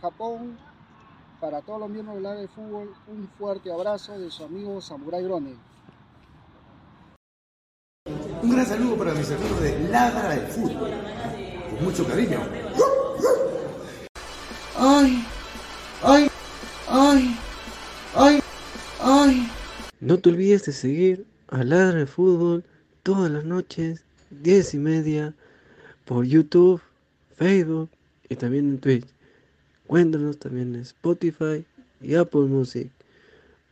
Japón. Para todos los miembros del área de fútbol, un fuerte abrazo de su amigo Samurai Grone. Un gran saludo para mis amigos de Ladra del Fútbol. Con mucho cariño. Ay, ay, ay, ay, ay. No te olvides de seguir a Ladra del Fútbol todas las noches, 10 y media, por YouTube, Facebook y también en Twitch. Cuéntanos también en Spotify y Apple Music.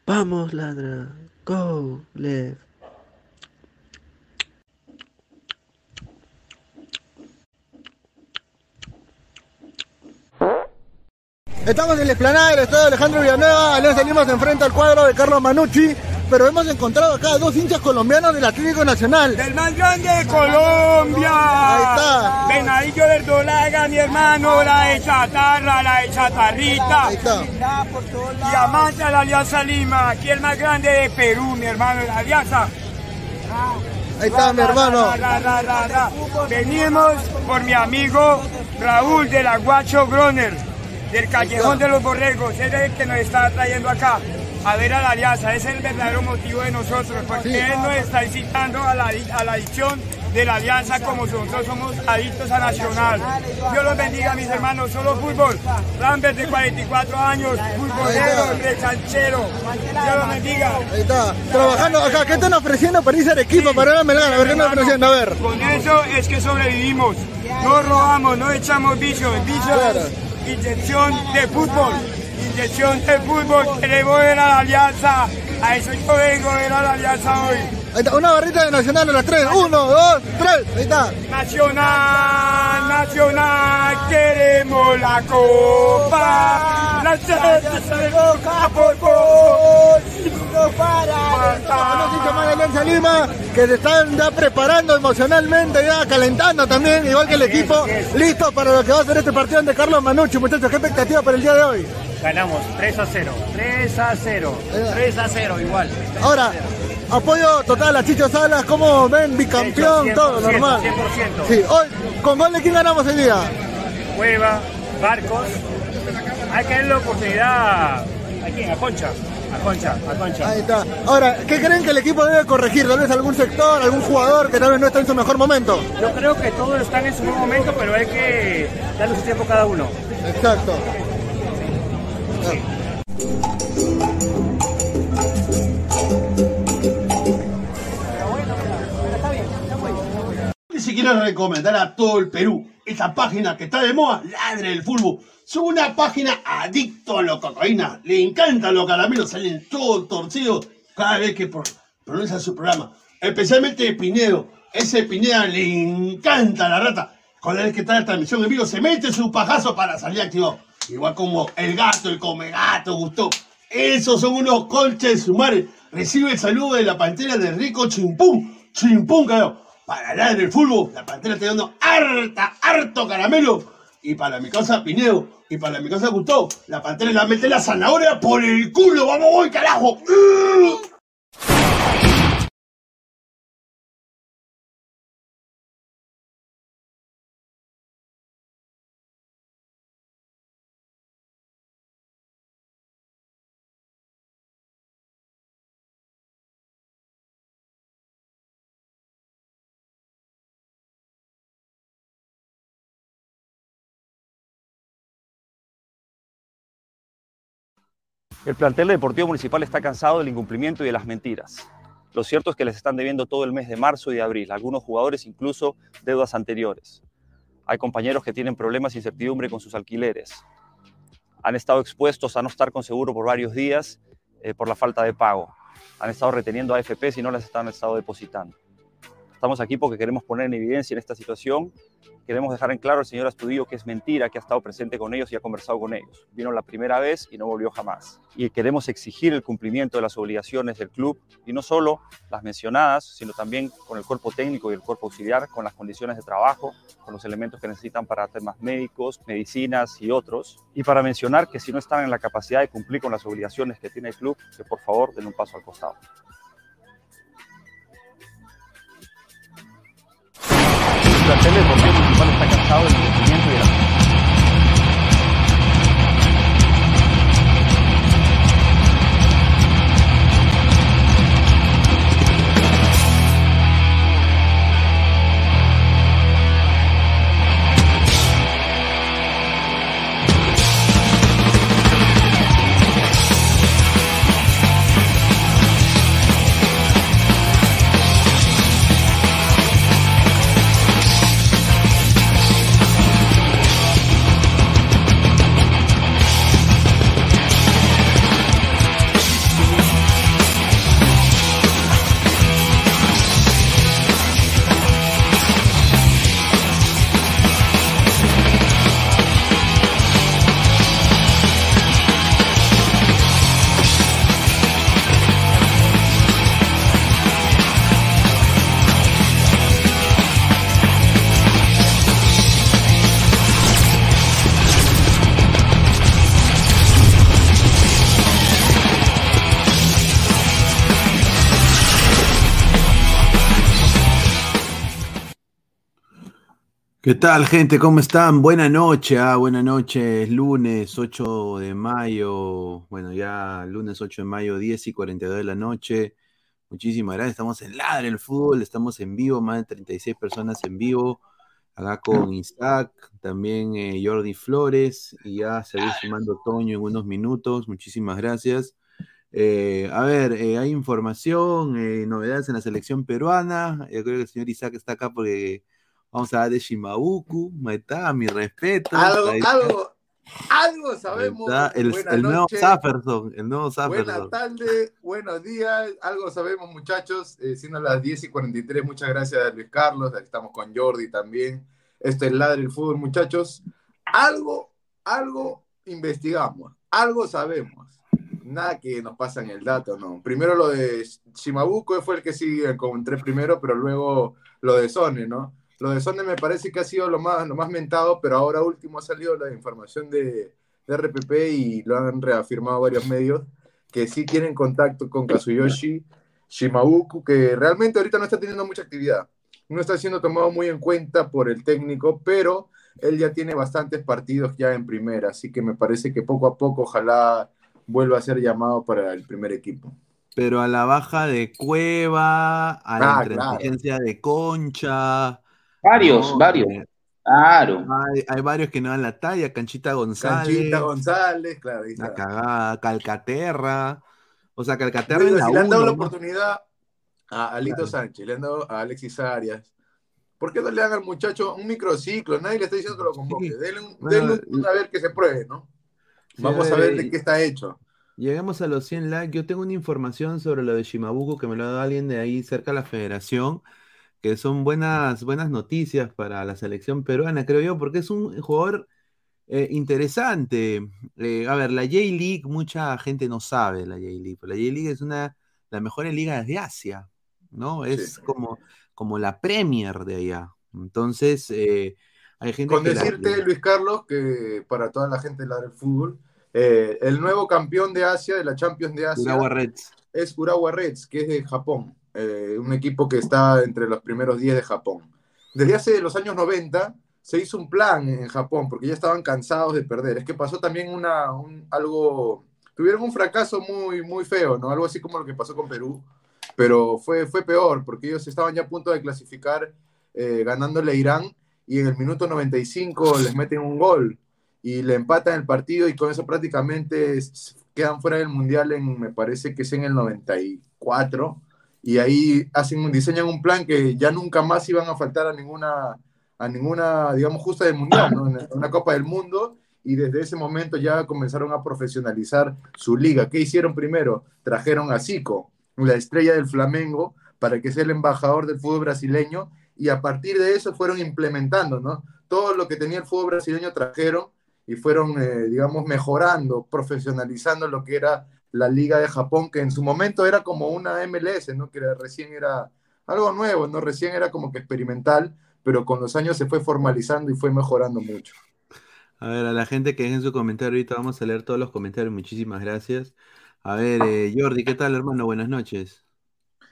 Vamos, ladra. Go, left. Estamos en la explanada del Estado Alejandro Villanueva, Alianza Lima se enfrenta al cuadro de Carlos Manucci, pero hemos encontrado acá dos hinchas colombianos del Atlético Nacional. Del más grande de Colombia. Ahí está. Venadillo del Dolaga, mi hermano, la de Chatarra, la de Chatarrita. Ahí está. Diamante a la Alianza Lima, aquí el más grande de Perú, mi hermano, la Alianza. Ahí está mi hermano. Ra, ra, ra, ra. Venimos por mi amigo Raúl del Aguacho Groner, del Callejón de los Borregos. Él es el que nos está trayendo acá a ver a la alianza. Ese es el verdadero motivo de nosotros, porque él nos está incitando a la, a la adicción de la alianza como nosotros somos adictos a Nacional. Dios los bendiga, mis hermanos. Solo fútbol. Lambert de 44 años, futbolero, rechanchero. Dios los bendiga. Ahí está. Trabajando acá. ¿Qué están ofreciendo para irse al equipo? Para ir a Melgar. A ver, ¿qué están ofreciendo? A ver. Con eso es que sobrevivimos. No robamos, no echamos bicho. El bicho Claro. es inyección de fútbol. Inyección de fútbol. Queremos ver a la alianza. A eso yo vengo ver a la alianza hoy. Ahí está. Una barrita de Nacional a las tres. Uno, dos, tres. Ahí está. Nacional, nacional, queremos la copa. La gente se boca por gol. No para. De Alianza Lima que se están ya preparando emocionalmente, ya calentando también, igual que el equipo, listo para lo que va a ser este partido ante Carlos Manucci. Muchachos, ¿qué expectativa para el día de hoy? Ganamos 3 a 0. 3 a 0. 3 a 0 igual. Ahora, apoyo total a Chicho Salas, ¿cómo ven? Bicampeón, 100%, todo normal. 100%. Sí, hoy, ¿con gol de quién ganamos el día? Cueva, Barcos. Hay que darle la oportunidad. ¿A quién? A Concha. A Concha, a Concha. Ahí está. Ahora, ¿qué creen que el equipo debe corregir? Tal vez algún sector, algún jugador que tal vez no está en su mejor momento. Yo creo que todos están en su buen momento, pero hay que darle su tiempo a cada uno. Exacto. Y si quiero recomendar a todo el Perú esta página que está de moda, Ladre del Fútbol. Son una página adicto a la cocaína. Le encantan los caramelos, salen todos torcidos cada vez que pro- pronuncia su programa. Especialmente Pinedo. Ese Pineda le encanta la rata. Cada vez que está la transmisión en vivo, se mete su pajazo para salir activado. Igual como el gato, el come gato, gustó. Esos son unos colches sumares. Recibe el saludo de la pantera de Rico Chimpún. Chimpún, carajo. Para hablar del fútbol, la pantera está dando harta, harto caramelo. Y para mi casa Pineo, y para mi casa Gustavo, la pantera le mete la zanahoria por el culo. ¡Vamos, voy, carajo! El plantel Deportivo Municipal está cansado del incumplimiento y de las mentiras. Lo cierto es que les están debiendo todo el mes de marzo y de abril, algunos jugadores incluso deudas anteriores. Hay compañeros que tienen problemas e incertidumbre con sus alquileres. Han estado expuestos a no estar con seguro por varios días eh, por la falta de pago. Han estado reteniendo AFP y no las han estado depositando. Estamos aquí porque queremos poner en evidencia en esta situación. Queremos dejar en claro al señor Astudillo que es mentira, que ha estado presente con ellos y ha conversado con ellos. Vino la primera vez y no volvió jamás. Y queremos exigir el cumplimiento de las obligaciones del club y no solo las mencionadas, sino también con el cuerpo técnico y el cuerpo auxiliar, con las condiciones de trabajo, con los elementos que necesitan para temas médicos, medicinas y otros. Y para mencionar que si no están en la capacidad de cumplir con las obligaciones que tiene el club, que por favor den un paso al costado. El plantel deportivo ¿Qué tal, gente? ¿Cómo están? Buena noche, ah, buena noche. Es lunes 8 de mayo. Bueno, ya lunes 8 de mayo, 10 y 42 de la noche. Muchísimas gracias. Estamos en Ladre el Fútbol, estamos en vivo, más de 36 personas en vivo. Acá con Isaac, también eh, Jordi Flores, y ya se va sumando Toño en unos minutos. Muchísimas gracias. Eh, a ver, eh, hay información, novedades en la selección peruana. Yo creo que el señor Isaac está acá porque vamos a hablar de Shimauku. Ahí está, mi respeto. Algo, algo, algo sabemos. El, Buenas el nuevo. Safferson, el nuevo Buenas tardes, buenos días, algo sabemos muchachos, eh, siendo las 10 y 43, muchas gracias a Luis Carlos, aquí estamos con Jordi también, esto es Ladre el Fútbol muchachos, algo, algo investigamos, algo sabemos, nada que nos pasa en el dato, no. Primero lo de Shimabuco fue el que sí encontré primero, pero luego lo de Sone, ¿no? Lo de Sone me parece que ha sido lo más, lo más mentado, pero ahora último ha salido la información de, de RPP y lo han reafirmado varios medios, que sí tienen contacto con Kazuyoshi Shimabuku, que realmente ahorita no está teniendo mucha actividad. No está siendo tomado muy en cuenta por el técnico, pero él ya tiene bastantes partidos ya en primera, así que me parece que poco a poco ojalá vuelva a ser llamado para el primer equipo. Pero a la baja de Cueva, a la Ah, claro. intransigencia de Concha. Varios, ¿no? varios. Eh, Claro. Hay, hay varios que no dan la talla, Canchita González. Canchita González, claro, ahí La cagada, Calcaterra. O sea, Calcaterra Digo, es la si le han dado uno, la oportunidad a Alito Claro. Sánchez, le han dado a Alexis Arias, ¿por qué no le dan al muchacho un microciclo? Nadie le está diciendo que lo convoque. Sí. Denle un, Bueno, denle un- a ver que se pruebe, ¿no? Sí, Vamos a a ver, ver de qué está hecho. Llegamos a los 100 likes. Yo tengo una información sobre lo de Shimabuku que me lo ha dado alguien de ahí cerca de la federación, que son buenas, buenas noticias para la selección peruana, creo yo, porque es un jugador eh, interesante. Eh, a ver, la J-League, mucha gente no sabe la J-League, pero la J-League es una de las mejores ligas de Asia, ¿no? Es Sí. como, como la Premier de allá. Entonces, eh, hay gente Con que la- decirte, Luis Carlos, que para toda la gente del fútbol, eh, el nuevo campeón de Asia, de la Champions de Asia, Urawa Reds. es Urawa Reds, que es de Japón, eh, un equipo que está entre los primeros 10 de Japón. Desde hace los años 90 se hizo un plan en Japón, porque ya estaban cansados de perder. Es que pasó también una, un- algo, tuvieron un fracaso muy, muy feo, ¿no? Algo así como lo que pasó con Perú, pero fue, fue peor, porque ellos estaban ya a punto de clasificar eh, ganándole a Irán, y en el minuto 95 les meten un gol y le empatan el partido y con eso prácticamente quedan fuera del mundial en, me parece que es en el 94 y ahí hacen diseñan un plan que ya nunca más iban a faltar a ninguna, a ninguna, digamos, justa del mundial, ¿no? Una Copa del Mundo y desde ese momento ya comenzaron a profesionalizar su liga. ¿Qué hicieron primero? Trajeron a Zico, la estrella del Flamengo, para que sea el embajador del fútbol brasileño y a partir de eso fueron implementando, ¿no? Todo lo que tenía el fútbol brasileño trajeron y fueron, eh, digamos, mejorando, profesionalizando lo que era la Liga de Japón, que en su momento era como una MLS, ¿no? Que era- recién era algo nuevo, ¿no? Recién era como que experimental, pero con los años se fue formalizando y fue mejorando mucho. A ver, a la gente que dejen su comentario, ahorita vamos a leer todos los comentarios, muchísimas gracias. A ver, eh, Jordi, ¿qué tal, hermano? Buenas noches.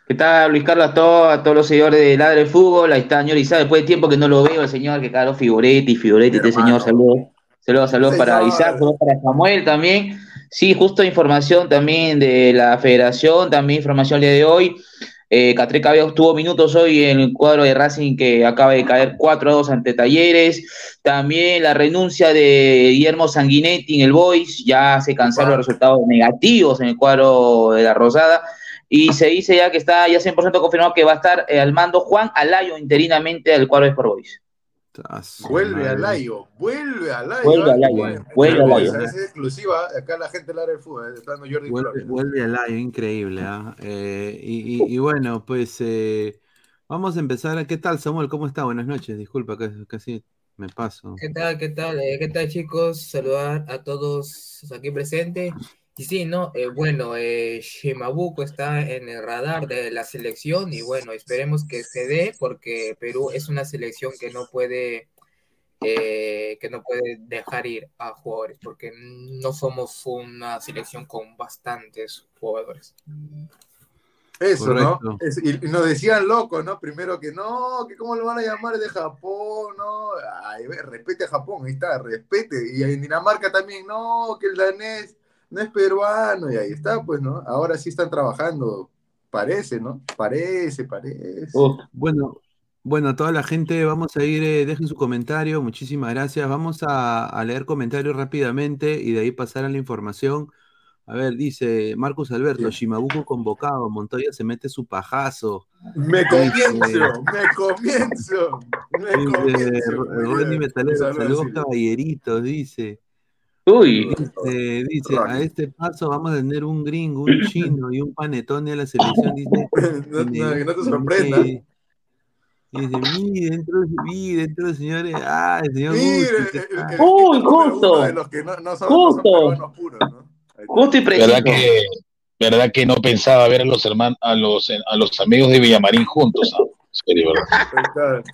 ¿Qué tal, Luis Carlos? A, todos, a todos los seguidores de Ladre del Fútbol. Ahí está, señor Isaac. Después de tiempo que no lo veo, el señor, que claro, Figuretti, Figuretti, este señor. Saludos, saludos, saludos para. Isaac, saludos para Samuel también. Sí, justo información también de la federación, también información el día de hoy. Eh, Catré Cabello tuvo minutos hoy en el cuadro de Racing que acaba de caer 4 a 2 ante Talleres. También la renuncia de Guillermo Sanguinetti en el Boys. Ya se cansaron los resultados negativos en el cuadro de la Rosada. Y se dice ya que está ya 100% confirmado que va a estar eh, al mando Juan Alayo interinamente al cuadro de Sport Boys. Ah, Vuelve madre. a Layo, vuelve a Layo. Vuelve a ¿eh? Layo, Bueno, vuelve a pero Layo. Es exclusiva, acá la gente la del fútbol, está dando Jordi Vuelve, vuelve al aire, increíble. ¿ah? Eh, y, y- y bueno, pues eh, vamos a empezar. ¿Qué tal, Samuel? ¿Cómo está? Buenas noches. Disculpa, casi, casi me paso. ¿Qué tal? ¿Qué tal? Eh, ¿qué tal, chicos? Saludar a todos aquí presentes. Y sí, ¿no? Eh, bueno, eh, Shimabuco está en el radar de la selección y bueno, esperemos que se dé porque Perú es una selección que no puede, eh, que no puede dejar ir a jugadores porque no somos una selección con bastantes jugadores. Eso, Correcto. ¿no? Es- y, y nos decían locos, ¿no? Primero que no, que cómo lo van a llamar de Japón, ¿no? Ay, ve, respete a Japón, ahí está, respete. Y en Dinamarca también, no, que el danés no es peruano, y ahí está, pues, ¿no? Ahora sí están trabajando, parece, ¿no? Parece, parece. Bueno, bueno, toda la gente, vamos a ir, eh, dejen su comentario, muchísimas gracias. Vamos a, a leer comentarios rápidamente y de ahí pasar a la información. A ver, dice Marcos Alberto, Shimabuco convocado, Montoya se mete su pajazo. Me comienzo, me comienzo, me Dice comienzo. Bien. Metalero, Saludos, caballeritos, dice. Uy. Dice, dice, a este paso vamos a tener un gringo, un chino y un panetone a la selección, dice. No, Dice, no, que no te sorprenda. Dice, mire, dentro, mire, dentro, señores. Ah, el señor el- Uy, justo. de los que no, no son, no son Justo. peruanos puros, ¿no? Justo y preciso. ¿Verdad que, verdad que no pensaba ver a los hermanos, a los, a los amigos de Villamarín juntos? ah? En serio, ¿verdad?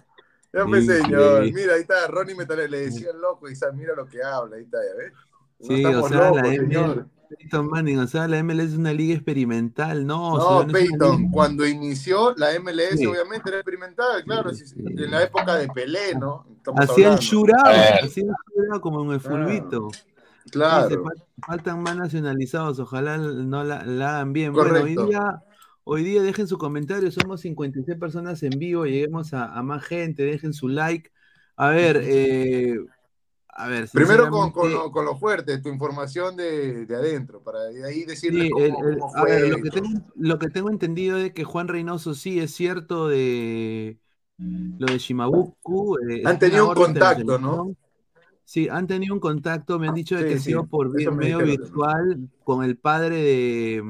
Ahí está. Ya me Increíble. señor, mira, ahí está, Ronnie Metalero, le decía el loco y mira lo que habla, ahí está, ya ves. No Sí, o sea, locos, la señor. ML, Peyton Manning, o sea, la MLS es una liga experimental, no, No, una Peyton, cuando inició la MLS, Sí. obviamente era experimental, claro, sí, sí, en la época de Pelé, ¿no? Estamos Hacía el hablando. shootout, A ver. hacía el shootout como en el fulbito. Dice, Claro, "Fal- faltan más nacionalizados, ojalá no la, la hagan bien. Bueno, hoy Correcto. día, hoy día dejen su comentario, somos 56 personas en vivo, lleguemos a, a más gente, dejen su like. A ver, eh, a ver, primero con, con, lo, con lo fuerte, tu información de, de adentro, para de ahí decirles Sí, cómo, el- el- cómo a ver, fue. lo que, tengo, lo que tengo entendido es que Juan Reynoso sí es cierto de lo de Shimabuku. eh, Han tenido un contacto, ¿no? Sí, han tenido un contacto, me han dicho de Sí, que ha sí, sido por medio virtual con el padre de,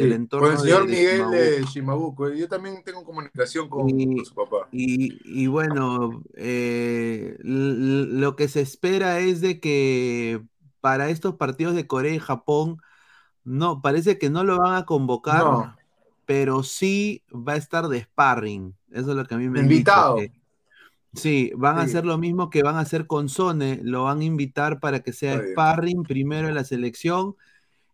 del Sí, entorno con el señor de, de Miguel Shimabuku. eh, Shimabuco. Yo también tengo comunicación con, Y- con su papá. Y, y bueno, eh, lo que se espera es de que para estos partidos de Corea y Japón, no, parece que no lo van a convocar, No. pero sí va a estar de sparring. Eso es lo que a mí me Invitado. dicho. que- sí, van a hacer lo mismo que van a hacer con Sone, lo van a invitar para que sea Está bien. sparring primero en la selección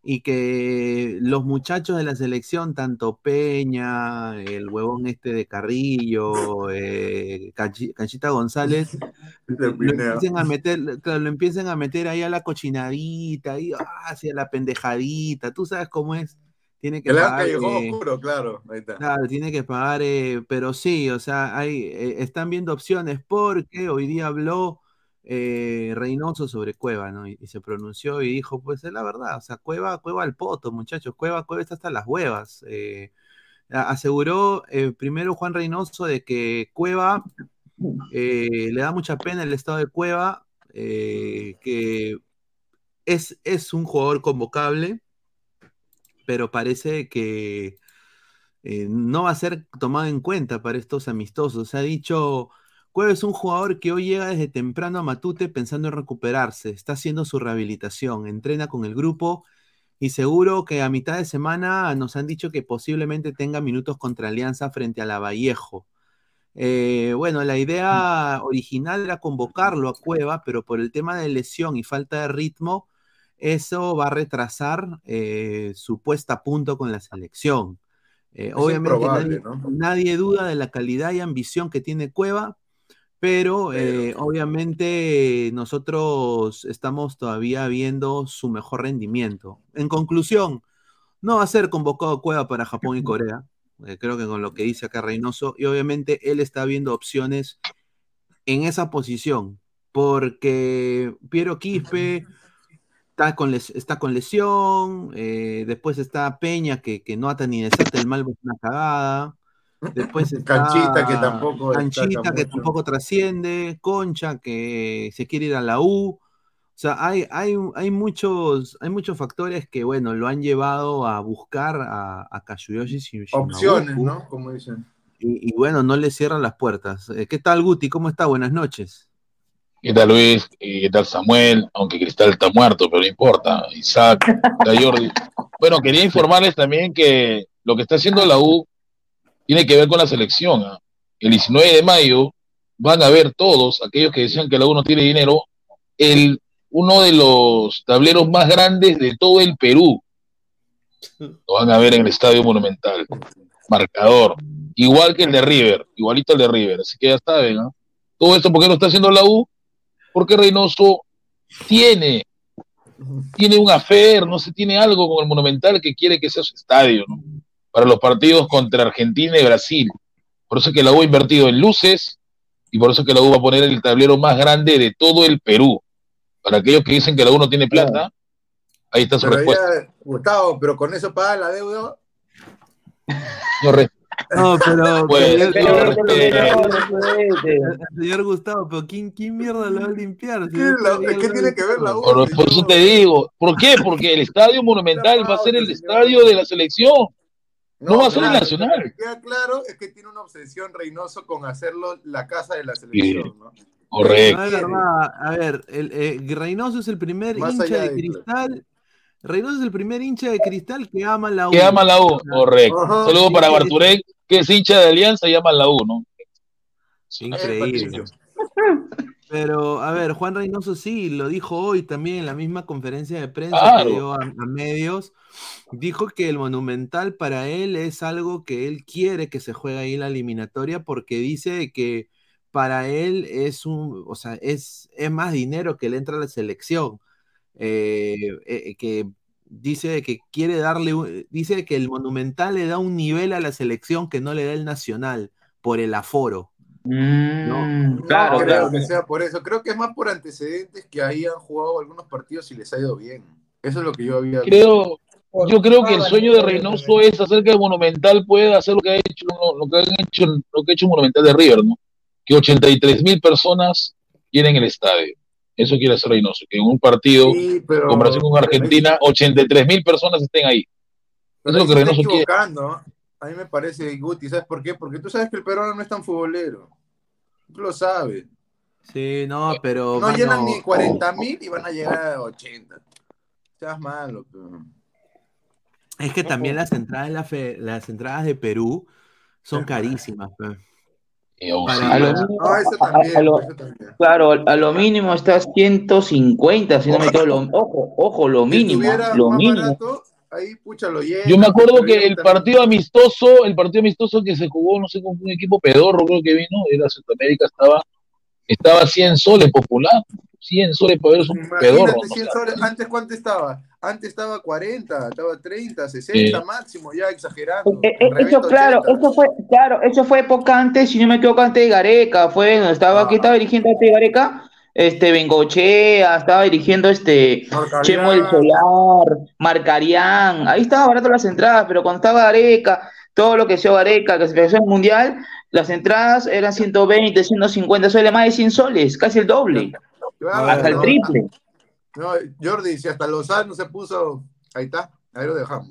y que los muchachos de la selección, tanto Peña, el huevón este de Carrillo, eh, Canchi- Canchita González, lo empiecen a meter, claro, lo empiecen a meter ahí a la cochinadita, ahí, ah, hacia la pendejadita, tú sabes cómo es, tiene que El pagar, eh, oscuro, claro. Ahí está. Claro, tiene que pagar, eh, pero sí, o sea, hay, eh, están viendo opciones porque hoy día habló eh, Reynoso sobre Cueva, ¿no? Y, se pronunció y dijo, pues es la verdad, o sea, Cueva, Cueva al poto, muchachos, Cueva, Cueva está hasta las huevas. eh, aseguró eh, primero Juan Reynoso de que Cueva eh, le da mucha pena el estado de Cueva, que es, es un jugador convocable, pero parece que no va a ser tomado en cuenta para estos amistosos. Se ha dicho, Cueva es un jugador que hoy llega desde temprano a Matute pensando en recuperarse, está haciendo su rehabilitación, entrena con el grupo y seguro que a mitad de semana nos han dicho que posiblemente tenga minutos contra Alianza frente a la Vallejo. Eh, bueno, la idea original era convocarlo a Cueva, pero por el tema de lesión y falta de ritmo, eso va a retrasar eh, su puesta a punto con la selección. Eh, obviamente improbable, nadie, ¿no? nadie duda de la calidad y ambición que tiene Cueva, pero eh, obviamente nosotros estamos todavía viendo su mejor rendimiento. En conclusión, no va a ser convocado Cueva para Japón y Corea. eh, creo que con lo que dice acá Reynoso, y obviamente él está viendo opciones en esa posición, porque Piero Quispe está con, les- está con lesión, eh, después está Peña que, que no ata ni desata el mal, es una cagada. Después está Canchita, que tampoco Canchita, que tampoco trasciende, Concha, que se quiere ir a la U. O sea, hay, hay, hay, muchos, hay muchos factores que, bueno, lo han llevado a buscar a, a Shimabuku. Opciones, ¿no? Como dicen. Y, y bueno, no le cierran las puertas. Eh, ¿Qué tal, Guti? ¿Cómo está? Buenas noches. ¿Qué tal Luis? ¿Y ¿Qué tal Samuel? Aunque Cristal está muerto, pero no importa. Isaac, Jordi. Bueno, quería informarles también que lo que está haciendo la U tiene que ver con la selección. ¿ah? El 19 de mayo van a ver todos, aquellos que decían que la U no tiene dinero, el, uno de los tableros más grandes de todo el Perú. Lo van a ver en el Estadio Monumental. marcador, igual que el de River, igualito el de River, así que ya saben, ¿no? Todo esto, ¿por qué lo está haciendo la U? Porque Reynoso tiene, tiene un afer, no sé, tiene algo con el Monumental que quiere que sea su estadio, ¿no? Para los partidos contra Argentina y Brasil. Por eso es que la U ha invertido en luces y por eso es que la U va a poner el tablero más grande de todo el Perú. Para aquellos que dicen que la U no tiene plata, ahí está su Pero respuesta. ya, Gustavo, pero con eso paga la deuda. No, re- No, pero. Pues, señor, pero, Gustavo, pero ¿quién, quién mierda lo va a limpiar? ¿Qué, la- está bien ¿qué lo- tiene que ver la U? por, por eso te digo, ¿por qué? Porque el estadio monumental va a ser el estadio de la selección. No, va a ser el nacional. Lo que queda claro es que tiene una obsesión Reynoso con hacerlo la casa de la selección. ¿no? Correcto. A ver, el, eh, Reynoso es el primer Más hincha de de- cristal. Reynoso es el primer hincha de cristal que ama la U. Que ama la U, correcto. Ajá. Saludo Sí, para sí, Barturén, que es hincha de Alianza y ama la U, ¿no? Increíble. Pero, a ver, Juan Reynoso sí, lo dijo hoy también en la misma conferencia de prensa Claro. que dio a, a medios. Dijo que el Monumental para él es algo que él quiere que se juegue ahí en la eliminatoria porque dice que para él es un, o sea, es, es más dinero que le entra a la selección. Eh, eh, que dice que quiere darle, dice que el Monumental le da un nivel a la selección que no le da el Nacional por el aforo. Mm, No claro, creo claro. que sea por eso. Creo que es más por antecedentes que ahí han jugado algunos partidos y les ha ido bien. Eso es lo que yo había Creo, yo creo que el sueño de Reynoso es hacer que el Monumental pueda hacer lo que ha hecho, lo que han hecho, lo que ha hecho Monumental de River, ¿no? Que 83 mil personas llenen el estadio. Eso quiere hacer Reynoso, que en un partido, Sí, pero- en Brasil con Argentina, 83 mil personas estén ahí. Pero Eso es lo que Reynoso quiere. A mí me parece, Guti, ¿sabes por qué? Porque tú sabes que el peruano no es tan futbolero. Tú lo sabes. Sí, no, pero. No mano, llenan ni 40 mil y van a llegar a 80. Seas malo, pero... Es que también las entradas, de la fe- las entradas de Perú son carísimas. pe. Para- A lo, para- No, eso a- a- también, a lo- eso también. claro, a lo mínimo está 150, si no me equivoco. Lo- Ojo, ojo, lo Si mínimo, estuviera lo más mínimo. barato, ahí pucha lo llenan. Yo me acuerdo que el también. partido amistoso, el partido amistoso que se jugó, no sé con un equipo pedorro, creo que vino, era Centroamérica, estaba, estaba 100 soles popular, 100 soles para ver es un pedorro. Imagínate, ¿no? 100 soles. Antes, ¿cuánto estaba? Antes estaba 40, estaba 30, 60 Sí. máximo, ya exagerando. Eh, eh, En Eso, claro, 80. eso fue, claro, eso fue época antes, si no me equivoco, antes de Gareca, fue, estaba, aquí estaba dirigiendo antes de Gareca, este, Bengochea, estaba dirigiendo este, Chemo del Solar, Marcarián, ahí estaba barato las entradas, pero cuando estaba Gareca, todo lo que sea Gareca, que se empezó el Mundial, las entradas eran 120, 150 soles, más de 100 soles, casi el doble, Claro, hasta el triple. No, Jordi, si hasta Lozano se puso. Ahí está, ahí lo dejamos.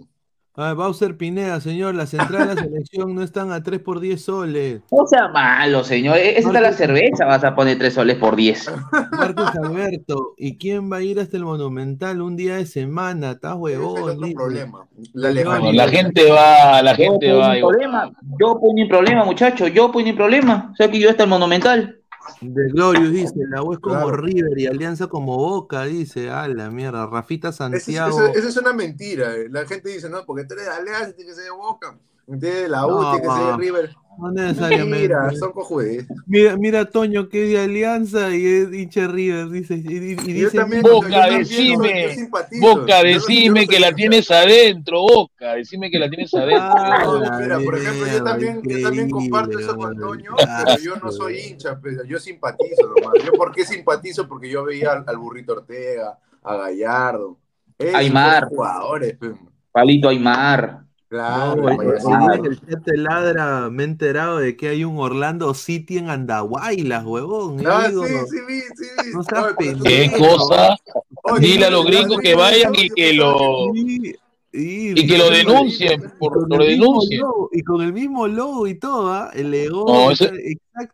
A ver, Bowser Pineda, señor, las entradas de la selección no están a 3 por 10 soles. No sea malo, señor, esa está la cerveza, vas a poner 3 soles por 10. Marcos Alberto, ¿y quién va a ir hasta el Monumental un día de semana? ¿Estás huevón? dice. La No, la gente va, la gente yo, va. problema, yo pues ni problema, muchacho, yo pues ni problema. O sea que yo hasta el Monumental. De Glorious dice, la U es como Claro. River y Alianza como Boca, dice, a la mierda, Rafita Esa es, Santiago. eso es una mentira. eh. La gente dice, no, porque tú eres de Alianza, tiene que ser de Boca. De la U, No, tiene que ser de River. No necesariamente. Mira, son cojudes. Mira, mira Toño que es de Alianza y es hincha River, dice. Y, y- dice también, Boca, decime, simpatizo. Boca, no- decime yo no que la tienes adentro, Boca, decime que la tienes adentro. No, la mira, por ejemplo, yo también, yo también comparto eso con weón. pero yo no soy hincha, pero yo simpatizo nomás. ¿Yo por qué simpatizo? Porque yo veía al, al Burrito Ortega, a Gallardo. Esos Aymar. jugadores, pe. Palito Aymar. Claro, No, el, payasito. el día que el chat te ladra, me he enterado de que hay un Orlando City en Andahuaylas, huevón. Ah, digo, sí, sí, vi, sí, vi. no seas ¿Qué cosa? Oye, Dile a los gringos que vayan y que lo Y, y que lo denuncien, por, lo denuncien. logo- y con el mismo logo y todo, ¿ah? el León, No, ese- exact-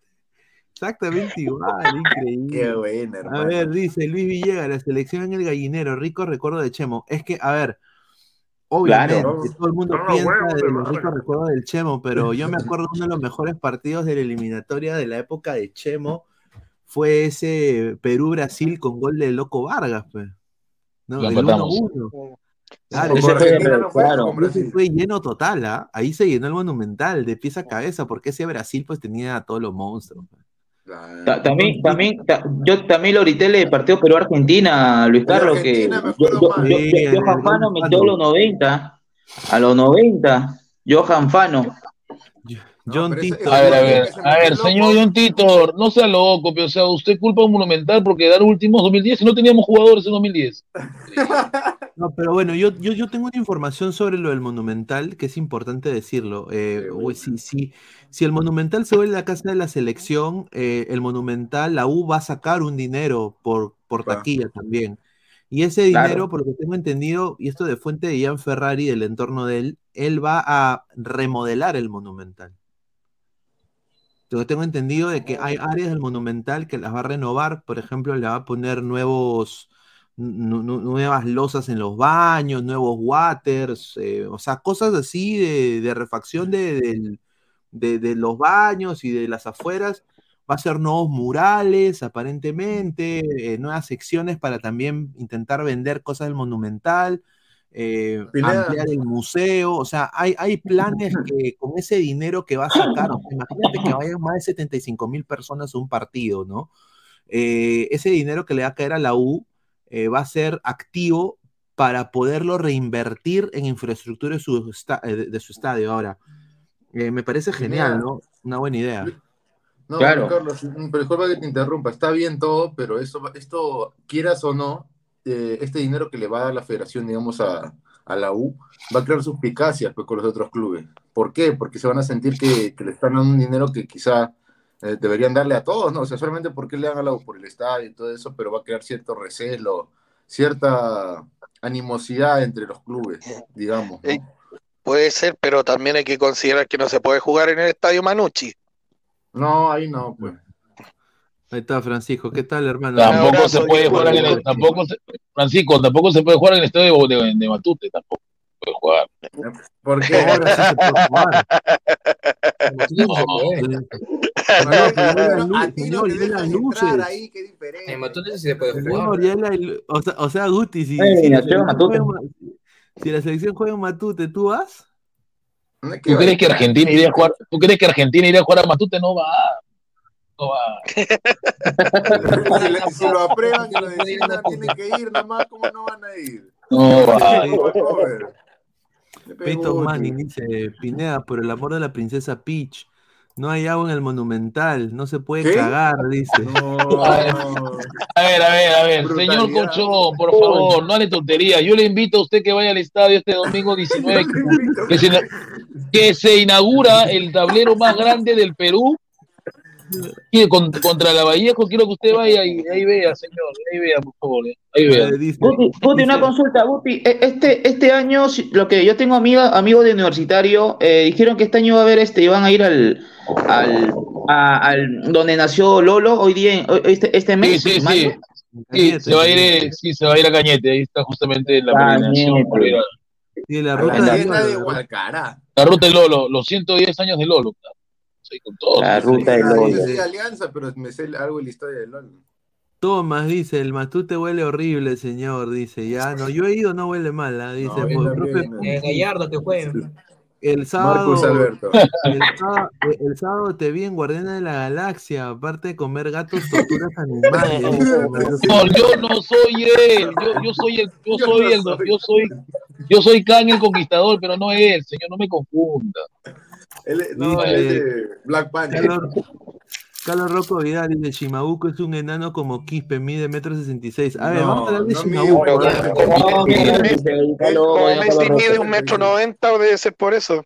exactamente igual, increíble. Qué buena, A ver, dice Luis Villegas, la selección en el gallinero, rico recuerdo de Chemo. Es que, a ver, obviamente, Claro. todo el mundo No, piensa huevos, de los ricos recuerdos del Chemo, pero yo me acuerdo uno de los mejores partidos de la eliminatoria de la época de Chemo fue ese Perú-Brasil con gol de Loco Vargas, pues. ¿no? Lo El empatamos. 1-1. Claro, Ese fue- Argentina no fue, claro. fue lleno total, ¿ah? Ahí se llenó el monumental de pies a cabeza, porque ese Brasil pues tenía a todos los monstruos. Ta- También, también, ta- yo también lo grité el partido Perú-Argentina, Luis Carlos, que yo, yo, yo, Sí, Johan Fano metió a los 90, a los 90, Johan Fano. John Tito. A ver, a ver, a ver, señor John Titor, no sea loco, pero, o sea, usted culpa a un Monumental por quedar últimos 2010 y no teníamos jugadores en 2010. No, pero bueno, yo, yo, yo tengo una información sobre lo del Monumental que es importante decirlo. Eh, si, si, si el Monumental se vuelve la casa de la selección, eh, el Monumental, la U va a sacar un dinero por, por taquilla también. Y ese Claro. dinero, por lo que tengo entendido, y esto de fuente de Ian Ferrari, del entorno de él, él va a remodelar el Monumental. Yo tengo entendido de que hay áreas del Monumental que las va a renovar, por ejemplo, le va a poner nuevos, nu- nu- nuevas losas en los baños, nuevos waters, eh, o sea, cosas así de, de refacción de, del- de- de los baños y de las afueras. Va a ser nuevos murales, aparentemente, eh, nuevas secciones para también intentar vender cosas del Monumental, eh, ampliar el museo, o sea, hay, hay planes que con ese dinero que va a sacar, o sea, imagínate que vayan más de 75 mil personas a un partido, ¿no? Eh, ese dinero que le va a caer a la U eh, va a ser activo para poderlo reinvertir en infraestructura de su, esta- eh, de, de su estadio. Ahora, eh, me parece genial, ¿no? Una buena idea. No, Claro. Carlos, mm, pero disculpa que te interrumpa. Está bien todo, pero eso, esto, quieras o no, eh, este dinero que le va a dar la federación, digamos, a, a la U, va a crear suspicacias pues, con los otros clubes. ¿Por qué? Porque se van a sentir que, que le están dando un dinero que quizá eh, deberían darle a todos, ¿no? O sea, solamente porque le dan a la U por el estadio y todo eso, pero va a crear cierto recelo, cierta animosidad entre los clubes, digamos. ¿no? Puede ser, pero también hay que considerar que no se puede jugar en el estadio Manucci. No, ahí no, pues. Ahí está, Francisco. ¿Qué tal, hermano? Tampoco se puede jugar en el, tampoco se- Francisco, tampoco se puede jugar en el estadio de, de, de Matute, tampoco se puede jugar. ¿Por qué? Ahora sí se puede jugar. Luces. En Matute sí se puede jugar. o, sea, o sea, Guti, si, Eh, si la Mateo selección Matute. juega en Ma- si la selección juega en Matute, ¿tú vas? ¿Tú crees que Argentina iría a jugar? ¿Tú crees que Argentina iría a jugar a Matute? No va. No va. si, le- si lo aprueban y lo designan, tienen que ir nomás, ¿cómo no van a ir? No va. Peyton Manning dice, Pineda, por el amor de la princesa Peach, no hay agua en el Monumental, no se puede ¿Qué? cagar, dice. A ver, a ver, a ver, señor Cochón, por favor, no hable tontería. Yo le invito a usted que vaya al estadio este domingo 19, que se, que se inaugura el tablero más grande del Perú. Y con- contra la Vallejo, quiero que usted vaya y ahí vea, señor, ahí vea, por favor, eh, ahí vea. Guti, Guti, una consulta, Guti. E- Este, este año, lo que yo tengo amiga, amigos de universitario, eh, dijeron que este año va a haber este, iban a ir al, al, a- al donde nació Lolo hoy día, este, este mes. sí, sí. Sí, se va a ir, sí, se va a ir a Cañete, ahí está justamente la Cañete. peregrinación por ir a- Sí, la ruta la de. Gualcará. La ruta de Lolo, los 110 años de Lolo. Sí, con todo. La ruta de Ah, Lolo. Yo soy de Alianza, pero me sé algo de la historia de LOL. Tomás dice, el Matute huele horrible, señor, dice, ya, no, yo he ido, no huele mal, ¿ah? dice, No, por- profe. Punzi, Eh, Gallardo que juegue. el sábado, Marcus Alberto. el sábado, el sábado te vi en Guardiana de la Galaxia, aparte de comer gatos, torturas animales. No, yo no soy él, yo, yo soy el, yo soy el, yo soy, yo soy Kang el conquistador, pero no él, señor, no me confunda. Él, no, Dice- él es de Black Panther. Carlos, Carlos Rocco Vidal dice, Shimabuco es un enano como Quispe, mide metro sesenta y seis. A ver, No, vamos a hablar de no Shimabuco. ¿ah? Messi mide un metro noventa, debe ser por eso.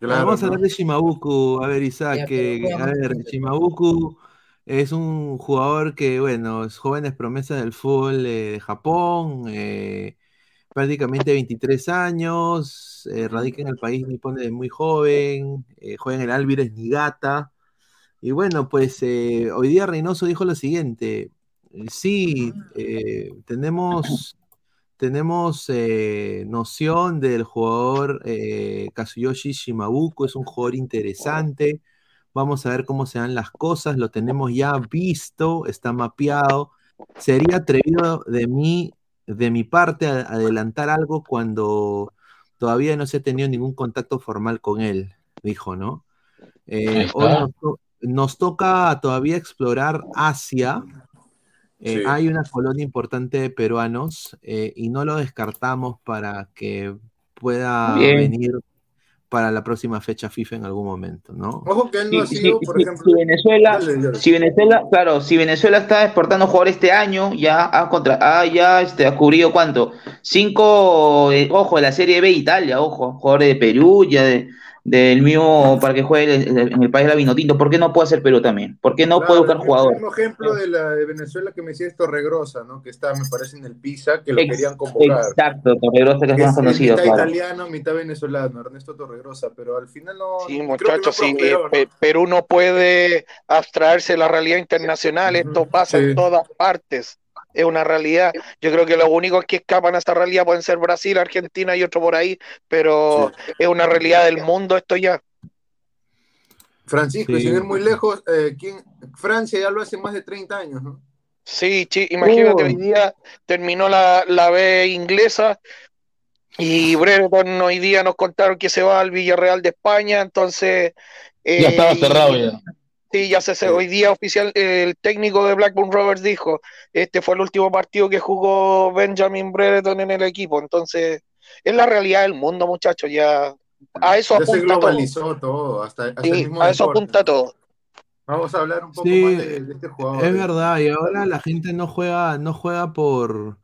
Vamos a hablar de Shimabuku. A ver, Isaac, Ya, que, a ver, Shimabuku es un jugador que, bueno, es jóvenes promesas del fútbol eh, de Japón, eh, prácticamente 23 años, eh, radica en el país nipón desde muy joven, eh, juega en el Alvires Niigata. Y bueno, pues eh, hoy día Reynoso dijo lo siguiente, sí, eh, tenemos, tenemos noción del jugador Kazuyoshi Shimabuku, es un jugador interesante, vamos a ver cómo se dan las cosas, lo tenemos ya visto, está mapeado, sería atrevido de mí de mi parte adelantar algo cuando todavía no se ha tenido ningún contacto formal con él, dijo, ¿no? Eh, hoy nos, to- nos toca todavía explorar Asia. Eh, Sí. Hay una colonia importante de peruanos eh, y no lo descartamos para que pueda Bien. venir para la próxima fecha FIFA en algún momento, ¿no? Ojo que él no ha sido, sí, por sí, ejemplo. si Venezuela, Dale, dale. si Venezuela, claro, si Venezuela está exportando jugadores este año, ya ha contra, ah, ya este, ha cubrido cuánto, cinco, eh, ojo, de la Serie B Italia, ojo, jugadores de Perú, ya de, del mismo para que juegue en el, país la Vinotinto, ¿por qué no puede hacer Perú también? ¿Por qué no Claro, puede buscar el jugadores? mismo ejemplo de la de Venezuela que me decía es Torregrosa, ¿no? Que está, me parece, en el Pisa, que lo Ex- querían convocar. Exacto, Torregrosa que es más conocido, mitad claro. italiano, mitad venezolano, Ernesto Torregrosa, pero al final no. Sí, muchachos, no sí, prosperó, ¿no? Pe- Perú no puede abstraerse de la realidad internacional, esto pasa sí. en todas partes, es una realidad. Yo creo que los únicos que escapan a esta realidad pueden ser Brasil, Argentina y otro por ahí, pero es una realidad del mundo esto ya. Francisco, Sí. sin ir muy lejos, eh, ¿quién? Francia ya lo hace más de 30 años, ¿no? Sí, chi- imagínate, hoy día terminó la, la B inglesa y Brereton hoy día nos contaron que se va al Villarreal de España, entonces... Ya eh, estaba y- cerrado ya. Sí, ya se, se- hoy día oficial, el técnico de Blackburn Rovers dijo, este fue el último partido que jugó Benjamin Brereton en el equipo, entonces es la realidad del mundo, muchachos, ya a eso Ya apunta todo. globalizó todo, hasta, hasta el Sí, mismo a eso deporte. apunta todo. Vamos a hablar un poco Sí, más de, de este jugador. Es eh. verdad, y ahora la gente no juega, no juega por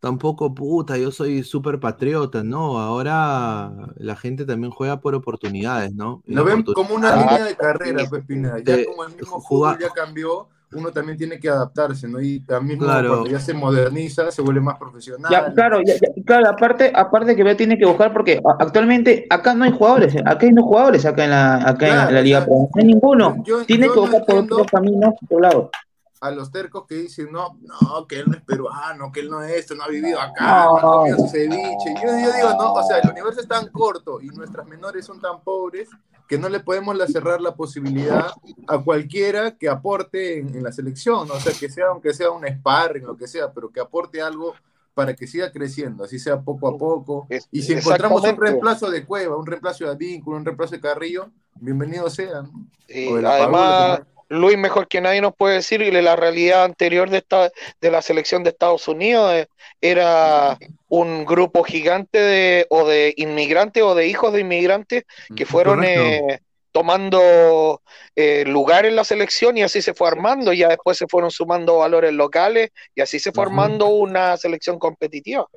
tampoco puta, yo soy súper patriota, no, ahora la gente también juega por oportunidades, ¿no? Y Lo ven como una línea de carrera, pues, Pineda. Ya de como el mismo jugar- fútbol ya cambió, uno también tiene que adaptarse, ¿no? Y también Claro. cuando ya se moderniza, se vuelve más profesional. Ya, claro, ya- ya- claro, aparte, aparte que tiene que buscar porque actualmente acá no hay jugadores, eh, acá hay no jugadores acá en la, acá en la- en la Liga Pro, no hay ninguno, yo- tiene yo que no buscar por otros caminos, por otro lado. A los tercos que dicen, no, no, que él no es peruano, que él no es esto, no ha vivido acá, no, No. ha comido su ceviche. Yo, yo digo, no, o sea, el universo es tan corto y nuestras menores son tan pobres que no le podemos la- cerrar la posibilidad a cualquiera que aporte en, en la selección, ¿no? o sea, que sea, aunque sea un sparring, lo que sea, pero que aporte algo para que siga creciendo, así sea poco a poco. Y si encontramos un reemplazo de Cueva, un reemplazo de Advíncula, un reemplazo de Carrillo, bienvenido sea. ¿no? Y O de la además, Padula, Luis, mejor que nadie nos puede decir que la realidad anterior de, esta, de la selección de Estados Unidos eh, era un grupo gigante de, o de inmigrantes o de hijos de inmigrantes que fueron eh, tomando eh, lugar en la selección y así se fue armando. Ya después se fueron sumando valores locales y así se fue armando una selección competitiva.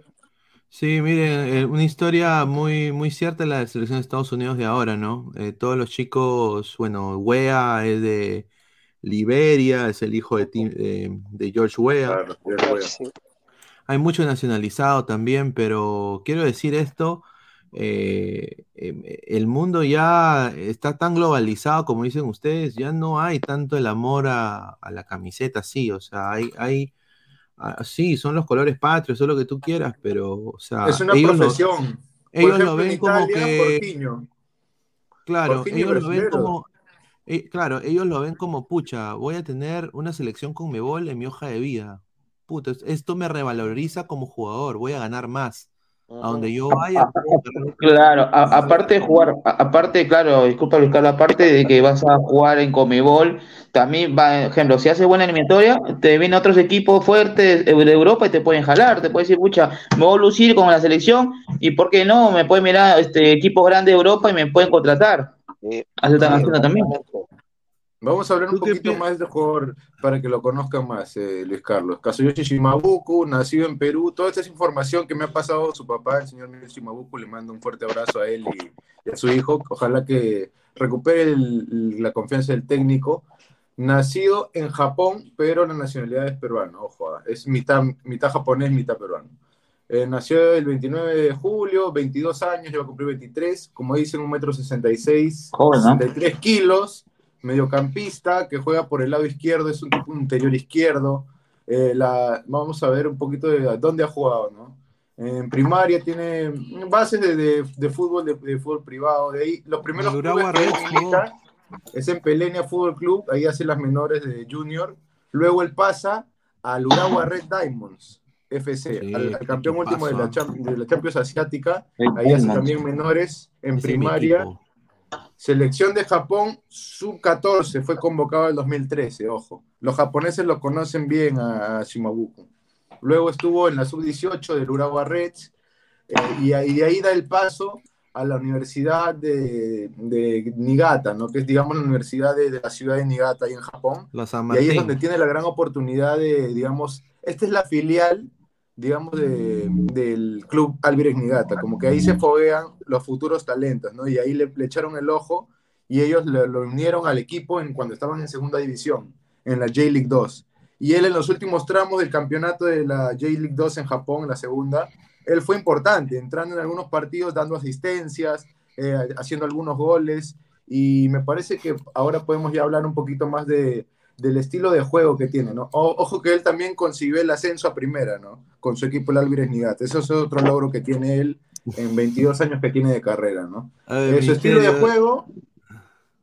Sí, miren, una historia muy, muy cierta la de la selección de Estados Unidos de ahora, ¿no? Eh, todos los chicos, bueno, Wea es de Liberia, es el hijo de, Tim- de, de George Weah. Hay mucho nacionalizado también, pero quiero decir esto, eh, eh, el mundo ya está tan globalizado como dicen ustedes, ya no hay tanto el amor a, a la camiseta, sí, o sea, hay, hay, ah, sí, son los colores patrios, eso es lo que tú quieras, pero, o sea, Es una ellos lo- profesión. Ellos ejemplo, lo ven en como Italia, que... Claro, ellos lo ven como, eh, claro, ellos lo ven como, pucha, voy a tener una selección con Mebol en mi hoja de vida. Puta, es- esto me revaloriza como jugador, voy a ganar más. A donde yo vaya, Claro, a- aparte de jugar, a- aparte, claro, disculpa Luis Carlos, aparte de que vas a jugar en Comebol, también va, ejemplo, si haces buena eliminatoria, te vienen otros equipos fuertes de de Europa y te pueden jalar, te pueden decir, pucha, me voy a lucir con la selección y por qué no, me pueden mirar este equipos grandes de Europa y me pueden contratar. Así están haciendo también. Vamos a hablar un poquito más de jugador para que lo conozcan más, eh, Luis Carlos. Kazuyoshi Shimabuku, nacido en Perú. Toda esta es información que me ha pasado su papá, el señor Shimabuku. Le mando un fuerte abrazo a él y, y a su hijo. Ojalá que recupere el- la confianza del técnico. Nacido en Japón, pero la nacionalidad es peruana. Ojo, ah, es mitad, mitad japonés, mitad peruano. Eh, nació el 29 de julio, 22 años, ya va a cumplir 23. Como dicen, un metro 66, Joven, ¿no? 63 kilos mediocampista que juega por el lado izquierdo, es un tipo interior izquierdo. Eh, la, vamos a ver un poquito de dónde ha jugado, ¿no? En primaria tiene bases de, de- de fútbol, de, de fútbol privado. De ahí, los primeros clubes que él milita es en Pelenia Fútbol Club, ahí hace las menores de Junior. Luego él pasa al Urawa Red Diamonds. FC, Sí, al, al campeón último de la, de la Champions Asiática. El Ahí hace también menores en Ese primaria. Selección de Japón, sub-14, fue convocado en el 2013, ojo. Los japoneses lo conocen bien a, Shimabuku. Luego estuvo en la sub-18 del Urawa Reds eh, y, ahí- de ahí da el paso a la Universidad de, de Niigata, ¿no? que es, digamos, la Universidad de, de la ciudad de Niigata, ahí en Japón. Y ahí es donde tiene la gran oportunidad de, digamos, esta es la filial, digamos, de- del club Albirex Niigata, como que ahí se foguean los futuros talentos, ¿no? Y ahí le, le echaron el ojo y ellos lo unieron al equipo en, cuando estaban en segunda división, en la J-League 2. Y él en los últimos tramos del campeonato de la J-League 2 en Japón, en la segunda, él fue importante, entrando en algunos partidos, dando asistencias, eh, haciendo algunos goles. Y me parece que ahora podemos ya hablar un poquito más de, del estilo de juego que tiene, ¿no? O- ojo que él también consiguió el ascenso a primera, ¿no? Con su equipo el Albirex Niigata. Eso es otro logro que tiene él en 22 años que tiene de carrera, ¿no? Ver, Eh, su estilo de juego...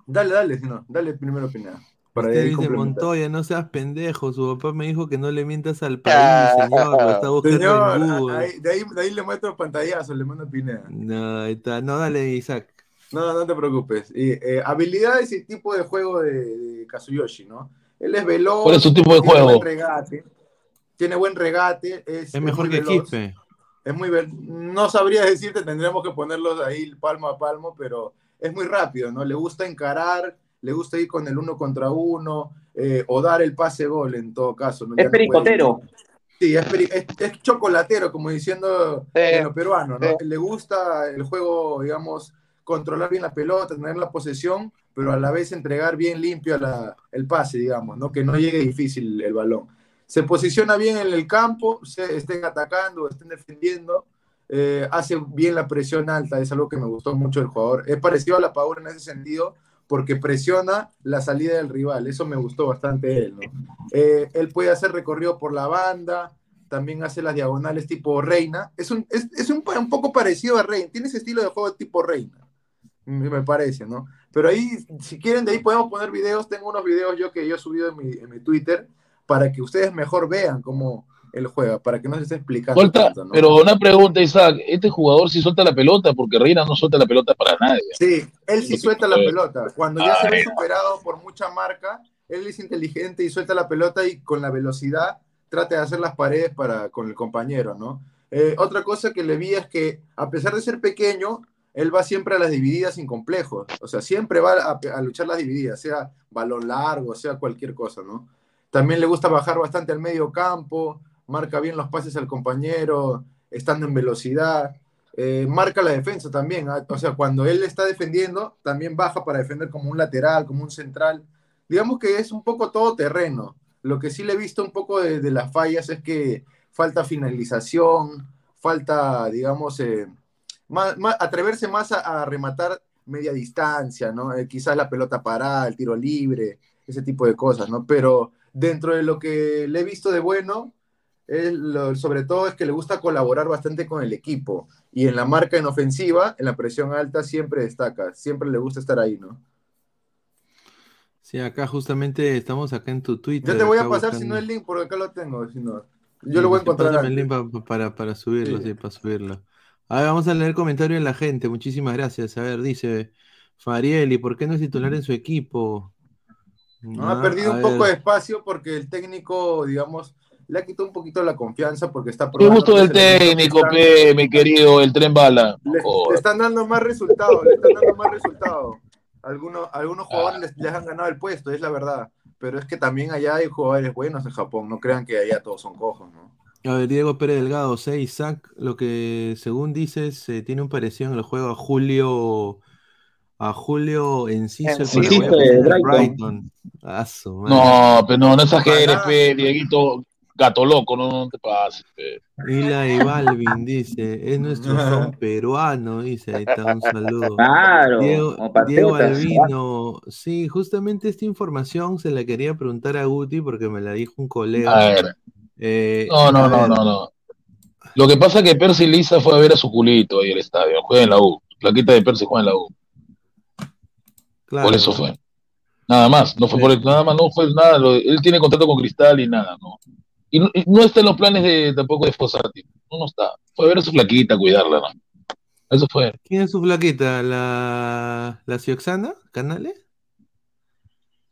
Dale, dale, si no, dale primero opinar. Para Usted ahí dice complementar. Montoya, no seas pendejo. Su papá me dijo que no le mientas al país, señor. Lo está buscando Señor, en a- Google. ahí- de, ahí, de ahí le muestro pantallazo, le mando Pineda. No, ahí está. No, dale, Isaac. No, no te preocupes. Y, eh, habilidades y tipo de juego de, de Kazuyoshi, ¿no? Él es veloz. ¿Cuál es su tipo de tiene juego? Buen regate, tiene buen regate. Es, Es mejor que veloz, Quispe. Es muy No sabría decirte, tendríamos que ponerlos ahí palmo a palmo, pero es muy rápido, ¿no? Le gusta encarar, le gusta ir con el uno contra uno, eh, o dar el pase gol en todo caso. ¿no? Ya Es no pericotero. Sí, es, peri- es- es chocolatero, como diciendo Eh, en lo peruano, ¿no? eh. Le gusta el juego, digamos, controlar bien la pelota, tener la posesión, pero a la vez entregar bien limpio la- el pase, digamos, ¿no? Que no llegue difícil el balón. Se posiciona bien en el campo, se estén atacando, estén defendiendo, eh, hace bien la presión alta, es algo que me gustó mucho del jugador. Es parecido a la Paura en ese sentido, porque presiona la salida del rival, eso me gustó bastante él, ¿no? Eh, él puede hacer recorrido por la banda, también hace las diagonales tipo Reina. Es un, es, es un, un poco parecido a Reina, tiene ese estilo de juego tipo Reina, me parece, ¿no? Pero ahí, si quieren, de ahí podemos poner videos. Tengo unos videos yo que yo he subido en mi, en mi Twitter para que ustedes mejor vean cómo él juega, para que no se esté explicando tanto, ¿no? pero una pregunta, Isaac, este jugador sí suelta la pelota porque Reina no suelta la pelota para nadie. Sí, él sí suelta la pelota. Cuando ya se ve superado por mucha marca, él es inteligente y suelta la pelota y con la velocidad trata de hacer las paredes para, con el compañero, ¿no? Eh, otra cosa que le vi es que, a pesar de ser pequeño, él va siempre a las divididas sin complejos. O sea, siempre va a, luchar las divididas, sea balón largo, sea cualquier cosa, ¿no? También le gusta bajar bastante al medio campo, marca bien los pases al compañero, estando en velocidad. Eh, marca la defensa también. ¿ah? O sea, cuando él está defendiendo, también baja para defender como un lateral, como un central. Digamos que es un poco todo terreno. Lo que sí le he visto un poco de, de las fallas es que falta finalización, falta, digamos, eh, más- más- atreverse más a, a rematar media distancia, ¿no? Eh, quizás la pelota parada, el tiro libre, ese tipo de cosas, ¿no? Pero dentro de lo que le he visto de bueno, lo- sobre todo es que le gusta colaborar bastante con el equipo. Y en la marca en ofensiva, en la presión alta, siempre destaca, siempre le gusta estar ahí, ¿no? Sí, acá justamente estamos acá en tu Twitter. Yo te voy a pasar, si no, el link, porque acá lo tengo. Si no. Sí, Yo lo voy a encontrar. el link pa- para, para subirlo, Sí. sí, para subirlo. A ver, vamos a leer comentarios de la gente. Muchísimas gracias. A ver, dice Fariel, ¿y por qué no es titular en su equipo? No, Ah, ha perdido a un poco de espacio porque el técnico, digamos, le ha quitado un poquito la confianza porque está Qué probando gusto del técnico, pe, mi querido, el tren bala. le, están dando más resultados, le están dando más resultados. Algunos, algunos jugadores les, les han ganado el puesto, es la verdad. Pero es que también allá hay jugadores buenos en Japón, no crean que allá todos son cojos, ¿no? A ver, Diego Pérez Delgado, 6, Isaac, lo que según dices, eh, tiene un parecido en el juego a Julio, a Julio Enciso, el Enciso paraguayo de Brighton. Brighton. Ah, su madre. No, pero no, no exageres, pe, Dieguito, gato loco, no, no te pases, pe. Eli Balvin dice, es nuestro son peruano, dice, ahí está un saludo. Claro, Diego, Diego. Albino, sí, justamente esta información se la quería preguntar a Guti porque me la dijo un colega. A ver, Eh, no, no, no, no, no. Lo que pasa es que Percy Lisa fue a ver a su culito ahí al estadio, juega en la U. La quita de Percy juega en la U. claro. Por eso fue. Nada más, no fue Sí. por nada más, no fue nada. lo- él tiene contrato con Cristal y nada, no. Y no, y no está en los planes de tampoco de Fossati. No, no está. Fue a ver a su flaquita, cuidarla, ¿no? Eso fue. ¿Quién es su flaquita? ¿La, la Cioxana? ¿Canales?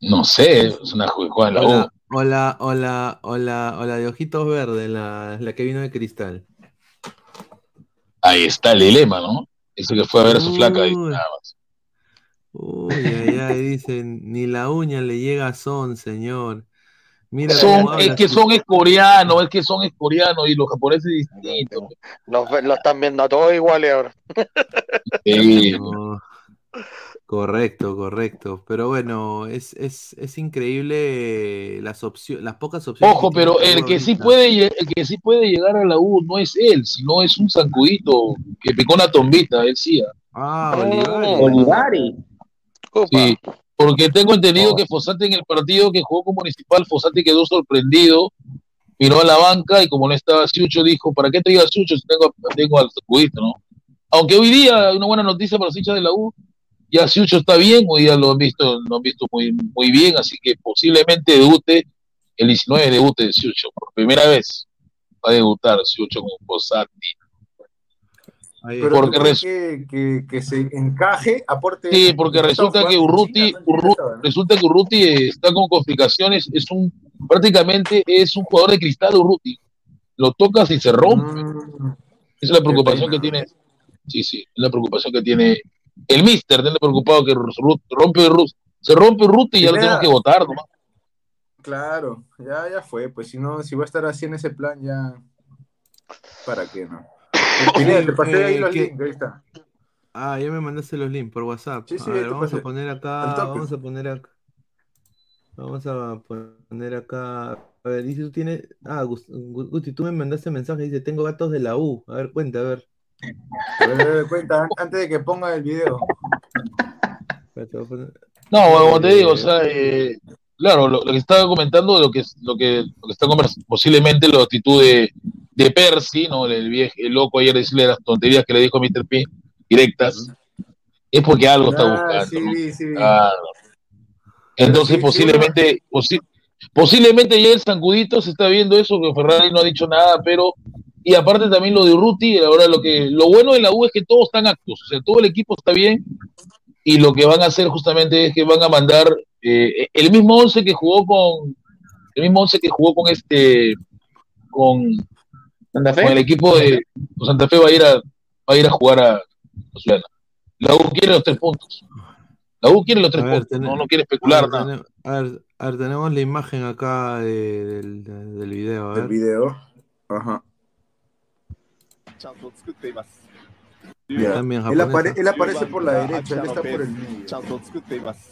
No sé, es una ju- juega en la U. la, o la, o la, o la, o la de ojitos verdes, la, la que vino de cristal. Ahí está el dilema, ¿no? Eso que fue a ver a su flaca y Uy. nada más. Uy, ay, ay, dicen, ni la uña le llega a Son, señor. Mira Son, es que son es es que son es y los japoneses distintos. Los, están viendo a todos iguales ahora. Sí. No. Correcto, correcto. Pero bueno, es, es, es increíble las opciones, las pocas opciones. Ojo, que pero la el que sí puede, el que sí puede llegar a la U no es él, sino es un zancudito que picó una tombita, él sí. Ah, Olivari. Olivari. Sí, porque tengo entendido que Fossati en el partido que jugó con Municipal, Fossati quedó sorprendido, miró a la banca y como no estaba Siucho, dijo, ¿para qué te diga Siucho si tengo, tengo al sacudito, no? Aunque hoy día hay una buena noticia para los hinchas de la U, ya Siucho está bien, hoy día lo han visto, lo han visto muy, muy bien, así que posiblemente debute, el 19 debute de Siucho, por primera vez va a debutar Siucho con. Pero Porque ¿tú crees res- que, que, que se encaje, aporte. Sí, porque resulta que Urruti, Urru- ¿eh? resulta que Urruti eh, está con complicaciones, es un, prácticamente es un jugador de cristal Urruti. Lo tocas y se rompe. Mm, Esa es la preocupación que tiene. Sí, sí, es la preocupación que tiene el mister, tiene preocupado que rompe Ru- se rompe Urruti y ya lo tenemos que votar, ¿no? Claro, ya, ya fue. Pues si no, si va a estar así en ese plan, ya. ¿Para qué no? Pineda, te pasé ahí Eh, los ¿qué? links, ahí está. Ah, ya me mandaste los links por WhatsApp. Sí, sí, a ver, vamos pasé. a poner acá, vamos a poner acá. Vamos a poner acá. A ver, dice tú tienes. Ah, Gus- Gu- Guti, tú me mandaste mensaje, dice, tengo gatos de la U. A ver, cuenta, a ver. Cuenta, an- antes de que ponga el video. No, como te digo, o sea, eh, claro, lo, lo que estaba comentando, lo que, lo que, lo que está conversando, posiblemente la actitud de, de Percy, ¿no? El, viejo, el loco ayer decirle las tonterías que le dijo Mr. P, directas, es porque algo está Ah, buscando. Entonces, sí, posiblemente, posi- posiblemente ya el Sancudito se está viendo eso, que Ferrari no ha dicho nada, pero, y aparte también lo de Urruti, ahora lo que, lo bueno de la U es que todos están actos, o sea, todo el equipo está bien, y lo que van a hacer justamente es que van a mandar eh, el mismo once que jugó con, el mismo once que jugó con este, con, ¿Santa Fe? con el equipo de con Santa Fe va a ir a, va a ir a jugar a, a. La U quiere los tres puntos. La U quiere los tres A ver, puntos, no, no quiere a especular ver, nada. a ver, a ver, tenemos la imagen acá de- del, del video. A El ver. video. Ajá. ちゃんと作っています。También Él, apare- él aparece por la derecha, él está por el medio.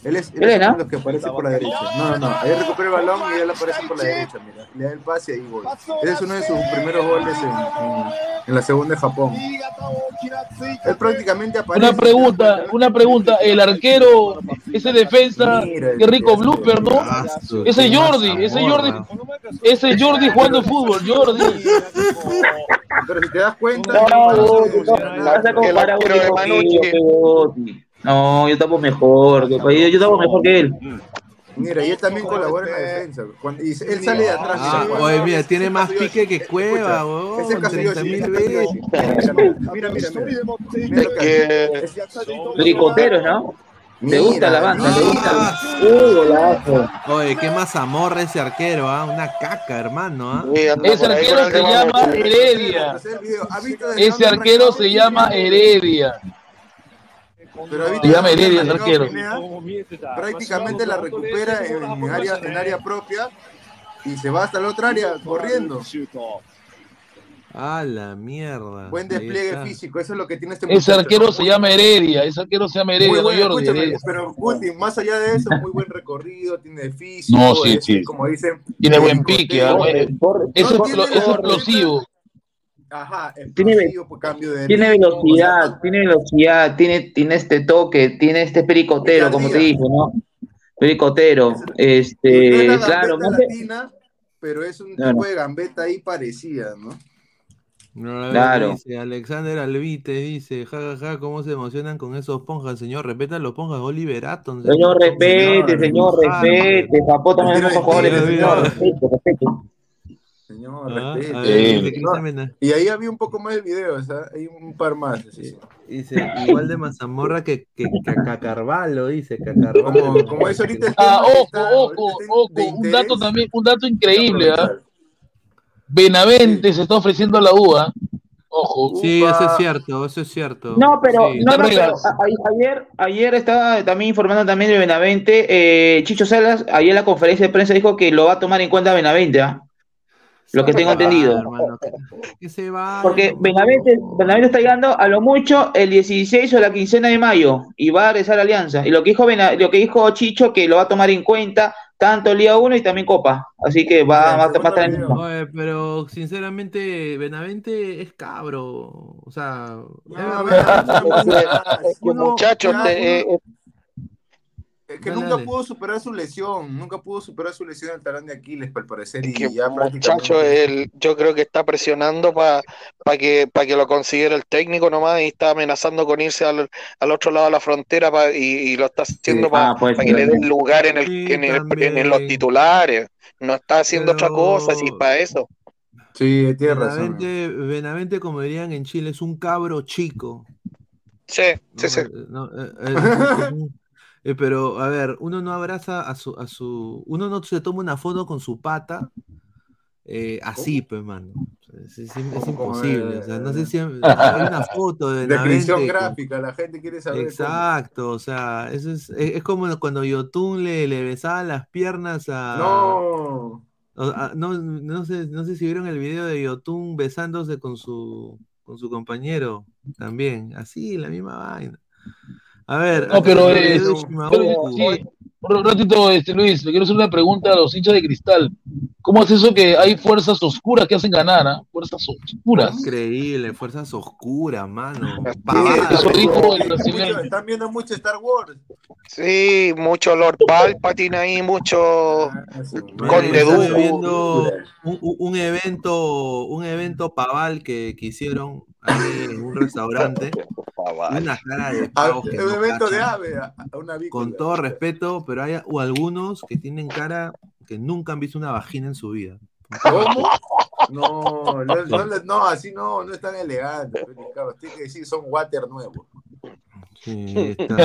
Él es, él ¿Él es era? uno de los que aparece por la derecha. No, no, no. Ahí recupera el balón y él aparece por la derecha, mira. Le da el pase y ahí gol. Ese es uno de sus primeros goles en, en- en la segunda de Japón. Él prácticamente aparece. Una pregunta, una pregunta, el arquero, ese defensa, qué rico blooper, ¿no? Ese Jordi, ese. Jordi, ese Jordi jugando fútbol, Jordi. Pero si te das cuenta. No, no no, no, El arquero de Manucci. yo tapo mejor, yo, yo tapo mejor que él. Mira, y él también colabora en la defensa. Cuando, y él sale de atrás. Ah, mira, oye, mira, tiene más pique que Cueva, Escucha, ese es weón. Kazuyoshi, 30 mil ese es veces. Kazuyoshi. Mira, mira, mira. Mira lo que Que Pericoteros, ¿no? Le gusta la banda, le gusta. Ah, Uh, golazo. Oye, qué más amorra ese arquero, ¿ah? Una caca, hermano, ¿ah? Ese arquero el se llama. Heredia. El video. ¿Ha visto desde Ese arquero se llama Heredia. Se llama Heredia arrancó arquero. Prácticamente la recupera en, en área, en área propia y se va hasta la otra área corriendo. A la mierda. Buen despliegue físico, eso es lo que tiene este Ese muchacho, arquero ¿no? se llama Heredia, ese arquero se llama Heredia, Muy no bueno, Jordi, Heredia. pero Guti, más allá de eso, muy buen recorrido, tiene físico, No, sí, es, sí. como dicen, Tiene buen pique, ah, eh, No es explosivo. Ajá, Tiene- por cambio de Tiene ritmo, o sea, velocidad, tiene velocidad, tiene, tiene este toque, tiene este pericotero, como te dije, ¿no? Pericotero. no es Este, la claro, no latina, pero es un Claro. tipo de gambeta ahí parecida, ¿no? A Claro. Dice, Alexander Alvite dice, jajaja, cómo se emocionan con esos ponjas, señor. Respeta los ponjas, Oliver Atom. Señor, respete, señor, señor, respete. Japón también Tiro es de jugadores, señor, respete, respete. señor, Ah, respete. a No, y ahí había un poco más de videos, ¿ah? hay un par más. sí. Dice, igual de mazamorra que, que, que Cacarvalho, dice Cacarvalho. Como, como es ahorita Ah, ojo, ojo, ojo, un dato también, un dato increíble, ¿ah? Benavente se está ofreciendo a la UA. Ojo. Sí, eso es cierto, eso es cierto. No, pero, Sí. no, no, Reglas. pero a- a- ayer, ayer estaba también informando también de Benavente. eh, Chicho Salas, ayer en la conferencia de prensa dijo que lo va a tomar en cuenta Benavente, ¿ah? Lo que tengo Ah, entendido. hermano, que, que se vaya. Porque Benavente, Benavente está llegando a lo mucho el 16 o la quincena de mayo y va a regresar a Alianza. Y lo que dijo Bena- lo que dijo Chicho que lo va a tomar en cuenta tanto Liga 1 y también Copa. Así que va, va, va a estar en Oye, pero sinceramente, Benavente es cabro. O sea, Es que, muchachos, te- eh, Es que Dale, nunca dale. pudo superar su lesión, nunca pudo superar su lesión del talón de Aquiles, al parecer, y que ya muchacho, prácticamente... él, yo creo que está presionando para que, pa que lo considere el técnico nomás y está amenazando con irse al, al otro lado de la frontera pa- y, y lo está haciendo para Ah, pues, que le den lugar en, el, Sí, en, el- también. en los titulares. No está haciendo otra cosa, así para eso. Sí, tiene razón. Benavente, Benavente, como dirían en Chile, es un cabro chico. Sí, sí, sí. No, eh, eh, es eh, pero, a ver, uno no abraza a su, a su, uno no se toma una foto con su pata eh, así, pues, mano. Es, es- es imposible. O sea, no sé si hay una foto de Descripción gráfica, la gente quiere saber. cómo. Exacto, o sea, eso es, es, es como cuando Yotun le, le besaba las piernas a. No. a- no, no sé, no sé si vieron el video de Yotun besándose con su, con su compañero también. Así, la misma vaina. A ver, No, pero, eh, pero, sí, un ratito, este, Luis, le quiero hacer una pregunta a los hinchas de cristal. ¿Cómo es eso que hay fuerzas oscuras que hacen ganar? ah? Fuerzas oscuras. Increíble, fuerzas oscuras, mano. Sí, Pavada. Eso dijo el mucho- brasileño. están viendo mucho Star Wars. Sí, mucho Lord Palpatine ahí, mucho Mira, Conde viendo un evento, un evento paval que, que hicieron ahí en un restaurante. Y una cara de Ah, pavos que un no evento de cachan. ave, una. Con todo respeto, pero hay o algunos que tienen cara que nunca han visto una vagina en su vida. ¿Cómo? No, no, no, no, así no, no es tan elegante. pues, Carlos, tiene que decir son water nuevos. Sí, está.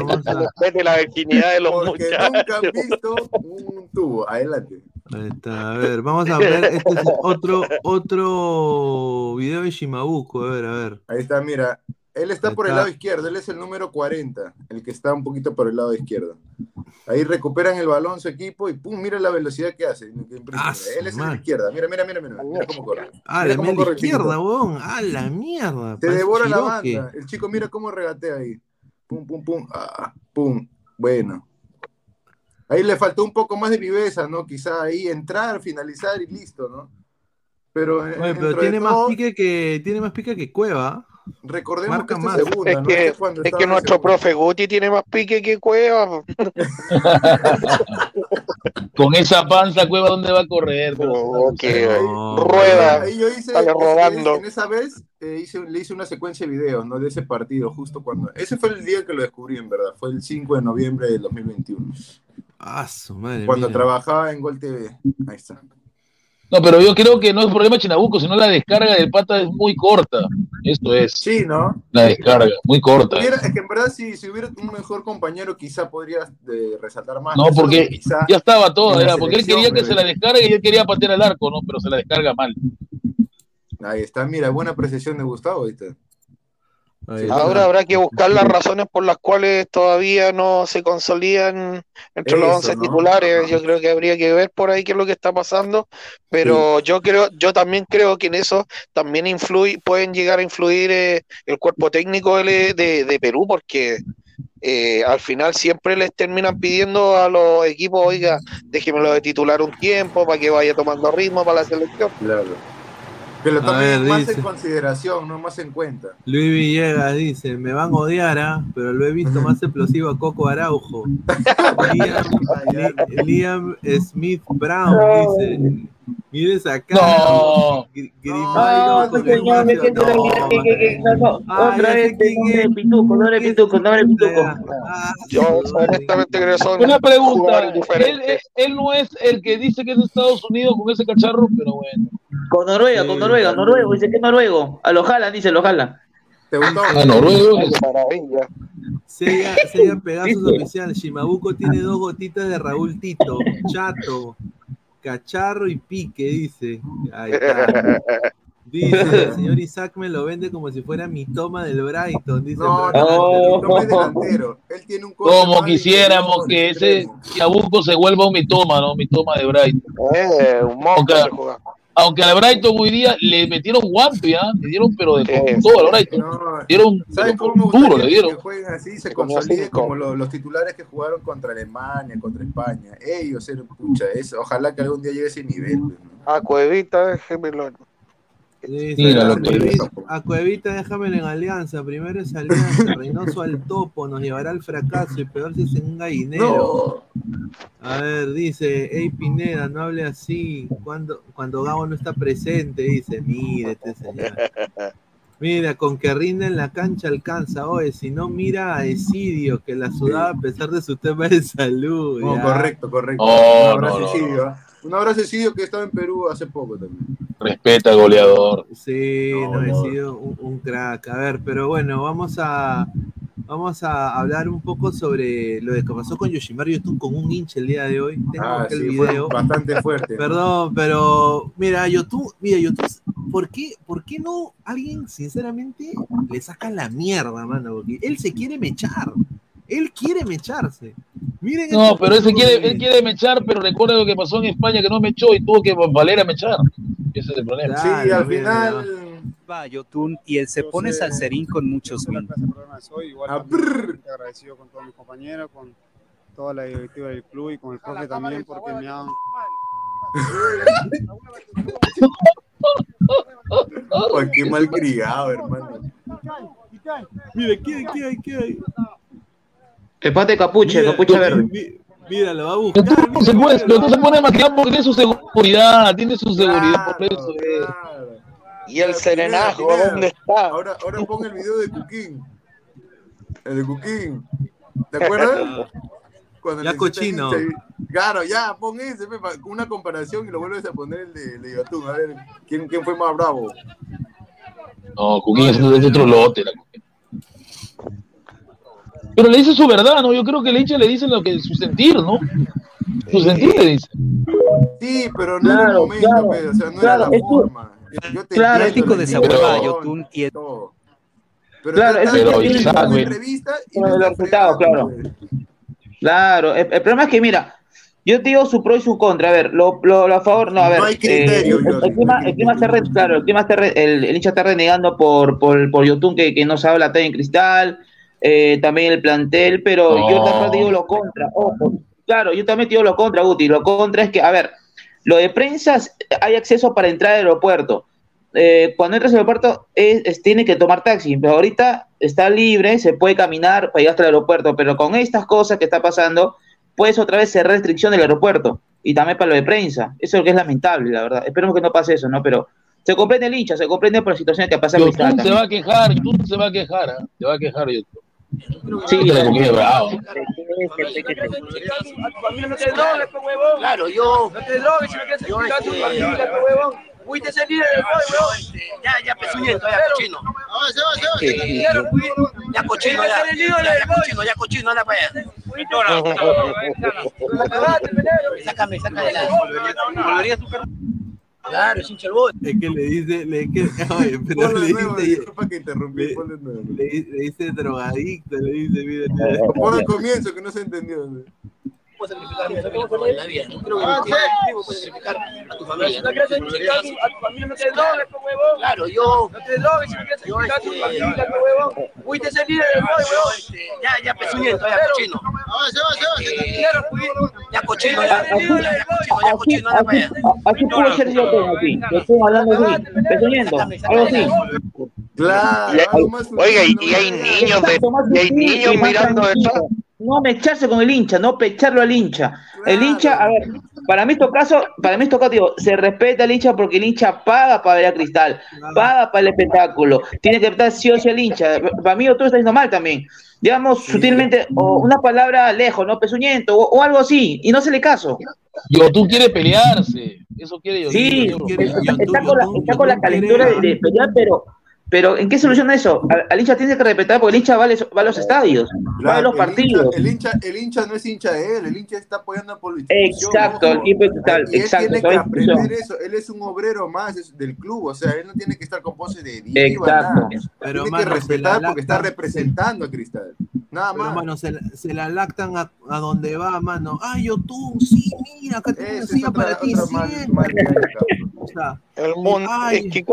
Vamos a- Respete la virginidad de los Porque nunca muchachos. han visto un tubo. Adelante. Ahí está, a ver, vamos a ver, este es otro, otro video de Shimabuku, a ver, a ver. Ahí está, mira. Él está por el lado izquierdo, él es el número 40, el que está un poquito por el lado izquierdo. Ahí recuperan el balón su equipo y pum, mira la velocidad que hace. Ah, él es el de man. la izquierda. Mira, mira, mira, mira, mira cómo corre. Ah, Mira la cómo corre izquierda, weón. Ah, la mierda. Te devora la banda. El chico mira cómo regatea ahí. Pum, pum, pum. Ah, pum. Bueno. Ahí le faltó un poco más de viveza, ¿no? Quizá ahí entrar, finalizar y listo, ¿no? Pero, eh, Oye, pero tiene más pique que tiene más pique que Cueva. Recordemos marca que más. esta es segunda, Es ¿no? que, Este es que nuestro segunda. profe Guti tiene más pique que Cueva. Con esa panza, Cueva, ¿dónde va a correr? Oh, No. rueda. Ahí yo hice, Sale ese- rodando. en esa vez eh, hice, le hice una secuencia de videos, ¿no? De ese partido, justo cuando... Ese fue el día que lo descubrí, en verdad. Fue el 5 de noviembre del 2021. Ah, su madre Cuando mía. trabajaba en Gol TV. Ahí está. No, pero yo creo que no es problema de Chinabuco, sino la descarga del pata es muy corta. Esto es. Sí, ¿no? La descarga, muy corta. Es que en verdad, si, si hubiera un mejor compañero, quizá podrías eh, resaltar más. No, porque quizá ya estaba todo, era porque él quería que se la descargue y él quería patear al arco, ¿no? Pero se la descarga mal. Ahí está, mira, buena apreciación de Gustavo, ¿viste? Ahora habrá que buscar las razones por las cuales todavía no se consolidan entre los Eso, 11 ¿no? titulares. Yo creo que habría que ver por ahí qué es lo que está pasando, pero yo creo, yo también creo que en eso también influye, pueden llegar a influir eh, el cuerpo técnico de, de- de Perú, porque eh, al final siempre les terminan pidiendo a los equipos, oiga, déjemelo de titular un tiempo para que vaya tomando ritmo para la selección. Claro. Que lo tomen ver, más dice. en consideración, no más en cuenta. Luis Villegas dice, me van a odiar, ¿ah? pero lo he visto más explosivo a Coco Araujo. Liam, Li- Liam Smith Brown dice, mire esa cara. No. Gr- Grimaldo No, que- que- que- que- no, no, Ah, otra vez, pituco, no le pituco, no le pituco. Yo honestamente creo que son Una pregunta. Él, diferentes. él- él no es el que dice que es de Estados Unidos con ese cacharro, pero bueno. Con Noruega, con Noruega, Noruego, dice que es noruego. A lo jalan, dice, lo jalan. ¿Te gustó? A noruego. Maravilla. Sella, Sella Pegasus oficial, Shimabuco tiene dos gotitas de Raúl Tito, Chato, Cacharro y Pique, dice. Ahí está. Dice, el señor Isaac me lo vende como si fuera mi toma del Brighton, dice. No, no, no es delantero. Él tiene un Como quisiéramos que ese. Yabuco se vuelva un mitoma, ¿no? Mitoma de Brighton. Eh, un monstruo Aunque, al Brighton hoy día le metieron guampi, ¿ah? Le dieron, pero de Sí, con todo al Brighton. No, dieron, ¿Saben cómo me duro le que dieron. jueguen así se consoliden como lo- los titulares que jugaron contra Alemania, contra España? Ellos eran pucha, eso. Ojalá que algún día llegue ese nivel. ¿no? A Cuevita, déjemelo. Dice, Mira lo a, que Cuevita, a Cuevita déjamelo en alianza. Primero es alianza. Reynoso al topo. Nos llevará al fracaso y peor si es en un gallinero. A ver, dice, hey Pineda, no hable así. Cuando, cuando Gabo no está presente, dice, mírete, señor. Mira, con que rinda en la cancha alcanza. Oye, si no, mira a Esidio, que la sudaba a pesar de su tema de salud. No, ya. correcto, correcto. No, un abrazo no, a no, Esidio, ¿ah? Un abrazo a Esidio que estaba en Perú hace poco también. Respeta al goleador. Sí, No, un, un crack. A ver, pero bueno, vamos a vamos a hablar un poco sobre lo de que pasó con Yoshimaru Yotun con un hincha el día de hoy. Tengo Ah, el sí, fue video. bastante fuerte. Perdón, pero mira, Yotun, mira, Yotun, ¿por qué, ¿por qué no alguien, sinceramente, le saca la mierda, mano? Porque él se quiere mechar. Él quiere mecharse. Miren No, pero él, se quiere, él quiere mechar, pero recuerda lo que pasó en España, que no mechó y tuvo que valer a mechar. Ese es el problema. Sí, al mira, final. Va, Yotun, y él se pone salserín con muchos mil. Ah, Igual agradecido con todos mis compañeros, con toda la directiva del club y con el profe también porque me han... Ay, qué mal criado, hermano. Mira, ¿qué hay? ¿Qué hay? ¿Qué hay? El pate capuche, Mira, capucha verde. mi- Mira, lo va a buscar. Tú se pone, tú se pone maquillado porque tiene su seguridad, tiene su seguridad, por eso. eh. Y el serenajo, ¿dónde está? Ahora, ahora pon el video de Cuquín. El de Cuquín. ¿Te acuerdas? Cuando Ya cochino. Claro, ya, pon ese, una comparación y lo vuelves a poner el de, el de Yotun. A ver, ¿quién, ¿quién fue más bravo? No, Cuquín es de otro lote. la. Pero le dice su verdad, ¿no? Yo creo que el hincha le dice lo que su sentir, ¿no? Su sentir le dice. Sí, pero no era el Claro, momento, claro, o sea, no claro, era la forma. Yo te Claro, entiendo, de esa huevada, Yotun, y todo. Pero, Claro, tú eso Pero viendo Isaac, una entrevista y el resultado, claro. pe. Claro, el, el problema es que, mira, yo te digo su pro y su contra. A ver, lo, lo, lo a favor, no, a ver. No hay criterio, eh, el, clima, el clima está re- claro, el clima está re- el, hincha está renegando por, por, por Yotun que, que no sabe la talla en cristal, eh, también el plantel, pero yo No. también digo lo contra. Ojo, claro, yo también te digo lo contra, Guti. Lo contra es que, a ver, lo de prensa hay acceso para entrar al aeropuerto. Eh, cuando entras al aeropuerto es, es- tiene que tomar taxi, pero ahorita está libre, se puede caminar para llegar hasta el aeropuerto, pero con estas cosas que está pasando, puedes otra vez cerrar restricción del aeropuerto y también para lo de prensa. Eso es lo que es lamentable, la verdad. Esperemos que no pase eso, ¿no? Pero se comprende el hincha, se comprende por la situación que pasa en Yotun se va a quejar, Yotun se va a quejar, ¿ah? Se va a quejar. Sí, la Cuquín es bravo. Claro, yo. No te drogues si no quieres explicar tu familia, pe huevón. Fuiste ese líder del rock, huevón. Ya, ya, pezuñento, ya, cochino. Ya, cochino, ya. Ya, ya, cochino, ya, cochino, anda para allá. Sácame, sácame. Tu Claro, es hincha el bote. Es que le dice, le, que, oye, pero Ponlo le nuevo, dice, disculpa que interrumpí, ponlo de nuevo. le, le dice drogadicto, le dice, mira, mira. Pon el comienzo que no se entendió. Puedes sacrificar a mi familia por la vida. No creo que mi mismo puede sacrificar a tu familia. No quieres sacrificar a tu, a tu familia, no te pues, huevón. Claro, yo. No te drogues si no quieres sacrificar a tu familia, pues, huevón. Fuiste ese líder del rock, huevón. Ya, ya, pezuñento, ya, cochino. Ya, cochino, ya. Así, así, así puedo ser yo aquí. Yo estoy hablando así, pezuñento, algo así. Claro, Oiga, y, hay niños y hay niños mirando eso. No mecharse con el hincha, no pecharlo al hincha. El hincha, a ver, para mí estos casos, para mí estos casos, digo, se respeta al hincha porque el hincha paga para ver a Cristal, paga para el espectáculo, tiene que respetar sí o sí al hincha. Para mí tú estás diciendo mal también. Digamos sutilmente, o una palabra lejos, ¿no? Pezuñento, o, o algo así, y no se le caso. Yotun quiere pelearse. Eso quiere Yotun. Sí, está con la, está con la calentura de, de pelear, pero, pero ¿en qué soluciona eso? Al, al hincha tiene que respetar porque el hincha va, a los- va a los estadios, va a los hincha- partidos. El hincha, el hincha no es hincha de él, el hincha está apoyando por la Exacto, el tipo de Cristal, Y él exacto, tiene que aprender eso. Él es un obrero más es- del club, o sea, él no tiene que estar con poses de diva, Exacto. nada. Pero, tiene mano, que respetar la porque está representando a Cristal. Nada Pero, más. mano, se, la- se la lactan a, a donde va, mano. Ay, Yotun, sí, mira, acá tengo una es silla para ti, siéntate. O sea, El mon- Ay. es que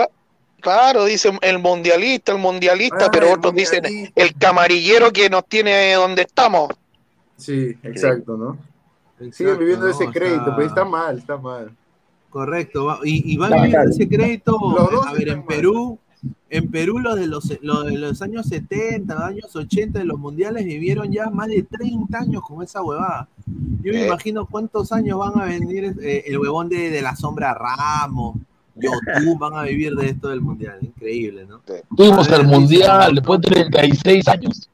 claro, dicen el mundialista, el mundialista, Ah, pero el otros dicen el camarillero que nos tiene donde estamos. Sí, exacto, ¿no? Siguen Exacto, viviendo ¿no? ese crédito, sea, pero está mal, está mal. Correcto, va- y, y van viviendo ese crédito, a ver, en mal. Perú, en Perú los de los, los de los años 70, los años 80 de los mundiales vivieron ya más de 30 años con esa huevada. Yo me Eh. imagino cuántos años van a venir eh, el huevón de, de la sombra Ramos, YouTube, van a vivir de esto del mundial, increíble, ¿no? Al dice- mundial después de 36 años.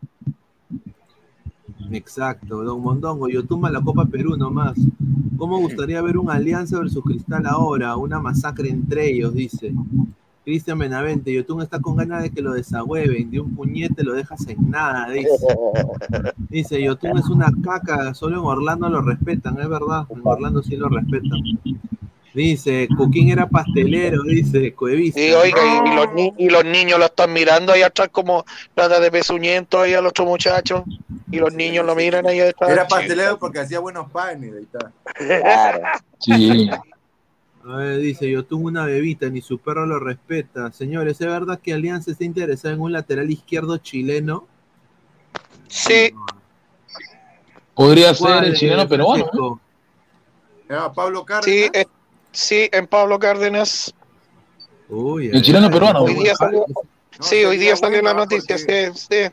Exacto, Don Mondongo, Yotuma la Copa Perú nomás. ¿Cómo gustaría ver una alianza versus Cristal ahora? Una masacre entre ellos, dice. Cristian Benavente, Yotun está con ganas de que lo desagüeven, de un puñete lo dejas en nada, dice. Dice, Yotun es una caca, solo en Orlando lo respetan, es verdad, en Orlando sí lo respetan. Dice, Cuquín era pastelero, dice, Cuevista. Y oiga, y, y los, ni- y los niños lo están mirando ahí atrás como trata de pezuñento ahí al otro muchacho. Y los niños lo miran ahí detrás. Era pastelero porque hacía buenos panes, ahí está. Sí. A ver, dice, yo tuve una bebita, ni su perro lo respeta. Señores, ¿es verdad que Alianza está interesada en un lateral izquierdo chileno? Sí. Podría ser ¿Cuál, el chileno peruano. ¿eh? Ah, Pablo Cárdenas. Sí, eh, sí, en Pablo Cárdenas. Uy, El chileno peruano. Hoy día salió, sí, hoy día salió la noticia. Sí, sí.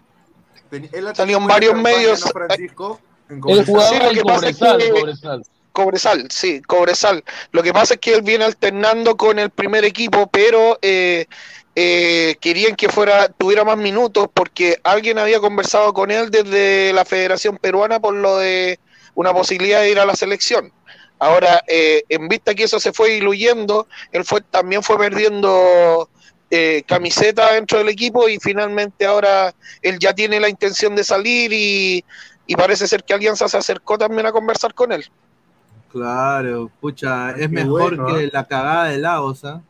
Salió en varios campaña, medios. ¿no, Francisco? En Sí, lo en que pasa es que- Cobresal. Cobresal, sí, Cobresal. Lo que pasa es que él viene alternando con el primer equipo, pero eh, eh, querían que fuera tuviera más minutos porque alguien había conversado con él desde la Federación Peruana por lo de una posibilidad de ir a la selección. Ahora, eh, en vista que eso se fue diluyendo, él fue también fue perdiendo eh, camiseta dentro del equipo y finalmente ahora él ya tiene la intención de salir y, y parece ser que Alianza se acercó también a conversar con él. Claro, pucha, es Qué mejor bueno, que ¿eh? la cagada de Lagos, ¿ah?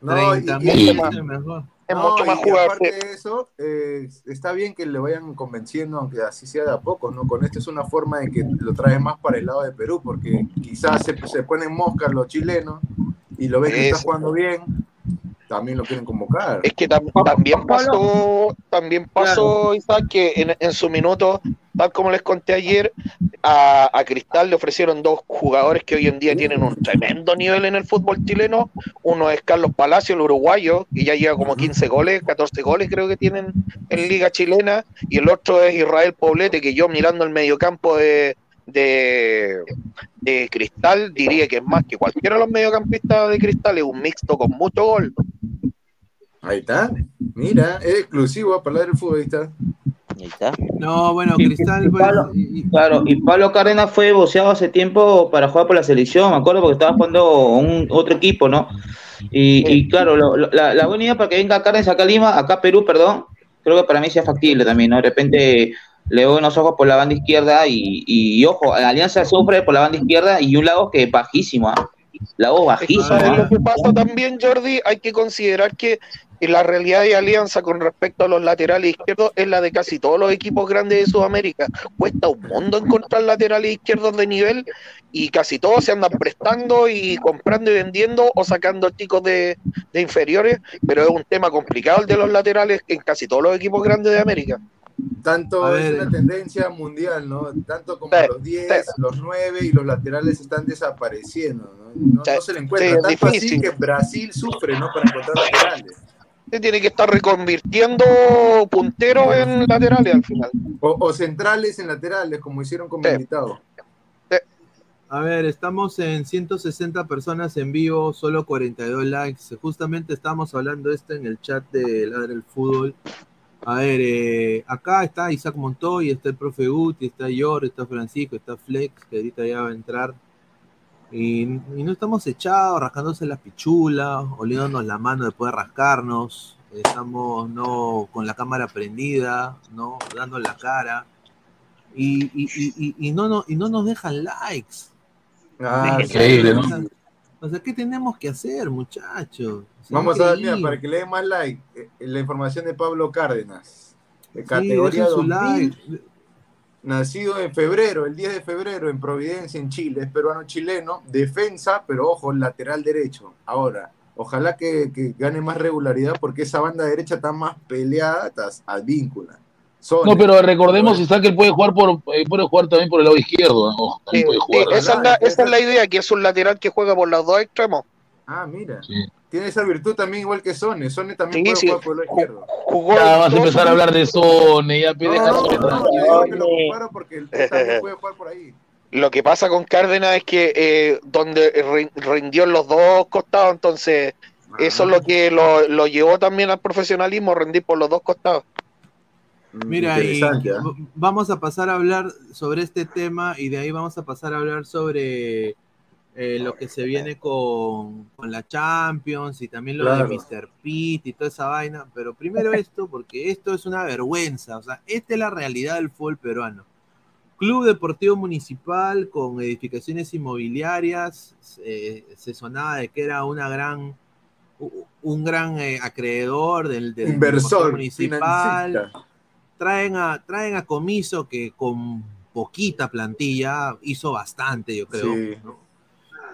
No, y- 30 y- mil Sí. veces mejor. Es No, mucho más jugable. aparte de eso, eh, está bien que le vayan convenciendo, aunque así sea de a poco, ¿no? Con esto es una forma de que lo trae más para el lado de Perú, porque quizás se, se ponen moscas los chilenos y lo ven que está jugando bien, también lo quieren convocar. Es que tam- también pasó, también pasó, Isaac, que en, en su minuto, tal como les conté ayer, a, a Cristal le ofrecieron dos jugadores que hoy en día tienen un tremendo nivel en el fútbol chileno. Uno es Carlos Palacio, el uruguayo, que ya lleva como 15 goles, 14 goles creo que tienen en Liga Chilena, y el otro es Israel Poblete, que yo mirando el mediocampo de, de, de Cristal diría que es más que cualquiera de los mediocampistas de Cristal, es un mixto con mucho gol. Ahí está, mira, es exclusivo para hablar del fútbol, ahí está. No, bueno, Cristal, y Pablo- y- y- Claro, y Pablo Cárdenas fue boceado hace tiempo para jugar por la selección, me acuerdo, porque estaba jugando un otro equipo, ¿no? Y, y claro, lo- lo- la, la buena idea para que venga Cárdenas acá a Lima, acá a Perú, perdón, creo que para mí sea factible también, ¿no? De repente le doy unos ojos por la banda izquierda y, y, ojo, Alianza sufre por la banda izquierda y un lado que es bajísimo, ¿ah? La voz ¿Sabes bajísima. lo que pasa también, Jordi? Hay que considerar que la realidad de Alianza con respecto a los laterales izquierdos es la de casi todos los equipos grandes de Sudamérica. Cuesta un mundo encontrar laterales izquierdos de nivel y casi todos se andan prestando y comprando y vendiendo o sacando chicos de, de inferiores, pero es un tema complicado el de los laterales en casi todos los equipos grandes de América. Tanto es una tendencia mundial, ¿no? Tanto como Sí, los 10, los 9 y los laterales están desapareciendo, ¿no? No, no se le encuentra. Tanto así difícil. que Brasil sufre, ¿no? Para encontrar laterales. Se tiene que estar reconvirtiendo punteros en laterales al final. O, o centrales en laterales, como hicieron con Militao. A ver, estamos en 160 personas en vivo, solo 42 likes. Justamente estamos hablando esto en el chat de Ladra el Fútbol. A ver, eh, acá está Isaac Montoy, está el profe Guti, está Yor, está Francisco, está Flex, que ahorita ya va a entrar. Y, y no estamos echados, rascándose la pichula, oliéndonos la mano después de rascarnos. Estamos no con la cámara prendida, no dando la cara. Y, y, y, y- y no, no, y no nos dejan likes. Ah, Increíble, ¿no? O sea, ¿qué tenemos que hacer, muchachos? O sea, Vamos a dar, mira, increíble. para que le den más like, eh, la información de Pablo Cárdenas, de Sí, categoría su 2000, like. nacido en febrero, el 10 de febrero, en Providencia, en Chile, es peruano-chileno, defensa, pero ojo, lateral derecho. Ahora, ojalá que, que gane más regularidad porque esa banda derecha está más peleada, está advíncula. No, pero recordemos, Isaac, que él puede jugar por, eh, puede jugar también por el lado izquierdo. ¿no? También Sí, puede sí, jugar. esa, es la, esa es la idea, que es un lateral que juega por los dos extremos. Ah, mira. Tiene esa virtud también igual que Sone. Sone también Sí, puede sí. jugar por el lado izquierdo. Ya vas a empezar a hablar de Sone, ya pide No, no, no, que lo porque él también puede jugar por ahí. Lo que pasa con Cárdenas es que eh, donde rin- rindió en los dos costados, entonces eso es lo que lo, lo llevó también al profesionalismo, rendir por los dos costados. Mira, y v- vamos a pasar a hablar sobre este tema y de ahí vamos a pasar a hablar sobre eh, lo que se viene con, con la Champions y también lo Claro. de Mr. Pitt y toda esa vaina. Pero primero esto, porque esto es una vergüenza. O sea, esta es la realidad del fútbol peruano. Club Deportivo Municipal con edificaciones inmobiliarias, eh, se sonaba de que era una gran, un gran eh, acreedor del, del Inversor, Municipal financista. Traen a, traen a Comiso que con poquita plantilla hizo bastante, yo creo. Sí. ¿no?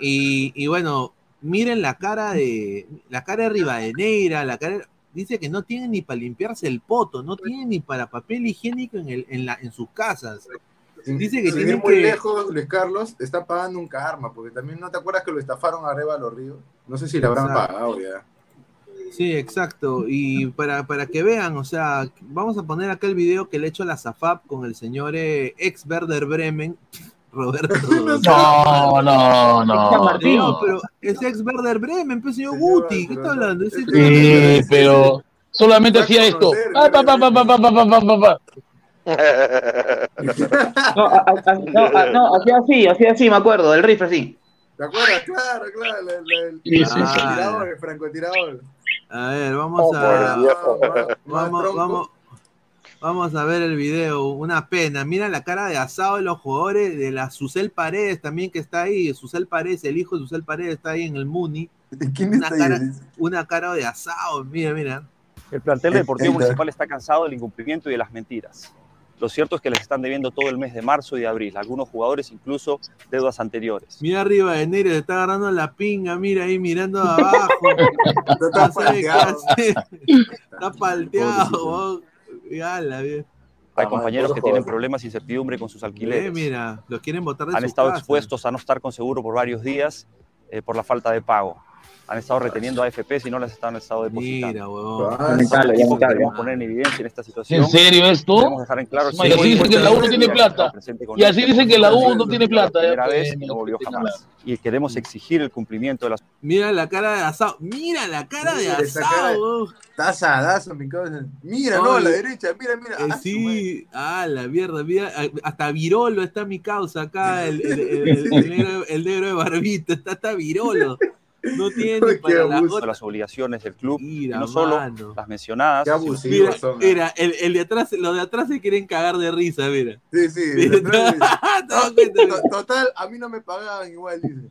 Y, y bueno, miren la cara de la cara de Rivadeneira, la cara dice que no tienen ni para limpiarse el poto, no tienen ni para papel higiénico en, el, en, la, en sus casas. Dice que ir tienen muy que lejos, Luis Carlos está pagando un karma, porque también no te acuerdas que lo estafaron arriba a los ríos. No sé si le habrán Exacto. pagado ya. Sí, exacto. Y para, para que vean, o sea, vamos a poner acá el video que le he hecho a la Zafap con el señor eh, ex Werder Bremen, Roberto. No, no, no. No, pero es ex Werder Bremen, pues señor Guti, ¿qué está hablando? Sí, pero solamente hacía esto. Ah, pa, pa, pa, pa, pa, pa, pa, pa, pa. No, a- a- a- no, a- no, hacía así, hacía así, me acuerdo, del rifle así. ¿Te acuerdas? Claro, claro. la- la- el Sí, sí, sí. francotirador, el francotirador. A ver, vamos Oh, a. Vamos, vamos, vamos a ver el video. Una pena. Mira la cara de asado de los jugadores de la Susel Paredes también que está ahí. Susel Paredes, el hijo de Susel Paredes está ahí en el Muni. una, está ahí? cara, una cara de asado. Mira, mira. El plantel deportivo municipal está cansado del incumplimiento y de las mentiras. Lo cierto es que les están debiendo todo el mes de marzo y de abril, algunos jugadores incluso deudas anteriores. Mira arriba de Negro, está agarrando la pinga, mira ahí mirando abajo. No sabe qué palteado. Está palteado. bien. Hay compañeros que tienen problemas e incertidumbre con sus Eh, alquileres. mira, los quieren botar de Han su estado casa. expuestos a no estar con seguro por varios días eh, por la falta de pago. Han estado reteniendo AFPs y no las están estado depositando. Mira, Lamentable, un equipo que queremos poner en evidencia en esta situación. ¿En serio esto? Queremos dejar en claro Y así dicen que la U no tiene plata. Y así dicen que la U no tiene plata. La primera Ya, vez y no volvió jamás. Y queremos exigir el cumplimiento de las Mira la cara de asado. Mira la cara de asado. weón. Está asadazo, mi causa. Mira, no, a la derecha, mira, mira. Eh, Ah, sí, ah, la mierda, mira, hasta Virolo está mi causa acá, el, el- el- el- el negro, el negro de barbita, está hasta Virolo. No tiene ni para la de gota. las obligaciones del club, y Mira, no solo mano. las mencionadas. sino- Mira, mira, el, el de atrás, los de atrás se quieren cagar de risa, mira. Sí, sí. Mira, de atrás dice, ¿te das cuenta? "To- Total, a mí no me pagaban igual, dice.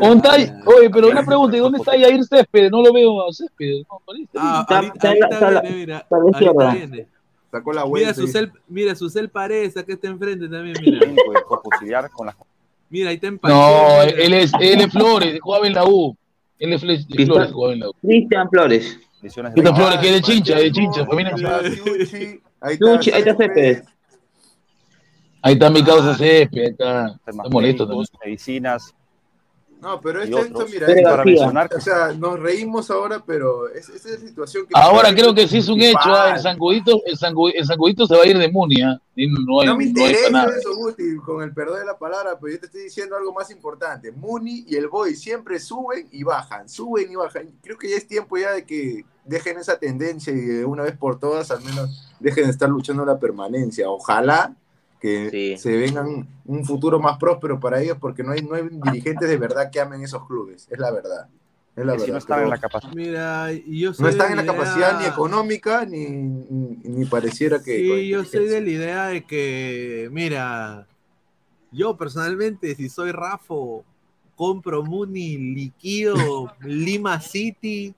¿Dónde está ahí? Oye, pero una pregunta, ¿y dónde está Yair Céspedes? No lo veo a Céspedes. No, aparece. Ah, Está- ahorita, está- ahorita viene, mira. Ahorita viene. Sacó la Mira vuelta. su y- cel, mira su cel Pareza que está enfrente también, mira. Auxiliar con las Mira, ahí está en No, él es, él es Flores, jugaba en la U. Él es Fle- Flores, jugaba en la U. Cristian Flores. Cristian Flores, que es de Chincha, de Chincha. Siuchi, ahí Yuchi, ahí está Céspedes. Céspedes. Ahí está mi causa Césped, ahí está. Está molesto también. medicinas. No, pero y esto, esto mira, para mencionar que o sea, nos reímos ahora, pero es, esa es la situación que... Ahora creo que sí es un hecho, ah, el. Sangudito, el, Sangu- el Sangudito se va a ir de Munia. y no hay, No me no hay interesa nada. eso, Gusti, con el perdón de la palabra, pero yo te estoy diciendo algo más importante. Muni y el Boy siempre suben y bajan, suben y bajan. Creo que ya es tiempo ya de que dejen esa tendencia y de una vez por todas al menos dejen de estar luchando la permanencia. Ojalá que Sí. se vengan un futuro más próspero para ellos porque no hay, no hay dirigentes de verdad que amen esos clubes, es la verdad. Es la si verdad. no están en la capacidad. Mira, yo no están en la idea- capacidad ni económica ni, ni, ni pareciera que... Sí, yo soy de la idea de que, mira, yo personalmente, si soy Rafo, compro Muni, liquido Lima City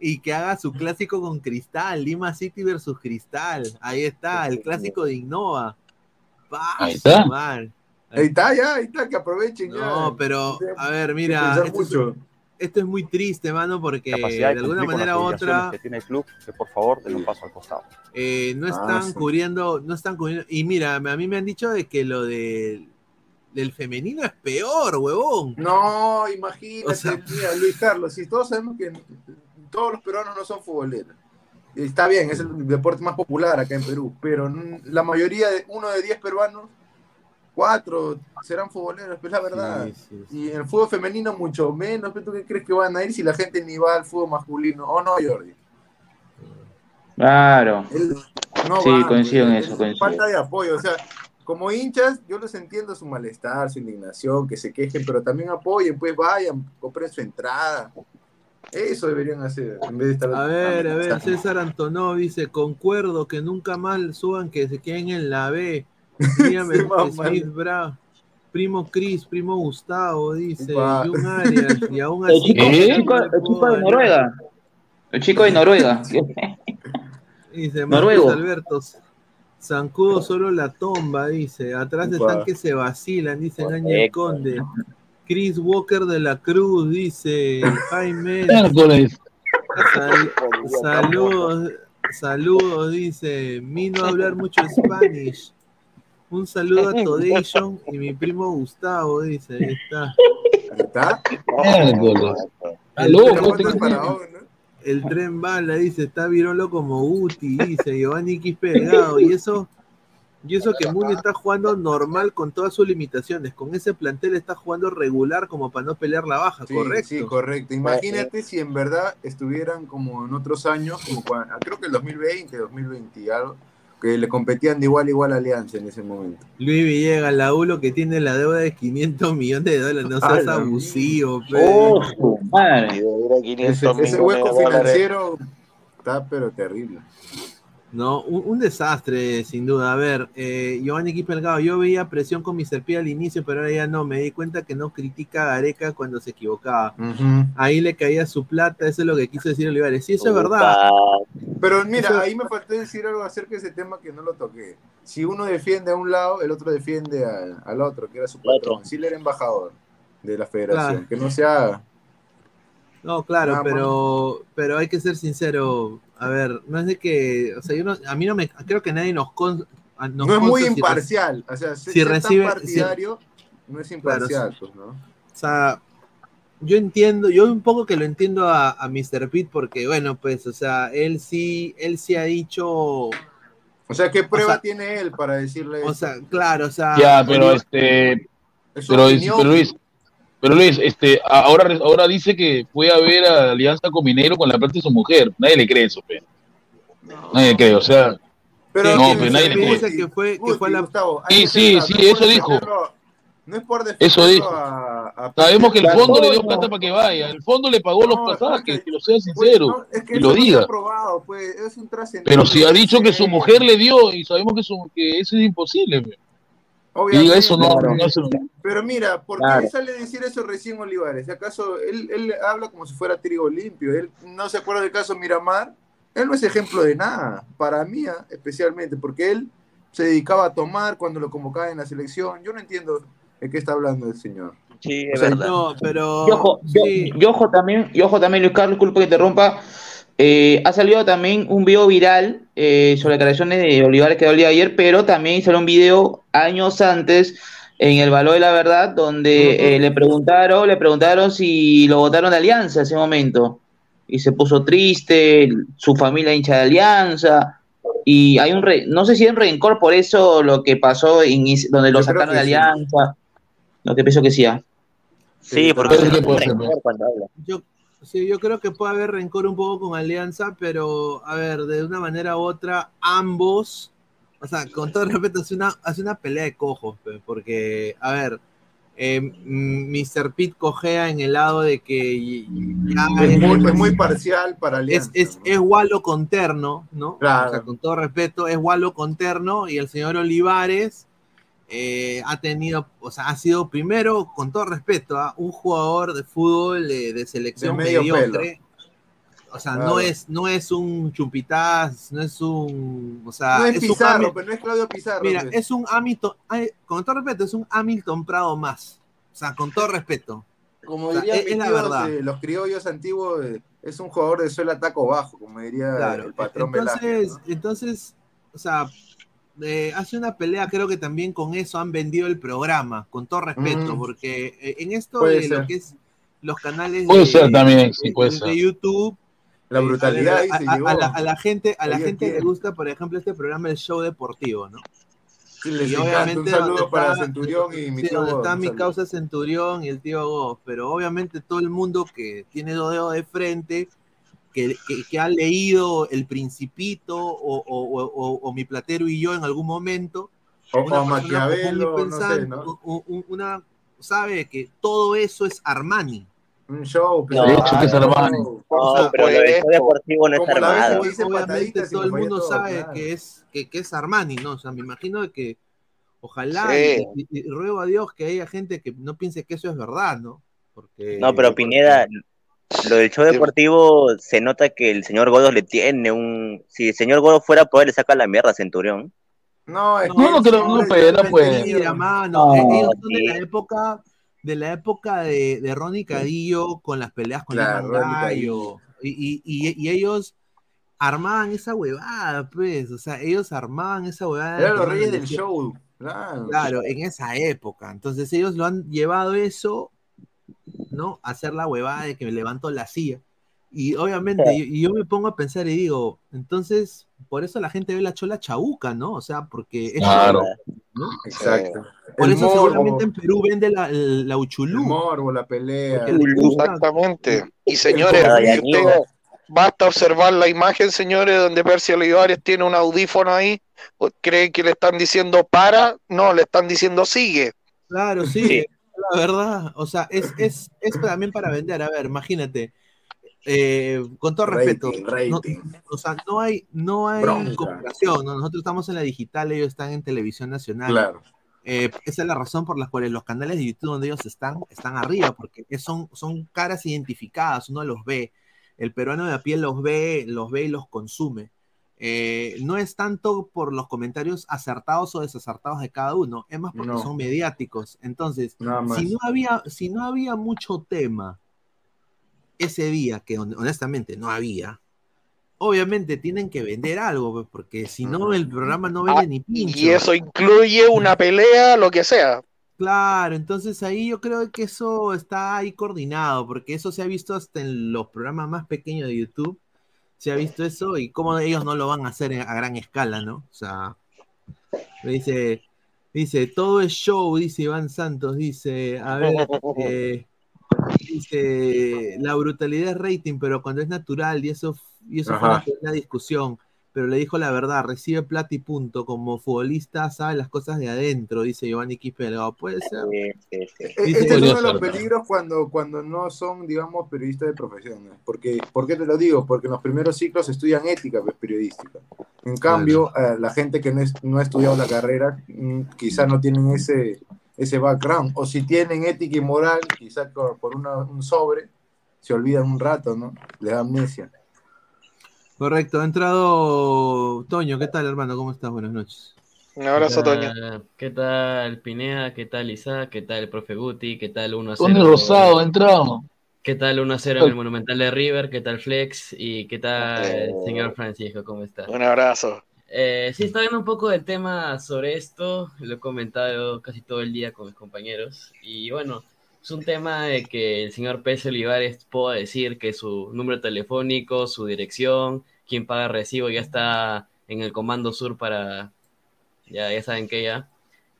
y que haga su clásico con Cristal, Lima City versus Cristal. Ahí está, el clásico de Innova. Ahí está. Ahí está, ya, ahí está, que aprovechen ya. No, pero, a ver, mira, esto es, mucho. esto es muy triste, mano, porque capacidad de alguna manera u otra que tiene el club, que por favor den un paso al costado. eh, no Ah, están sí. cubriendo, no están cubriendo. Y mira, a mí me han dicho de que lo del, del femenino es peor, huevón. No, imagínate, O sea- mira, Luis Carlos, si todos sabemos que todos los peruanos no son futboleros. Está bien, es el deporte más popular acá en Perú, pero la mayoría de uno de 10 peruanos, cuatro serán futboleros, pues la verdad. Sí, sí, sí. Y en el fútbol femenino mucho menos, ¿pero ¿tú qué crees que van a ir si la gente ni va al fútbol masculino? ¿O no, Jordi? Claro. Él- no Sí, van, coincido en pues, eso, es coincido. Falta de apoyo, o sea, como hinchas, yo les entiendo su malestar, su indignación, que se quejen, pero también apoyen, pues vayan, compren su entrada. Eso deberían hacer, en vez de estar... A ver, a ver. César Antonov dice, concuerdo que nunca más suban que se queden en la B. Mamá. Smith Bra, primo Chris, primo Gustavo, dice. Jun Arias, y aún El así... chico, ¿Eh? el chico, el chico de Noruega. El chico de Noruega. Dice Noruego. Marcos Alberto, Zancudo solo la tomba, dice. Atrás Upa. están que se vacilan, dice Ángel. Conde. Chris Walker de la Cruz, dice Jaime. Sal- saludos, saludos, dice. Mino a hablar mucho Spanish. Un saludo a Todation y mi primo Gustavo, dice. Ahí está. Ahí está. El tren- bala, dice, está virolo como Uti, dice Giovanni Quispe Delgado. Y eso, y eso que Muni está jugando normal con todas sus limitaciones. Con ese plantel está jugando regular como para no pelear la baja, Sí, correcto. Sí, correcto. Imagínate si en verdad estuvieran como en otros años, como cuando, creo que el 2020, 2020 y algo, que le competían de igual a igual a Alianza en ese momento. Luis Villegas, la ULO que tiene la deuda de 500 millones de dólares, no seas Ala. abusivo, pe. Oh, su madre. Ese, ese hueco financiero está pero terrible. No, un, un desastre, sin duda. A ver, eh, Giovanni Quispe Delgado, yo veía presión con mi P al inicio, pero ahora ya no. Me di cuenta que no critica a Gareca cuando se equivocaba. Ahí le caía su plata, eso es lo que quiso decir Olivares. Sí, eso es verdad. Pero mira, Eso- ahí me faltó decir algo acerca de ese tema que no lo toqué. Si uno defiende a un lado, el otro defiende al, al otro, que era su patrón. Si él era embajador de la federación, Claro. que no se haga. No, claro, Nada más. pero, pero hay que ser sincero. A ver, no es de que, o sea, yo no, a mí no me, creo que nadie nos, con, nos no es muy si imparcial. O sea, si ser recibe- tan partidario no es imparcial, pues, ¿no? O sea, yo entiendo, yo un poco que lo entiendo a, a Mr. Pitt porque, bueno, pues, o sea, él sí, él sí ha dicho, O sea, ¿qué prueba sea, tiene él para decirle o sea, claro, o sea, Ya, pero este. Opinión. pero Luis, pero Luis, este, ahora, ahora dice que fue a ver a Alianza con Minero con la plata de su mujer. Nadie le cree eso, pe. Nadie le cree, o sea. Pero no, pero nadie le cree. dice que fue, que Gusti, fue la, Gustavo, Sí, sí, sí, no eso dijo. No es por Eso dijo. a- a Sabemos que el fondo le dio plata para que vaya. El fondo le pagó los pasajes, que lo sea Pues, sincero. no, es que y lo diga. probado, pues, es un trascendente. Pero si ha dicho que su mujer le dio y sabemos que, su, que eso es imposible. pe. Y diga eso no, Obviamente. no es un- Pero mira, ¿por qué Claro. sale a decir eso recién Olivares? ¿Acaso él, él habla como si fuera trigo limpio? Él no se acuerda del caso Miramar. Él no es ejemplo de nada, para mí ah, especialmente, porque él se dedicaba a tomar cuando lo convocaba en la selección. Yo no entiendo de qué está hablando el señor. Sí, es verdad. No, pero. Y ojo, yo- y ojo también, y ojo también, Luis Carlos, disculpa que te rompa. eh, ha salido también un video viral eh, sobre declaraciones de Olivares que día ayer, pero también salió un video años antes en el Valor de la Verdad, donde eh, le preguntaron, le preguntaron si lo votaron de Alianza en ese momento. Y se puso triste, su familia hincha de Alianza. Y hay un, re- no sé si hay un rencor por eso, lo que pasó en donde lo Yo sacaron de sí. Alianza. Lo que pienso que sí. ah. Sí, porque puede ser. cuando habla. Yo, sí, yo creo que puede haber rencor un poco con Alianza, pero a ver, de una manera u otra, ambos, o sea, con todo respeto, es una, es una pelea de cojos, porque, a ver, eh, mm, Mr. Pete cojea en el lado de que ya Es muy, es- es muy parcial para es, Alianza. es, es Wallo con terno, ¿no? Claro. O sea, con todo respeto, es Wallo con terno y el señor Olivares eh, ha tenido, o sea, ha sido primero, con todo respeto, ¿ah? un jugador de fútbol eh, de selección De medio mediocre. O sea, no es, no es un chupitaz, no es un, o sea, no es, Pizarro, pero no es Claudio Pizarro. mira, pues. es un Hamilton, con todo respeto, es un Hamilton Prado más. O sea, con todo respeto. Como o sea, dirían es- la verdad. eh, los criollos antiguos, eh, es un jugador de suela taco bajo, como diría Claro, el patrón Velázquez. entonces, entonces, o sea, eh, hace una pelea, creo que también con eso han vendido el programa, con todo respeto, Mm. porque eh, en esto Puede de lo que es los canales Puede de, ser también, sí, de- puede de ser. YouTube, La eh, brutalidad a, la, a la gente, a la gente le gusta, por ejemplo, este programa, el show deportivo, ¿no? Sí, les Y encanta. Un obviamente saludo donde para está- Centurión y mi sí, tío donde está mi saludo. causa Centurión y el tío Goff, pero obviamente todo el mundo que tiene dos dedos de frente, que, que- que ha leído El Principito o, o- o- o- o Mi Platero y yo en algún momento, O- una Maquiavelo, y no sé, ¿no? una, sabe que todo eso es Armani. Un show, No, De hecho, que es Armani. No, O sea, pero lo show deportivo no es dice Obviamente todo el mundo todo, sabe claro. que es que, que es Armani, ¿no? O sea, me imagino que ojalá Sí. y, y- y ruego a Dios que haya gente que no piense que eso es verdad, ¿no? Porque No, pero Pineda, lo del show deportivo se nota que el señor Godos le tiene un. Si el señor Godos fuera él, le saca la mierda a Centurión. No, es No, que No, no creo, hombre, no, está pues. Mira, mano, No, eh, ellos son de la época de la época de, de Ronnie Cadillo con las peleas con Claro, Gallo. Y, y, y- y ellos armaban esa huevada, pues, o sea, ellos armaban esa huevada. Eran los que reyes del show. Claro. Claro, en esa época. Entonces ellos lo han llevado eso, ¿no? Hacer la huevada de que me levanto la silla. Y obviamente, y, y yo me pongo a pensar y digo, entonces, por eso la gente ve la chola chabuca, ¿no? O sea, porque es Claro. ¿no? Exacto. Por El eso morbo, seguramente en Perú vende la, el- la el uchulú. morbo, la pelea. Gusta. Exactamente. Y señores, usted basta observar la imagen, señores, donde Percy Olivares tiene un audífono ahí, cree que le están diciendo para, no, le están diciendo sigue. Claro, sí, Sí. La verdad. O sea, es, es, es también para vender. A ver, imagínate. eh, con todo respeto, Rating, no- rating. o sea, no hay, no hay Bronca. comparación. ¿no? Nosotros estamos en la digital, ellos están en televisión nacional. Claro. Eh, esa es la razón por la cual los canales de YouTube donde ellos están, están arriba, porque son, son caras identificadas, uno los ve. El peruano de a pie los ve, los ve y los consume. Eh, no es tanto por los comentarios acertados o desacertados de cada uno, es más porque No. son mediáticos. Entonces, si no había, si no había mucho tema ese día, que hon- honestamente no había, obviamente tienen que vender algo, pues, porque si no el programa no vende Ah, ni pincho. Y eso incluye una pelea, lo que sea. Claro, entonces ahí yo creo que eso está ahí coordinado, porque eso se ha visto hasta en los programas más pequeños de YouTube, se ha visto eso y cómo ellos no lo van a hacer a gran escala, ¿no? O sea, dice, dice, todo es show, dice Iván Santos, dice, a ver, eh, dice, la brutalidad es rating, pero cuando es natural y eso, y eso fue Ajá. una discusión, pero le dijo la verdad, recibe plata y punto. Como futbolista sabe las cosas de adentro, dice Giovanni Quispe Delgado. Puede ser. E- Dice- Este es uno de los peligros cuando, cuando no son, digamos, periodistas de profesión. ¿no? Porque, ¿Por qué te lo digo? Porque en los primeros ciclos estudian ética pues, periodística. En cambio, eh, la gente que no, es- no ha estudiado la carrera mm, quizá no tienen ese, ese background. O si tienen ética y moral, quizá por, por una- un sobre, se olvidan un rato, ¿no? Les da amnesia. Correcto, ha entrado Toño. ¿Qué tal, hermano? ¿Cómo estás? Buenas noches. Un abrazo, ¿Qué Toño. ¿Qué tal Pineda? ¿Qué tal Isaac? ¿Qué tal el profe Guti? ¿Qué tal 1 a 0? Tony Rosado, ha entrado. ¿Qué tal 1 a 0 en el Monumental de River? ¿Qué tal Flex? ¿Y qué tal el señor Francisco? ¿Cómo está? Un abrazo. Eh, sí, está viendo un poco del tema sobre esto, lo he comentado casi todo el día con mis compañeros y bueno, es un tema de que el señor Pérez Olivares puedo decir que su número telefónico, su dirección, quién paga recibo ya está en el Comando Sur para, ya, ya saben que ya,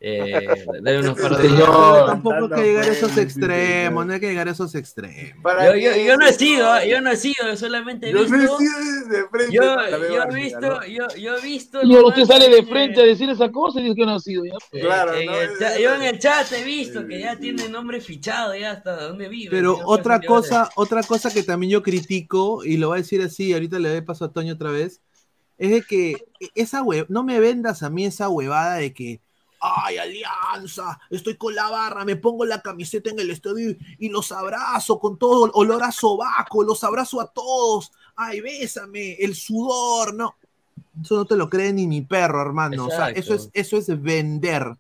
eh, unos par de... Señor, tampoco hay que llegar a esos extremos, no hay que llegar a esos extremos. Yo, yo, yo no he sido, yo no he sido, solamente he Yo visto. no he sido de frente, yo, yo he visto, ¿no? yo, yo he visto. Usted sale de que- frente a decir esa cosa y dice que no ha sido ya. Eh, Claro, en ¿no? el cha- yo en el chat he visto que ya tiene nombre fichado ya hasta dónde vive. Pero otra cosa, otra cosa que también yo critico, y lo voy a decir así, ahorita le doy paso a Toño otra vez, es de que esa hue- no me vendas a mí esa huevada de que, ay, Alianza, estoy con la barra, me pongo la camiseta en el estadio y, los abrazo con todo olor a sobaco, los abrazo a todos, ay, bésame, el sudor, no. Eso no te lo cree ni mi perro, hermano. O sea, eso es, eso es vender.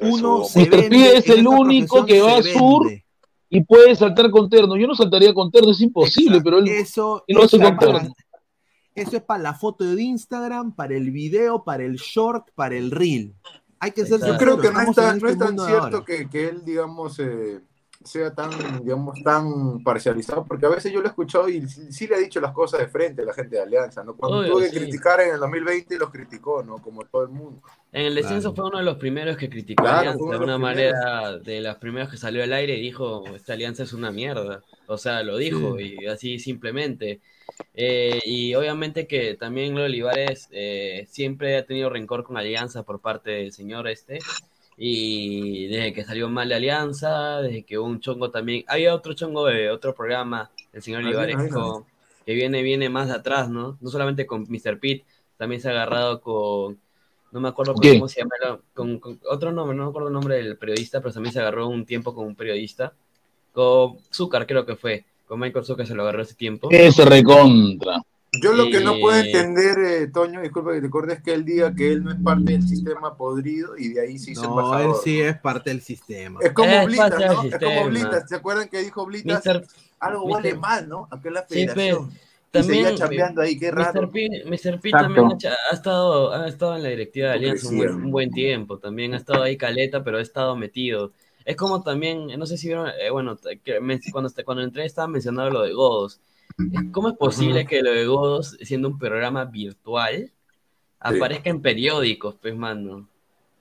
Uno se Mr. vende es el único que va se a sur vende. y puede saltar con terno. Yo no saltaría con terno, es imposible, pero él Eso, y lo hace eso con es para- terno. eso es para la foto de Instagram, para el video, para el short, para el reel. Hay que ser Yo creo que no es tan, en no es este tan mundo de cierto que, que él, digamos, eh, sea tan, digamos, tan parcializado, porque a veces yo lo he escuchado y sí, sí le ha dicho las cosas de frente a la gente de Alianza, ¿no? Cuando Obvio, tuvo que sí. criticar en el 2020, los criticó, ¿no? Como todo el mundo. En el descenso fue uno de los primeros que criticó a Claro, Alianza, de de una los primeros. manera de las primeras que salió al aire y dijo, esta alianza es una mierda. O sea, lo dijo y así simplemente. Eh, y obviamente que también Leo Olivares eh, siempre ha tenido rencor con Alianza por parte del señor este. Y desde que salió mal de Alianza, desde que hubo un chongo también. Había otro chongo de otro programa, el señor Ahí Olivares, viene, ahí viene. con- que viene, viene más de atrás, ¿no? No solamente con Mr. Pitt, también se ha agarrado con, no me acuerdo cómo se llama, con, con otro nombre, no me acuerdo el nombre del periodista, pero también se agarró un tiempo con un periodista, con Zúcar creo que fue, con Michael Zúcar se lo agarró ese tiempo. Ese recontra. Yo lo que no puedo Eh, entender, eh, Toño, disculpa que te corte, es que él diga que él no es parte del sistema podrido y de ahí se hizo No, él sí es parte del sistema. Es como Es Blitas, parte del ¿no? Es como sistema. Blitas. ¿Se acuerdan que dijo Blitas? Mister- Algo Mister- huele mal, ¿no? Acá en la Sí, federación. pe, y también seguía chambeando ahí, qué raro. Mr. P, Mr. P también ha, estado, ha estado en la directiva de Alianza un buen, Hipocresía. un buen tiempo, también ha estado ahí caleta, pero ha estado metido. Es como también, no sé si vieron, eh, bueno, que me- cuando, cuando entré estaba mencionando lo de Godos. ¿Cómo es posible que lo de Godos, siendo un programa virtual, aparezca en periódicos, pues, mano?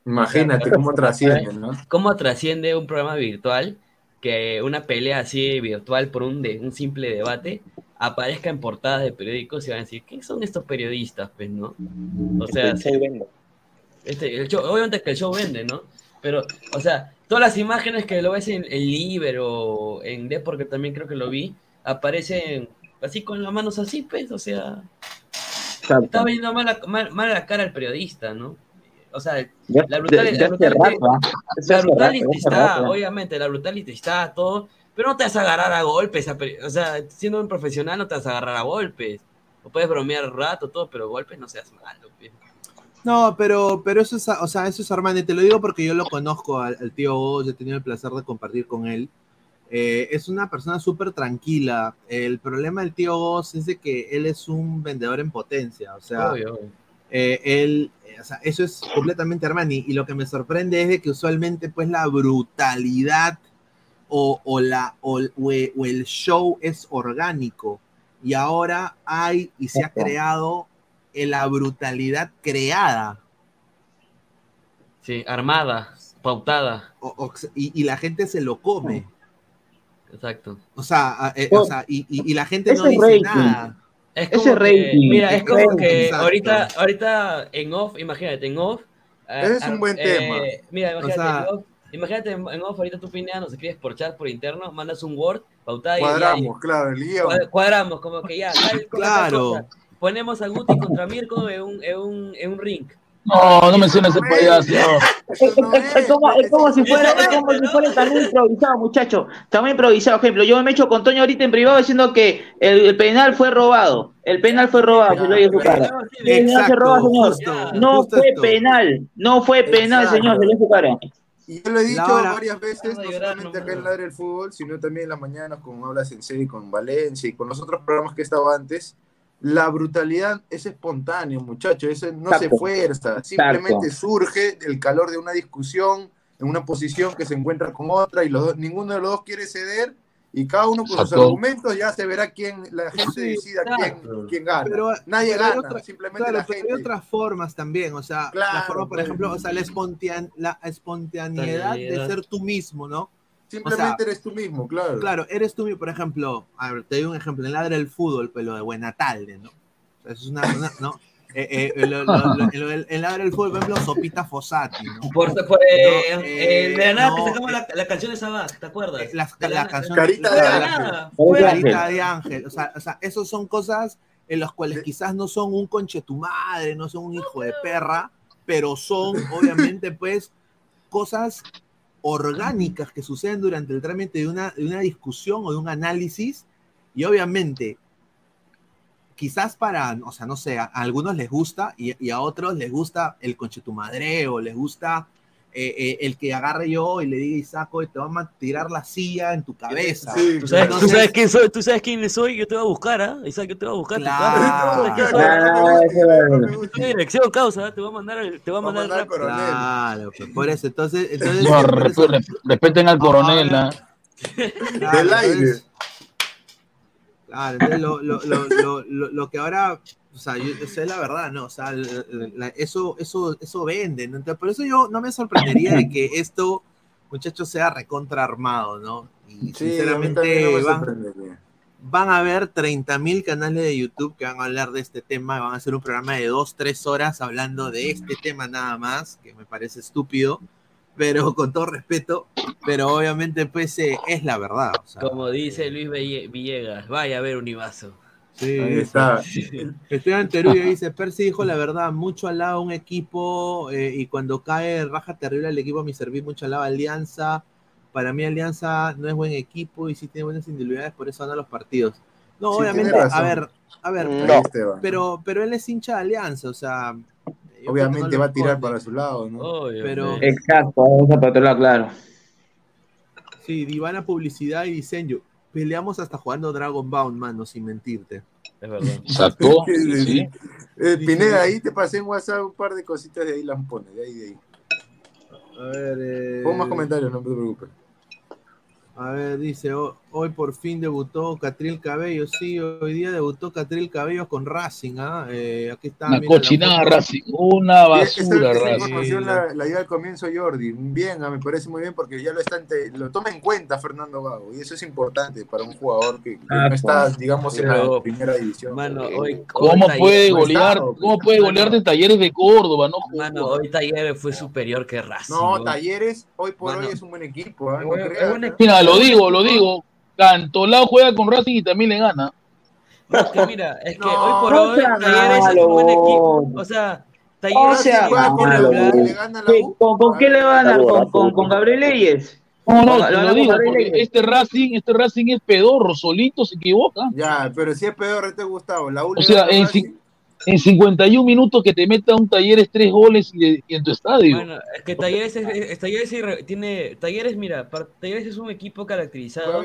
Imagínate O sea, cómo trasciende, ¿no? ¿Cómo trasciende un programa virtual que una pelea así virtual por un, de, un simple debate aparezca en portadas de periódicos y van a decir, ¿qué son estos periodistas? Pues, ¿no? O sea, este, el show- obviamente que el show vende, ¿no? Pero, o sea, todas las imágenes que lo ves en, en Liber o en Depor, que también creo que lo vi, aparecen así con las manos así, pues, o sea, está viendo mal mal, mal la cara al periodista, ¿no? O sea, Ya- la brutalidad, la brutalidad- ¿ah? La hace está, rato, obviamente, la brutality está, todo, pero no te vas a agarrar a golpes, a o sea, siendo un profesional no te vas a agarrar a golpes, o puedes bromear un rato, todo, pero golpes no seas malo, pues. No, pero, pero eso es, o sea, eso es Armani, te lo digo porque yo lo conozco al, al tío Oz, he tenido el placer de compartir con él. Eh, es una persona súper tranquila. El problema del tío Oz es de que él es un vendedor en potencia, o sea, Obvio, obvio. eh, él, eh, o sea, eso es completamente Armani. Y lo que me sorprende es de que usualmente, pues, la brutalidad o, o la, o, el- o el- show es orgánico. Y ahora hay y se ha creado eh, la brutalidad creada. Sí, armada, pautada. Y, y la gente se lo come. Exacto. O sea, eh, o sea, y, y- y la gente no dice rating. nada. Es Ese que- rating, mira, es como que Exacto. ahorita, ahorita en off, imagínate, en off. eh, Ese es un ah, buen eh, tema. Mira, O imagínate, sea- en off, imagínate en off, ahorita tú Pineda nos escribes por chat, por interno, mandas un Word, pautada y Cuadramos, claro, el guion. Cuad- Cuadramos, como que ya, tal cosa, tal Claro. Ponemos a Guti contra Mirko en un, en un, en un ring. No, no menciones ese payaso. Es, es- es como, es como si fuera, es como si fuera también improvisado, muchacho. También improvisado. Ejemplo, yo me he hecho con Toño ahorita en privado diciendo que el, el penal fue robado. El penal fue robado, se lo cara. El penal se roba, señor. justo, no justo fue esto. penal. No fue penal, Exacto. señor, se lo su cara. Y yo lo he dicho varias veces, no solamente acá en Ladre del Fútbol, sino también en las mañanas con Habla Sensei, con Valencia y con los otros programas que he estado antes. La brutalidad es espontánea, muchachos, eso no se fuerza, simplemente surge del calor de una discusión, en una posición que se encuentra con otra y los dos- ninguno de los dos quiere ceder y cada uno con sus argumentos ya se verá quién, la gente Sí, decida claro. quién, quién gana. Pero- Nadie pero hay gana, otra- simplemente Claro, la pero gente. hay otras formas también, o sea, la forma, por ejemplo, o sea, la, la espontaneidad de ser tú mismo, ¿no? Simplemente eres tú mismo, claro. Claro, eres tú mismo, por ejemplo, a ver, te doy un ejemplo, en Ladra del Fútbol, pero de Buenatalde, ¿no? O sea, eso es una, una- ¿no? Eh, eh, lo- lo- lo- en lo del- en Ladra del Fútbol, por ejemplo, Sopita Fossati, ¿no? Por, por, eh, No, eh, eh, de la nada que no, sacamos la, la canción de ¿te acuerdas? Eh, la, De la la- canción Carita de Ángel. Carita de Ángel. de. O sea, o sea, esos son cosas en las cuales quizás no son un conche tu madre, no son un hijo de perra, pero son obviamente pues cosas orgánicas que suceden durante el trámite de una, de una discusión o de un análisis. Y obviamente quizás para, o sea, no sé, a, algunos les gusta y, a otros les gusta el conchetumadreo, les gusta eh, eh, el que agarre yo y le diga y saco y te va a tirar la silla en tu cabeza. Sí, ¿Tú sabes, Entonces- tú sabes quién soy, tú sabes quién soy, yo te voy a buscar, ¿ah? Isaac, yo te voy a buscar. Claro. Ah, ese- Tu dirección, causa, te voy a mandar, el- te voy a Va a mandar el mandar rap. coronel. Claro, pues, por eso, entonces, entonces, No, por eso- respeten al coronel. ¿ah? claro, Del aire. entonces- Claro, entonces lo, lo, lo, lo, lo- lo que ahora, o sea, yo, es la verdad, ¿no? O sea, la- la- eso, eso, eso vende, ¿no? Entonces, por eso yo no me sorprendería de que esto, muchachos, sea recontra armado, ¿no? Y Sí, a mí sinceramente no van, van a haber 30.000 canales de YouTube que van a hablar de este tema, van a hacer un programa de dos, tres horas hablando de este tema nada más, que me parece estúpido, pero con todo respeto, pero obviamente pues eh, es la verdad. o sea, Como dice Luis Ville- Villegas, vaya a ver Univaso. Sí, Ahí está. Esteban Teruya dice, Percy dijo la verdad, mucho alaba un equipo eh, y cuando cae raja terrible el equipo me serví mucho alaba Alianza. Para mí Alianza no es buen equipo y sí tiene buenas individualidades, por eso gana los partidos. No, Sí, obviamente, a ver, a ver, Ahí, pero, pero, pero él es hincha de Alianza, o sea, Obviamente no va a tirar para su lado, ¿no? Obvio, Pero-. Exacto, vamos a patrolar, claro. Sí, divana publicidad y diseño. Peleamos hasta jugando Dragon Bound, mano, sin mentirte. Es verdad. Exacto. Sí, sí, sí. sí. Eh, Pineda, ahí te pasé en WhatsApp un par de cositas de ahí las pones, de ahí, de ahí. A ver, eh, Pon más comentarios, no te preocupes. A ver, dice, "Ho- hoy por fin debutó Catril Cabello. Sí, hoy día debutó Catril Cabello con Racing. ¿ah? Eh, aquí está. Una cochinada. Racing. Una esa- basura, esa Racing. información la, la dio al comienzo Jordi. Bien, ah, me parece muy bien porque ya lo está ante- lo toma en cuenta Fernando Gago y eso es importante para un jugador que, que Ah, no está, digamos, en la primera división. Mano, Eh, hoy, ¿Cómo hoy puede golear? estado, ¿Cómo pues. puede golear de talleres de Córdoba? No, Mano, hoy Taller fue superior que Racing. no, ¿no? Talleres hoy por Mano. hoy es un buen no es equipo. Lo digo, lo digo. Cantolao juega con Racing y también le gana. Es que mira, es que No, hoy por hoy sea Talleres es un buen equipo. O sea, O Talleres sea, U regular. y le gana a la ¿Qué- U. ¿Con, con qué le van a con, con, con Gabriel Leyes? No, no, Lo te lo digo, porque este Racing, este Racing es pedorro, solito se equivoca. Ya, pero si es peor, te Gustavo. La U O le sea, en, en 51 minutos que te meta un Talleres tres goles y, y en tu estadio. Bueno, es que Talleres, es, es- Talleres tiene, Talleres, mira, Talleres es un equipo caracterizado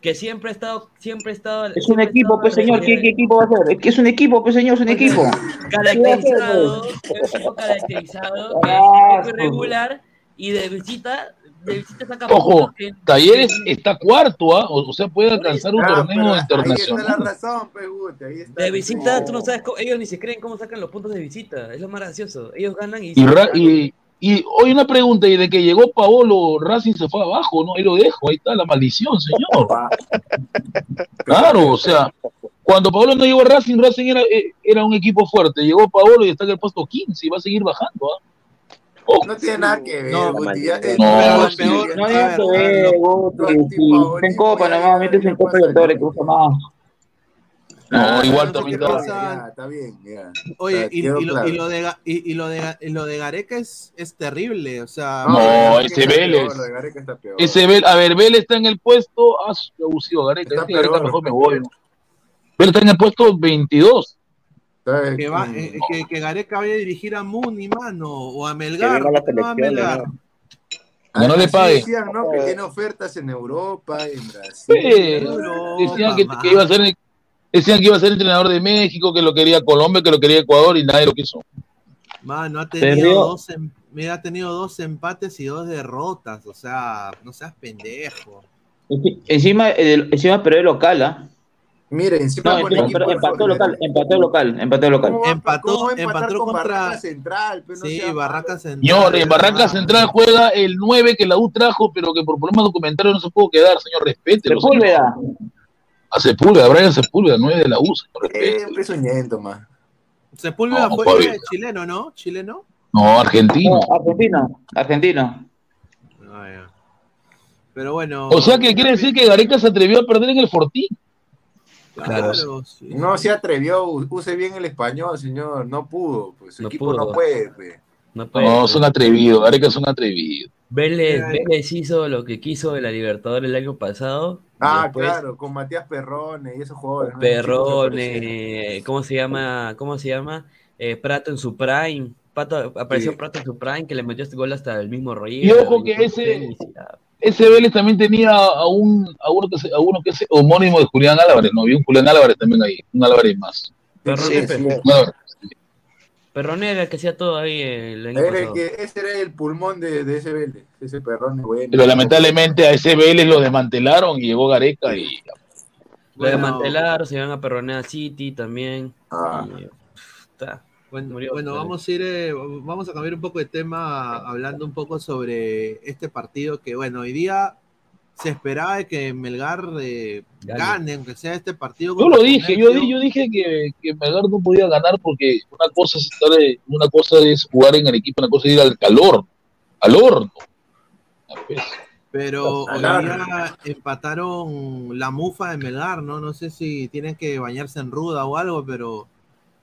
que, siempre ha estado, siempre ha estado, Es un equipo, estado pues señor, ¿qué, equipo va a ser? Es que es un equipo, pues señor, es un equipo. caracterizado, es un equipo caracterizado, que es Ah, un equipo pues. irregular y de visita saca Ojo, que- Talleres está cuarto, ¿ah? o, o sea, puede alcanzar un Ah, torneo ahí está la internacional. razón, Guti, ahí está. de visita, tú no sabes, cómo- ellos ni se creen cómo sacan los puntos de visita, es lo más gracioso, ellos ganan y... Y, Ra- y, y hoy una pregunta, y de que llegó Paolo, Racing se fue abajo, ¿no? Ahí lo dejo, ahí está la maldición, señor. Claro, o sea, Cuando Paolo no llegó a Racing, Racing era, eh, era un equipo fuerte. Llegó Paolo y está en el puesto 15 y va a seguir bajando. ¿ah? No tiene nada que ver, No, eh, no, peor- No hay ver, que ver, Guti. En Copa nomás, metes en Copa que usa más. No, igual ¿sabes también está- bien, ya. Oye, y, y lo, y de, y, y lo de, y lo de Gareca es, es terrible, o sea... No, Gareca ese está Vélez. Ese Vélez, a ver, Vélez está en el puesto. Ah, abusivo, Gareca. Es Gareca mejor me voy. ¿no? Vélez está en el puesto 22. Que, va, eh, que, que Gareca vaya a dirigir a Muni, mano, o a Melgar. venga la ¿por qué no a selección, Melgar? Que no le pague. decían, ¿no? Que tiene ofertas en Europa, en Brasil. Sí, Europa, decían que, iba a ser decían que iba a ser entrenador de México, que lo quería Colombia, que lo quería Ecuador y nadie lo quiso. Mano, ha tenido, dos, em- mira, ha tenido dos empates y dos derrotas, o sea, no seas pendejo. Enci- Encima, el- encima perdió el local, ¿ah? Mire, encima No, con encima, equipo pero de empató local, empató local, empató local. ¿Cómo va- Empató- cómo va a empatar empató con contra- Barraca Central? Pero no Sí, sea Barraca Central. Señor, en es Barranca verdad. Central juega el 9 que la U trajo, pero que por problemas documentarios no se pudo quedar, señor, señor. Sepúlveda. A Sepúlveda, Brian Sepúlveda, 9 de la U, señor, respételo. Siempre soñando más. Sepúlveda No, fue chileno, ¿no? ¿Chileno? No, argentino. No, argentino, argentino. Ah. Pero bueno. O sea que quiere decir que Gareca se atrevió a perder en el Fortín. Claro, sí. No se atrevió, use bien el español, señor. No pudo, pues su No equipo pudo. no puede. pues. No puede. No, son atrevidos, Gareca son atrevidos. Vélez. Vélez hizo lo que quiso de la Libertadores el año pasado. Ah, después claro, con Matías Perrone y esos jugadores. ¿no? Perrone, que ¿cómo se llama? ¿Cómo se llama? Eh, Prato en su prime. Pato, apareció Sí. Prato en su prime que le metió este gol hasta el mismo Río. Y ojo que ese- Ese Vélez también tenía a, un, a, uno que se- a uno que es homónimo de Julián Álvarez, ¿no? Había un Julián Álvarez también ahí, un Álvarez más. Perrone, Sí, sí. Un Álvarez. Perrone era el que hacía todo ahí el año Era el pasado. que, ese era el pulmón de, de ese Vélez, ese Perrone bueno. Pero lamentablemente a ese Vélez lo desmantelaron y llegó Gareca y Lo Bueno. desmantelaron, se iban a Perronea City también. Ah. y, Bueno, Murió, bueno, pero- vamos a ir, eh, vamos a cambiar un poco de tema, hablando un poco sobre este partido que, bueno, hoy día se esperaba de que Melgar eh, Gane. aunque sea este partido. Yo lo dije, yo, yo dije que, que Melgar no podía ganar porque una cosa es estar, eh, una cosa es jugar en el equipo, una cosa es ir al calor, al horno. Pero hoy día empataron la mufa de Melgar, ¿no? No sé si tienen que bañarse en ruda o algo, pero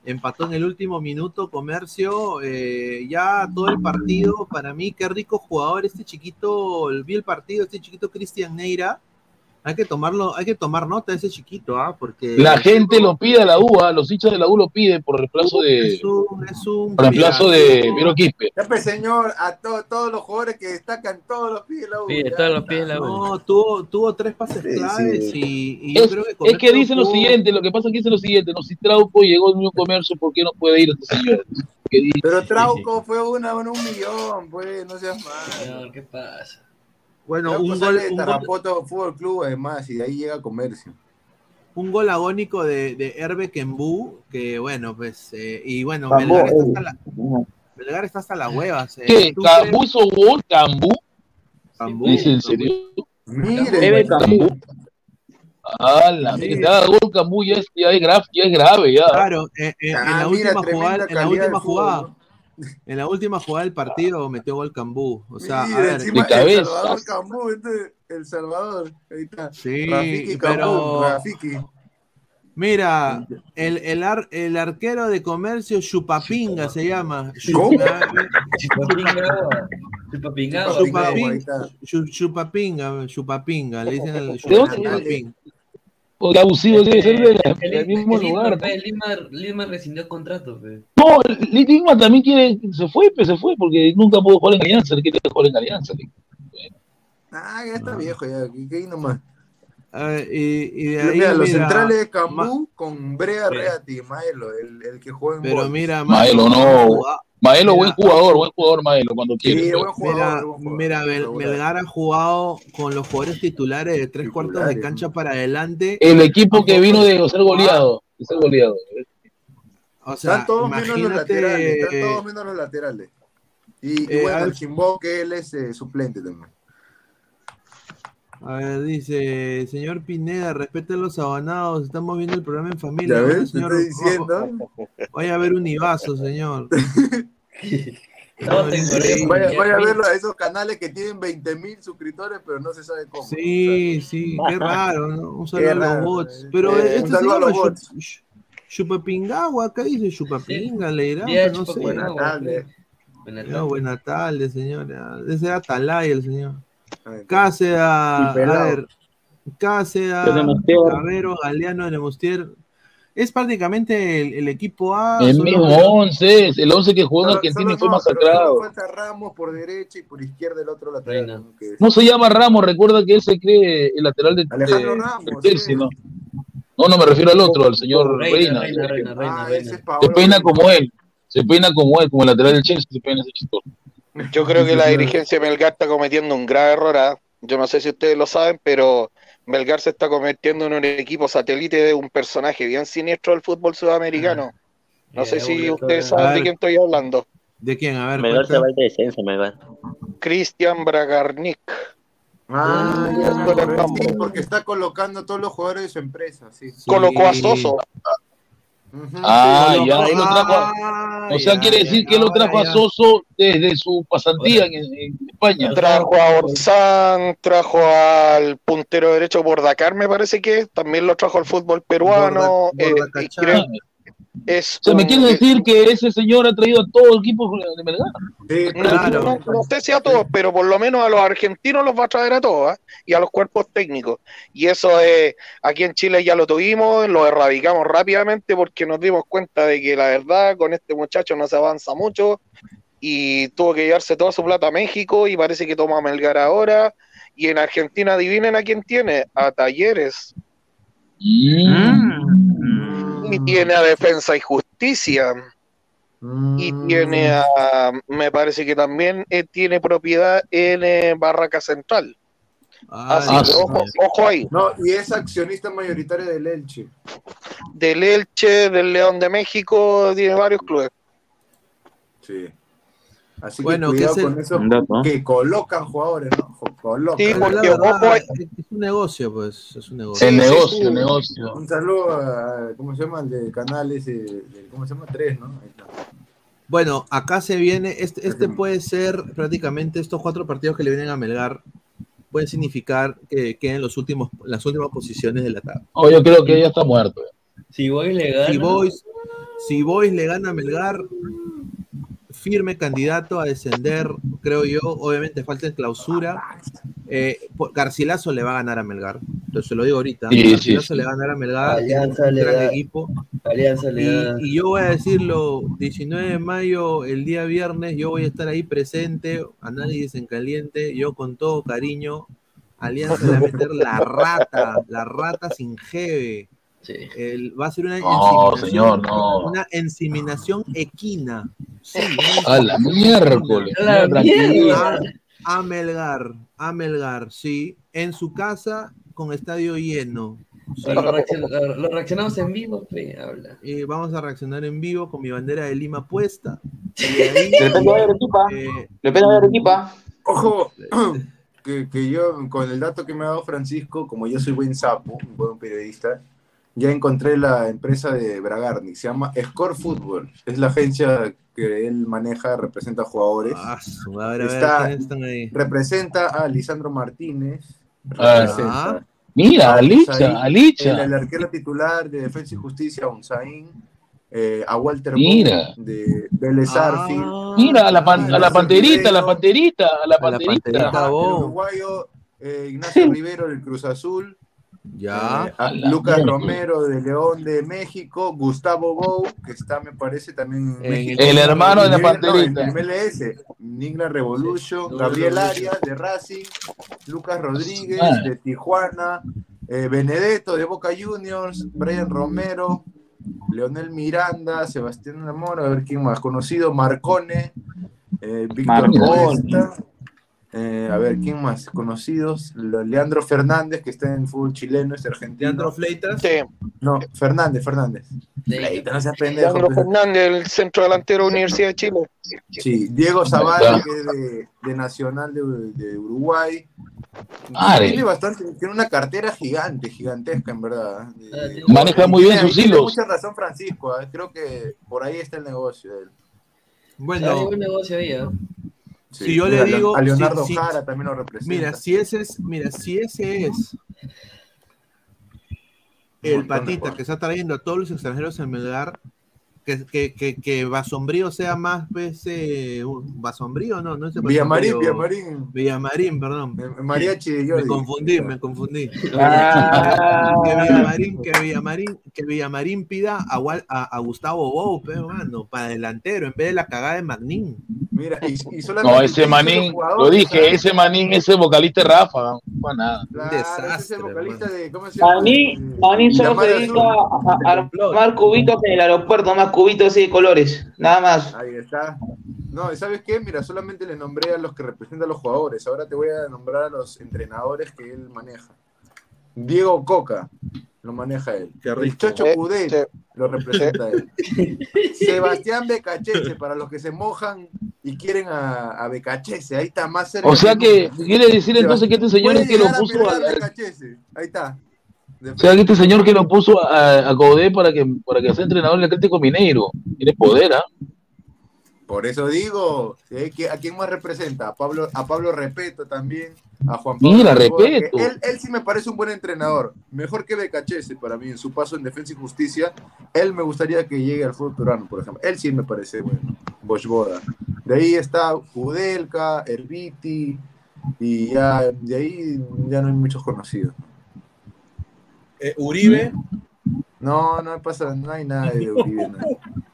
empató en el último minuto Comercio, eh, ya todo el partido, para mí, qué rico jugador este chiquito, vi el partido, este chiquito Cristian Neira, hay que tomarlo, hay que tomar nota de ese chiquito, ¿ah? Porque La gente lo pide a la U, ¿ah? los hinchas de la U lo piden por reemplazo de, es un, es un por reemplazo de Vero Quispe. Ya, pues, señor, a to- todos los jugadores que destacan, todos los pide la U. Pide ya todos los pies la U. No, tuvo, tuvo tres pases Sí, claves sí. y, y yo Es, creo que es que dicen lo siguiente, lo que pasa es que dicen lo siguiente, no, si Trauco llegó al mismo comercio, ¿por qué no puede ir este señor? Pero Trauco fue una en un millón, pues, no seas mal. Señor, ¿qué pasa? Bueno, un gol, de un gol, Tarapoto Fútbol Club, además, y de ahí llega comercio. un gol agónico de, de Herbe Kembu, que bueno, pues, eh, y bueno, Cambó, Melgar está, eh. hasta la- Melgar está hasta las huevas. eh. ¿Qué? ¿Tú ¿Cambú hizo gol? ¿Cambú? Cambú, ¿Es en serio? Mire, Cambú. Ah, la haga gol Cambú ya es, ya es, grave, ya es grave, ya. Claro, eh, eh, en Ah, la mira, última jugada, en la última jugada. En la última jugada del partido metió gol Cambú. O sea, a ver, encima El. Salvador Cambú, este, El Salvador, ahí está. sí, Rafiki pero Rafiki. mira, el, el, ar- el arquero de comercio Chupapinga se llama. Chupapinga. Ahí está. Chu- Chupapinga, chupapinga, le dicen el chupapinga. Porque abusivo debe ser de la- El- del mismo el Lima, lugar. pe, Lima, Lima rescindió contrato. pe. No, Lima también quiere, se fue, pues se fue, porque nunca pudo jugar en Alianza, le quiere jugar en Alianza. Ah, ya está viejo, ya, que ahí nomás. Ah, y, y de ahí, mira, los mira, centrales de ma- Cambú con Brea. Reati, Maelo, el, el que juega en pero Wolves. mira, Maelo, no. Maelo, buen jugador, buen jugador Maelo, cuando quiere. Sí, buen jugador, Mira, buen jugador. mira, Bel- Regular. Melgar ha jugado con los jugadores titulares de tres cuartos de cancha para adelante. El equipo que vino de ser goleado, de ser goleado. O sea, Están todos menos los laterales, están todos menos los laterales. Y, y Eh, bueno, a el ver. Chimbó, que él es eh, suplente también. A ver, dice, señor Pineda, respete a los abanados, estamos viendo el programa en familia. ¿Ya ves? Te señor, estoy diciendo. Vaya a ver un Ibazo, señor. Vaya, vaya a verlo a esos canales que tienen 20 mil suscriptores, pero no se sabe cómo. Sí, sí, qué raro, ¿no? Un saludo a los bots. Pero Eh, este un saludo a los bots. Chup- Chupapingagua, acá dice Chupapinga, le dirán, pero no sé. Buenas tardes. Buenas No, tardes, señora. Ese era Atalaya, el señor. A ver, Nemostier. Cabero, Galeano de Nemostier. Es prácticamente el, el equipo A. El mismo que- 11, el 11 que jugó en Argentina y fue no, masacrado. falta Ramos por derecha y por izquierda el otro lateral. ¿no? Que- No se llama Ramos, recuerda que él se cree el lateral de, Alejandro de- Ramos, del Chelsea, ¿no? No, no, me refiero al otro, al señor Reina, Reina. Reina, Reina, Reina, Ah, Reina. Se peina Reina. como él, se peina como él, como el lateral del Chelsea, se peina ese chistoso. Yo creo que la dirigencia de Melgar está cometiendo un grave error. ¿ah? Yo no sé si ustedes lo saben, pero Melgar se está convirtiendo en un equipo satélite de un personaje bien siniestro del fútbol sudamericano. No sé si ustedes A saben de quién estoy hablando. ¿De quién? A ver, Melgar se va de descenso, Melgar. Cristian Bragarnik. Ah, ya, era campo. sí, porque está colocando a todos los jugadores de su empresa, sí. Colocó a Soso. Ah, Sí, ya, él lo trajo a- o sea, ya, quiere ya, decir que él lo trajo a ya. Soso desde su pasantía en, en España. Trajo a Orsán, trajo al puntero derecho Bordacar, me parece que también lo trajo al fútbol peruano. Borda- eh, y Bordacachá. creo- es O sea, ¿me quiere decir que ese señor ha traído a todo el equipo de Melgar? Sí, Claro. no, no sé si a todos, pero por lo menos a los argentinos los va a traer a todos ¿ah? y a los cuerpos técnicos. Y eso es, aquí en Chile ya lo tuvimos, lo erradicamos rápidamente porque nos dimos cuenta de que la verdad con este muchacho no se avanza mucho y tuvo que llevarse toda su plata a México y parece que toma a Melgar ahora. Y en Argentina, adivinen a quién tiene, a Talleres. Y tiene a Defensa y Justicia. Y tiene a, me parece que también eh, tiene propiedad en eh, Barraca Central. Así Ah, que sí. ojo, ojo ahí. No, y es accionista mayoritario del Elche. Del Elche, del León de México, tiene varios clubes. Sí. Así Bueno, que que cuidado es el- con eso, Un dato. que colocan jugadores, ¿no? Colocan. Sí, porque verdad, es es un negocio, pues, es un negocio. El Sí, sí, negocio, sí. el negocio. Un saludo a, ¿cómo se llama? El del canal ese, del- ¿cómo se llama? Tres, ¿no? Ahí está. Bueno, acá se viene, este, este puede ser prácticamente estos cuatro partidos que le vienen a Melgar, pueden significar que queden los últimos, las últimas posiciones de la tabla. Oh, yo creo que ya está muerto. Si Boys le gana. Si Boys, si Boys le gana a Melgar, firme candidato a descender, creo yo. Obviamente falta en clausura. Eh, Garcilaso le va a ganar a Melgar. Entonces se lo digo ahorita. Sí, Garcilaso sí. le va a ganar a Melgar. Alianza un le gran da- equipo. Alianza le da. Y, y yo voy a decirlo, 19 de mayo, el día viernes, yo voy a estar ahí presente, análisis en caliente, yo con todo cariño, Alianza le va a meter la rata, la rata sin jeve. Sí. El- va a ser una No, enseminación, señor, no. una enseminación equina. Sí, A la miércoles. A la a, Melgar, a Melgar, sí, en su casa con estadio lleno. Sí. Lo, reaccion- lo- lo reaccionamos en vivo, pe, habla. Eh, vamos a reaccionar en vivo con mi bandera de Lima puesta. Ahí, De repente va a haber equipa. eh, De repente va a haber equipa. Ojo, que, que yo, con el dato que me ha dado Francisco, como yo soy buen sapo, un buen periodista, ya encontré la empresa de Bragarni, se llama Score Football. Es la agencia que él maneja, representa jugadores. ah, su- a ver, a ver, Está- ¿quiénes están ahí? Representa a Lisandro Martínez. Ah. Representa Mira, a Alicha, Alicha. El, el arquero titular de Defensa y Justicia, Unzaín. eh, a Walter Mira. De Vélez Ah. Mira, a la, pan- a la panterita, a la panterita, a la A la panterita. panterita. Ajá, el uruguayo eh, Ignacio Rivero del Cruz Azul. Ya. Eh, Lucas mierda. Romero de León de México, Gustavo Bou, que está, me parece, también en En México. El hermano de la no, panterita. en el MLS, Nigla Revolution, Gabriel Arias de Racing, Lucas Rodríguez de Tijuana, eh, Benedetto de Boca Juniors, Brian Romero, Leonel Miranda, Sebastián Namora, a ver quién más conocido, Marcone, eh, Víctor Marcone. Eh, a ver quién más conocidos, Leandro Fernández, que está en fútbol chileno, es argentino. Leandro Fleitas. Sí, No, Fernández, Fernández. Fleita, no seas pendejo. Leandro pues. Fernández, el centro delantero de Universidad de Chile. Sí, Diego Zavala, que es de, de Nacional de, de Uruguay. Madre. Tiene bastante, tiene una cartera gigante, gigantesca en verdad. Y- Maneja muy bien tiene- sus tiene hilos. mucha razón Francisco, ¿eh? creo que por ahí está el negocio de él. Bueno, buen negocio ahí, ¿eh? Si yo mira, le digo. A Leonardo si- si- Jara también lo representa. Mira, si ese es, mira, si ese es el patita que está trayendo a todos los extranjeros en Melgar, que, que, que, que Basombrío sea más pues, eh, Basombrío, no, no es Villamarín. Villamarín. Villamarín, perdón. Mariachi de Me Jordi. confundí, me confundí. Ah. Que Villamarín, que Villamarín, que Villamarín pida a, a, a Gustavo Bou, pero mano, para delantero, en vez de la cagada de Magnín. Mira, y, y solamente No, ese manín, lo dije, ¿sabes? ese manín, ese vocalista de Rafa, no para nada. Claro, ese es el vocalista de, ¿cómo se llama? Manín, Manín solo se dedica a, a armar cubitos en el aeropuerto, más cubitos así de colores, nada más. Ahí está. No, ¿sabes qué? Mira, solamente le nombré a los que representan a los jugadores. Ahora te voy a nombrar a los entrenadores que él maneja. Diego Coca lo maneja él. El Chocho Eh, Cudet lo representa él. Sebastián Becachese, para los que se mojan y quieren a, a Becachese. Ahí está, más cerca. O sea que, quiere decir entonces que este señor es que lo puso a- Becachese. Ahí está. O sea, que este señor que lo puso a, a Codé para que, para que sea entrenador del Atlético Mineiro. Tiene poder, ¿ah? Por eso digo, ¿sí? ¿Qui- ¿a quién más representa? A Pablo, a Pablo Repeto también, a Juan Pablo. Mira, Repeto. Él, él sí me parece un buen entrenador, mejor que Becachese para mí en su paso en Defensa y Justicia. Él me gustaría que llegue al fútbol peruano, por ejemplo. Él sí me parece bueno, Boschboda. De ahí está Udelka, Herbiti, y ya de ahí ya no hay muchos conocidos. Eh, Uribe. No, no pasa, no hay nada de Uribe. No,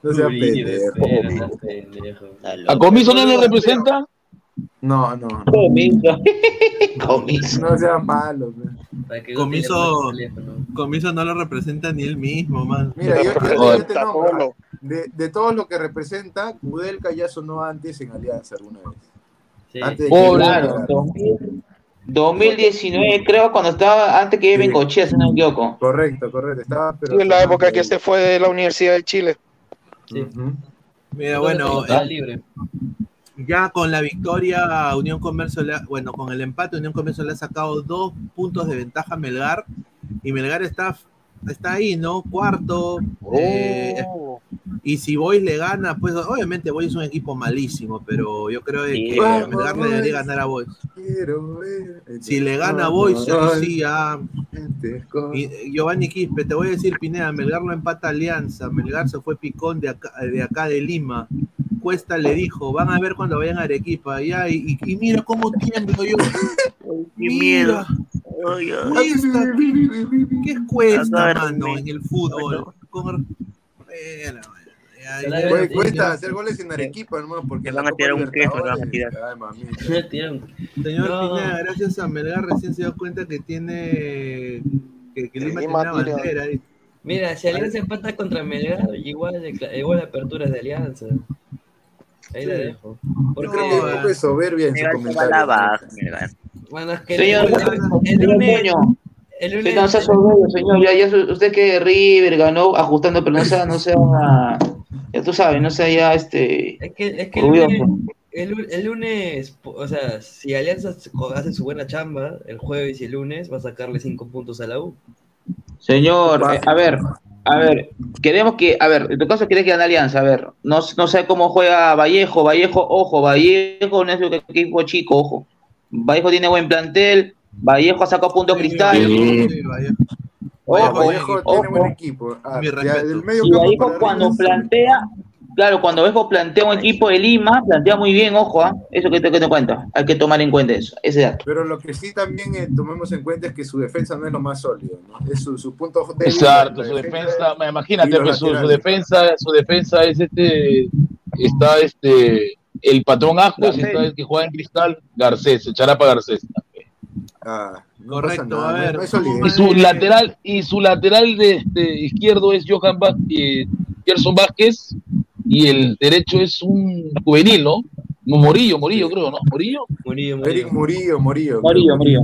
no sea Uribe, pendejo. ¿A Comiso no lo representa? No, no. no. Comiso. Comiso. No sean malos. man. Para que Comiso. Comiso no lo representa ni él mismo, man. Mira, yo, yo- yo te nombro, de, de todos los que representa, Kudelka ya sonó antes en Alianza alguna vez. Sí. Antes de que Pobre, llegara. claro, 2000, 2019 creo cuando estaba, antes que lleven Bengochea, si no me equivoco. Correcto, correcto. Estaba, pero Sí, en la época que se fue de la Universidad de Chile. Mira, bueno, Está eh, libre. ya con la victoria, Unión Comercio, le ha- bueno, con el empate, Unión Comercio le ha sacado dos puntos de ventaja a Melgar y Melgar está, está ahí, ¿no? Cuarto. eh, Oh. y si Boys le gana, pues obviamente Boys es un equipo malísimo, pero yo creo Sí. que Vamos, Melgar le debería ganar a Boys. Si le gana a Boys, sí, ya. Y- Giovanni Quispe, te voy a decir, Pineda, Melgar lo empata Alianza, Melgar se fue picón de acá de, acá de Lima. Cuesta le dijo, van a ver cuando vayan a Arequipa, ya, y, y- y mira cómo tiemblo yo. Mira, cuesta, ¿qué cuesta, mano, en el fútbol? Bueno, cuesta hacer goles en Arequipa, nomás, porque van a tirar un queso, van a tirar. Señor No. Pineda, gracias a Melgar recién se dio cuenta que tiene que, que Lima tiene una bandera. ahí. Mira, si Alianza empata contra Melgar, igual, igual aperturas de Alianza. Ahí la dejo. Yo Porque, creo que un poco de soberbia en su comentario. bueno, es que Señor, el, lunes, el lunes, no sea soberbio, señor. Ya, ya usted que River ganó ajustando, pero no sea, no sea, ya tú sabes, no sea ya este. es que, es que el lunes, el, lu- el lunes, o sea, si Alianza hace su buena chamba el jueves y el lunes, va a sacarle cinco puntos a la U. Señor, eh, a ver, a ver, queremos que, a ver, en tu caso quieres que gane Alianza, a ver, no, no sé cómo juega Vallejo, Vallejo, ojo, Vallejo no es un equipo chico, ojo. Vallejo tiene buen plantel, Vallejo ha sacado puntos cristal. Sí, vaya. Ojo, Vallejo ojo. tiene buen equipo. Ah, Mi ya, respeto. del medio Y Vallejo cuando plantea, claro, cuando Vallejo plantea un equipo de Lima, plantea muy bien, ojo, ¿ah? eso que te, que te cuenta, hay que tomar en cuenta eso, ese dato. Pero lo que sí también eh, tomemos en cuenta es que su defensa no es lo más sólido, ¿no? Es su, su punto débil. Exacto, su defensa, imagínate, y los pues, su, defensa, su defensa es este, está este, el patrón Garcés. está el que juega en cristal, Garcés, Charapa Garcés. Ah, no Correcto, a ver, no. Y su lateral, y su lateral de, de izquierdo es Johan Vázquez, Gerson Vázquez, y el derecho es un juvenil, ¿no? Morillo, Morillo, creo, ¿no? Morillo. Murillo, Eric Murillo. Murillo, Murillo. Morillo, Morillo.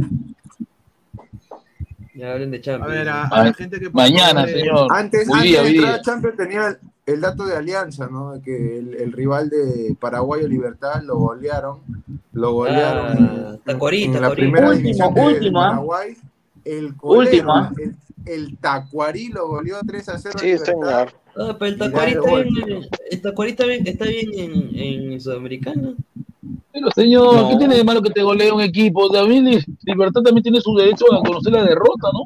Ya hablen de A Champions. ver, a, a la gente que Mañana, señor. Antes, antes día, de entrar a Champions tenía, el dato de Alianza, ¿no? Que el, el rival de Paraguayo Libertad lo golearon. Lo golearon Ah, en- Tacuarí, en, la primera Último, división de, ¿ah? Paraguay. El colero, ¿ah? el, el Tacuarí lo goleó 3 a 0. a Sí, Libertad. señor. Ah, pero el Tacuarí está bien, eh, el Tacuarí está bien, está bien en, en Sudamericana. Pero señor, No. ¿qué tiene de malo que te golee un equipo? También Libertad también tiene su derecho a conocer la derrota, ¿no?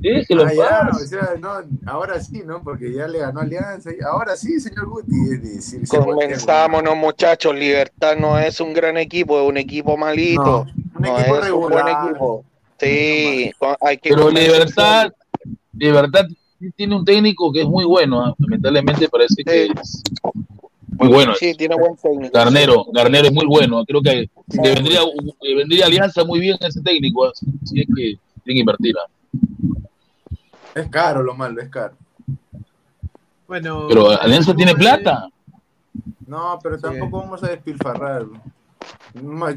Déjelo Ah, en ya, paz. o sea, no, ahora sí, ¿no? Porque ya le ganó Alianza. y Ahora sí, señor Guti. Es decir, Comenzámonos, muchachos. Libertad no es un gran equipo, es un equipo malito. un No, equipo es un buen regular. equipo. Sí, hay que Pero. Libertad, Libertad tiene un técnico que es muy bueno, ¿ah? lamentablemente parece que es muy bueno. Sí, tiene buen técnico. Garnero, Garnero es muy bueno. Creo que, que vendría, que vendría Alianza muy bien ese técnico, ¿ah? si es que tiene que invertir. ¿ah? Es caro lo malo, es caro. Bueno, Pero Alianza tiene plata. No, pero tampoco vamos a despilfarrar.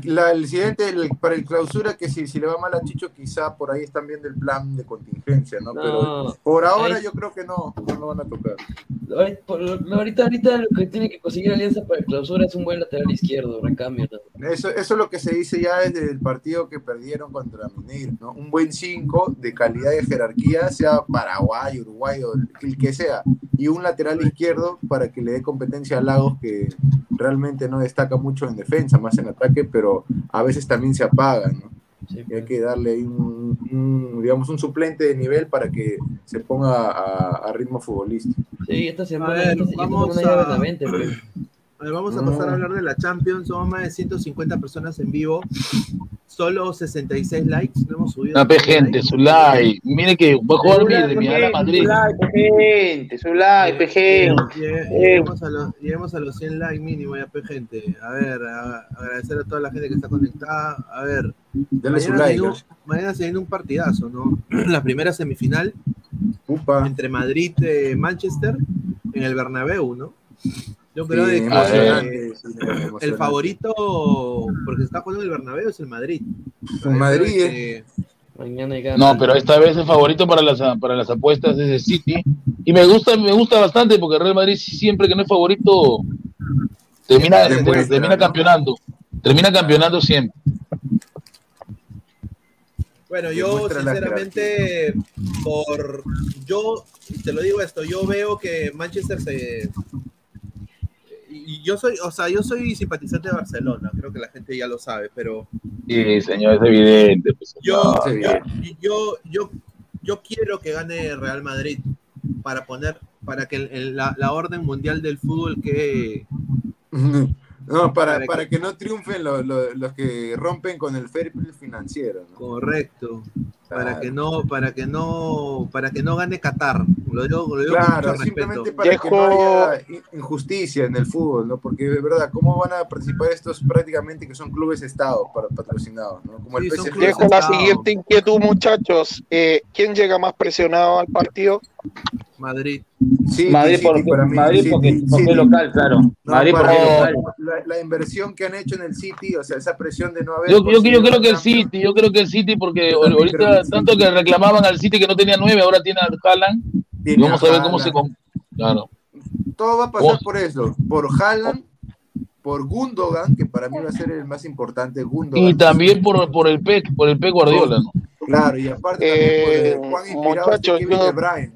La, el siguiente, el- para el clausura, que si, si le va mal a Chicho, quizá por ahí están viendo el plan de contingencia, ¿no? Pero No, por ahora ahí- yo creo que no, no lo van a tocar. Ahorita, ahorita, lo que tiene que conseguir Alianza para el clausura es un buen lateral izquierdo, recambio. ¿no? Eso, eso es lo que se dice ya desde el partido que perdieron contra Mineiro, ¿no? Un buen 5 de calidad de jerarquía, sea Paraguay, Uruguay o el que sea, y un lateral izquierdo para que le dé competencia a Lagos que realmente no destaca mucho en defensa, más en ataque, pero a veces también se apaga, ¿no? Y hay que darle ahí un, un, digamos, un suplente de nivel para que se ponga a, a ritmo futbolístico. Sí, esta semana, A ver, esta, esta vamos semana ya a- Benavente, pues. Ver, vamos a pasar a hablar de la Champions. Somos más de 150 personas en vivo. Solo 66 likes. No hemos subido. Una pe gente, su like. Mire que va a jugar mi, de mi ala Madrid. gente, su like, pe, gente. Eh, Lleguemos a, los, lleguemos a los 100 likes mínimo ya, pe, gente. A ver, a- agradecer a toda la gente que está conectada. A ver, Denle su mañana, like, se viene un, ¿no? mañana se viene un partidazo, ¿no? La primera semifinal entre Madrid y Manchester en el Bernabéu, ¿no? Yo creo Sí, de que eh, sí, el favorito, porque se está jugando en el Bernabéu, es el Madrid. Madrid, Creo eh. No, pero esta vez el favorito para las, para las apuestas es el City. Y me gusta, me gusta bastante porque Real Madrid siempre que no es favorito termina, termina ¿no? campeonando. Termina campeonando siempre. Bueno, yo sinceramente, por yo te lo digo esto, yo veo que Manchester se y yo soy, o sea, yo soy simpatizante de Barcelona, creo que la gente ya lo sabe, pero Sí, señor, es evidente. pues, yo, no, yo, yo, yo, yo quiero que gane Real Madrid para poner, para que el- el- la, la orden mundial del fútbol que No, para, Para para, que- que... no triunfen los, los- los que rompen con el fair play financiero. ¿no? correcto, para que no, para que no, para que no gane Qatar, lo digo, lo digo con Claro, mucho simplemente respeto. para que no haya in- injusticia en el fútbol, ¿no? Porque de verdad, ¿cómo van a participar estos prácticamente que son clubes estados para, patrocinados, ¿no? Como el Sí, son PSG. Dejo la siguiente inquietud, muchachos. Eh, ¿Quién llega más presionado al partido? Madrid. Sí, Madrid City porque- para mí, Madrid City, porque- porque City. es local, claro. No, Madrid porque local. La, la inversión que han hecho en el City, o sea, esa presión de no haber. Yo, yo, yo creo que el City, yo creo que el City, porque ahorita tanto que reclamaban al City que no tenía nueve, ahora tiene al Haaland. Y Tiene vamos a a ver cómo se. Claro. Todo va a pasar Oh. por eso, por Haaland, por Gundogan, que para mí va a ser el más importante, Gundogan. Y también por, por el Pep, por el Pep Guardiola, ¿no? Claro, y aparte Eh, también por el Juan inspirado este muchachos, Kevin yo De Bruyne.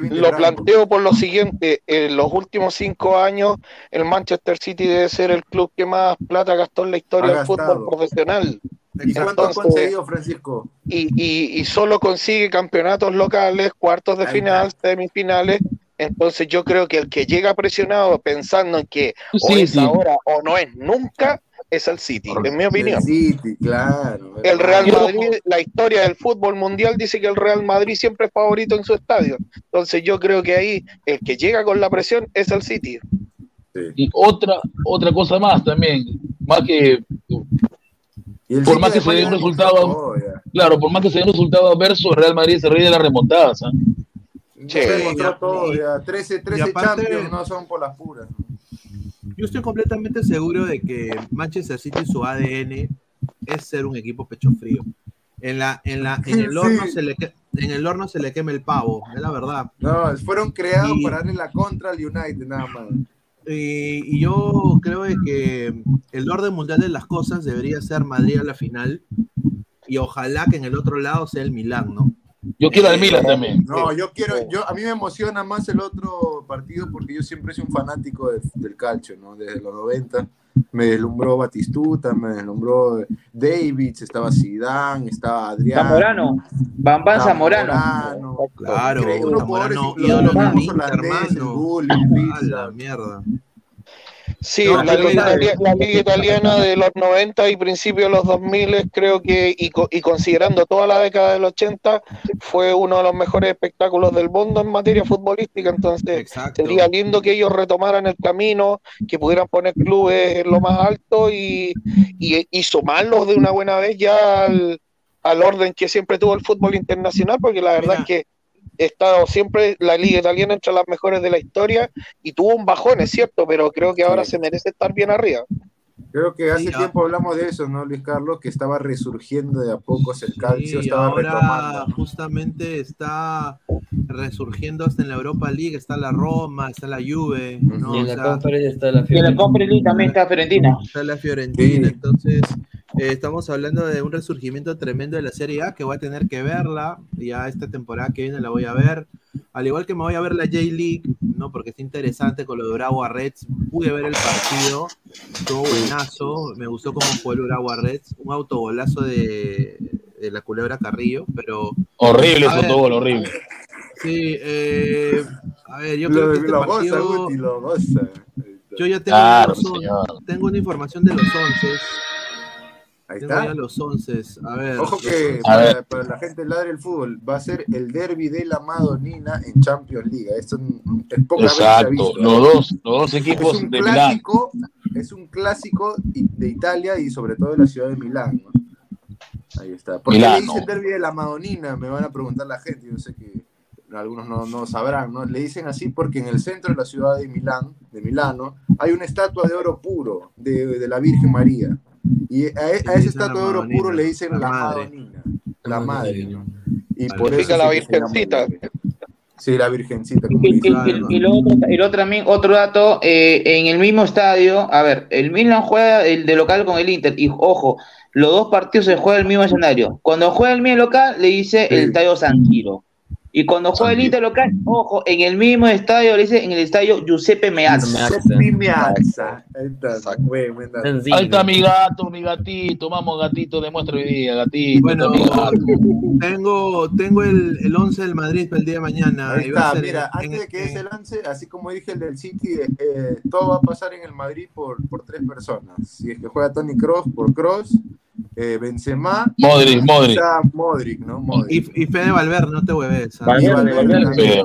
Lo planteo por lo siguiente. En los últimos cinco años, el Manchester City debe ser el club que más plata gastó en la historia del fútbol profesional. ¿Y cuánto ha conseguido, Francisco? y, y, y solo consigue campeonatos locales, cuartos de final, semifinales. Entonces yo creo que el que llega presionado pensando en que o Sí, es sí. ahora o no es nunca, es el City, en mi opinión. El City, claro. El Real Madrid, la historia del fútbol mundial dice que el Real Madrid siempre es favorito en su estadio. Entonces yo creo que ahí el que llega con la presión es el City. Y otra, otra cosa más también, más que por más que se dé un resultado, todo, ya. claro, por más que se dé un resultado adverso, el Real Madrid se ríe de las remontadas. y- ya. 13, 13 aparte- Champions no son por las puras. Yo estoy completamente seguro de que Manchester City su ADN es ser un equipo pecho frío. En la, en la, en el Sí. horno se le en el horno se le queme el pavo, es la verdad. No, fueron creados Y- para darle la contra al United, nada más. Y, y yo creo de que el orden mundial de las cosas debería ser Madrid a la final y ojalá que en el otro lado sea el Milán, ¿no? Yo quiero al Milan también. No, yo quiero, yo, a mí me emociona más el otro partido porque yo siempre soy un fanático de- del calcio, ¿no? Desde los 90 me deslumbró Batistuta, me deslumbró Davids, estaba Zidane, estaba Adrián. Zamorano, Bambán Zamorano. Claro, Zamorano, ídolo holandeses, el A la mierda. Sí, No, la, liga, la italiana de los 90 y principios de los 2000 creo que, y, co- y considerando toda la década del 80, fue uno de los mejores espectáculos del mundo en materia futbolística, entonces sería lindo que ellos retomaran el camino, que pudieran poner clubes en lo más alto y, y, y sumarlos de una buena vez ya al, al orden que siempre tuvo el fútbol internacional, porque la verdad es que estado siempre la liga italiana entre las mejores de la historia y tuvo un bajón, es cierto, pero creo que ahora se merece estar bien arriba. Creo que hace Sí, tiempo hablamos de eso, ¿no, Luis Carlos? Que estaba resurgiendo de a pocos el calcio, estaba ahora retomando. justamente está resurgiendo hasta en la Europa League, está la Roma, está la Juve, ¿no? Y en O la sea, Conference está la Y en la Conference League también está Fiorentina. Está la Fiorentina, entonces eh, estamos hablando de un resurgimiento tremendo de la Serie A que voy a tener que verla. Ya esta temporada que viene la voy a ver. Al igual que me voy a ver la J-League, ¿no? Porque es interesante con lo de Urawa Reds. Pude ver el partido, estuvo buenazo. Me gustó cómo jugó el Urawa Reds. Un autogolazo de, de la culebra Carrillo, pero. Horrible ese autogol, horrible. Sí, eh, a ver, yo Lo, creo que este lo goza, partido. Guti, lo goza. Yo ya tengo, Claro, tengo una información de los 11. Ahí está. los 11. A ver. Ojo que once. para, para la gente ladre del fútbol va a ser el derby de la Madonina en Champions League. Esto es poca vez se ha Exacto. visto. Los dos, los dos equipos es un de Milán. clásico, es un clásico de Italia y sobre todo de la ciudad de Milán. ¿no? Ahí está. ¿Por qué le dicen derby de la Madonina? Me van a preguntar la gente. Yo sé que algunos no, no sabrán, ¿no? Le dicen así porque en el centro de la ciudad de Milán, de Milano, hay una estatua de oro puro de, de la Virgen María. Y a, e- a esa estatua la de oro Madonina, puro le dicen la. Madonina, la madre, ¿no? Y Vale. por eso la Virgencita. Sí, la Virgencita. como Y, y- y- y lo otro, y lo otro también, otro dato, eh, en el mismo estadio, a ver, el Milan juega el de local con el Inter, y ojo, los dos partidos se juegan en el mismo escenario. Cuando juega el Milan local, le dice el estadio San Siro. Y cuando juega el Inter local, ojo, en el mismo estadio, le dice en el estadio Giuseppe Meazza. Giuseppe Meazza. Ahí está. Mi gato, mi gatito. Vamos, gatito, demuestra hoy día, gatito. Bueno, está mi gato. tengo, tengo el, el 11 del Madrid para el día de mañana. Ahí está, ser mira, en- antes de que en- ese lance, así como dije el del City, eh, eh, todo va a pasar en el Madrid por, por tres personas. Si es que juega Tony Cross por Cross, eh, Benzema, Modric, y Modric. ¿no? Modric. Y, y Fede Valverde, no te hueves. Valverde, Valverde,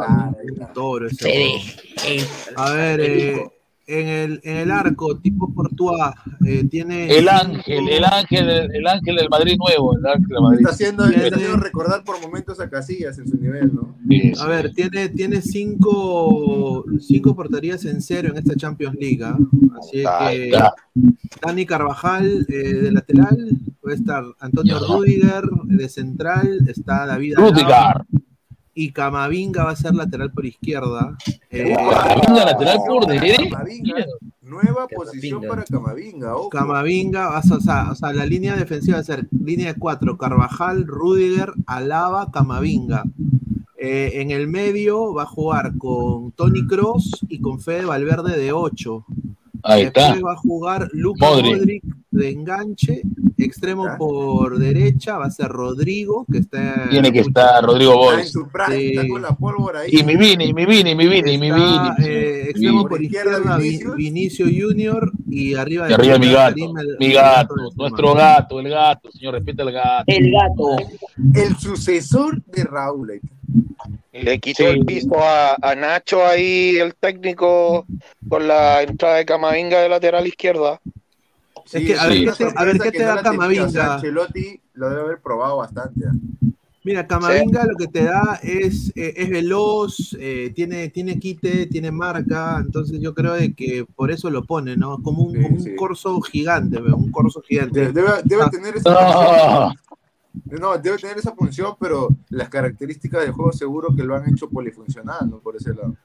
toro ese Fede. huevón. A ver, eh, en, el, en el arco, tipo Courtois, eh, tiene. El ángel, el ángel, el ángel del Madrid nuevo, el ángel del Madrid. Está haciendo, está haciendo recordar por momentos a Casillas en su nivel, ¿no? Sí, A ver, tiene, tiene cinco, cinco porterías en cero en esta Champions League. ¿ah? Así que está. Dani Carvajal eh, de lateral, puede estar Antonio. Rudiger de central, está David Alaba, Rudiger. Y Camavinga va a ser lateral por izquierda. Eh, Camavinga lateral por derecha. Camavinga, nueva posición para Camavinga, ojo. Camavinga, va a ser- o sea, o sea, la línea defensiva va a ser línea de cuatro, Carvajal, Rudiger, Alaba, Camavinga. Eh, en el medio va a jugar con Tony Cross y con Fede Valverde de 8. Ahí está. Después va a jugar Luka Modric. Modric. de enganche, extremo por derecha va a ser Rodrigo, que está Tiene que estar Rodrigo Está en Boys. Sí. está con la pólvora ahí. Y mi Vini, mi Vini, mi Vini, mi Vini. Está, eh, extremo Por por izquierda, izquierda, Vi- Vinicius. Vinicio Junior y arriba Y arriba mi gato, el- mi gato, nuestro gato, el gato, señor, respeta el gato. El gato. El sucesor de Raúl. Le quitó el piso a, a Nacho ahí, el técnico, con la entrada de Camavinga de lateral izquierda. Es que, a ver, sí, ¿qué te- a ver, ¿qué te no da tenía, o sea, Camavinga? Ancelotti lo debe haber probado bastante. ¿ah? Mira, Camavinga lo que te da es, eh, es veloz, eh, tiene, tiene quite, tiene marca, entonces yo creo de que por eso lo pone, ¿no? Como un, como un corso gigante, un corso gigante. Debe, debe Ah, tener esa No. No, debe tener esa función, pero las características del juego seguro que lo han hecho polifuncional, ¿no? Por ese lado.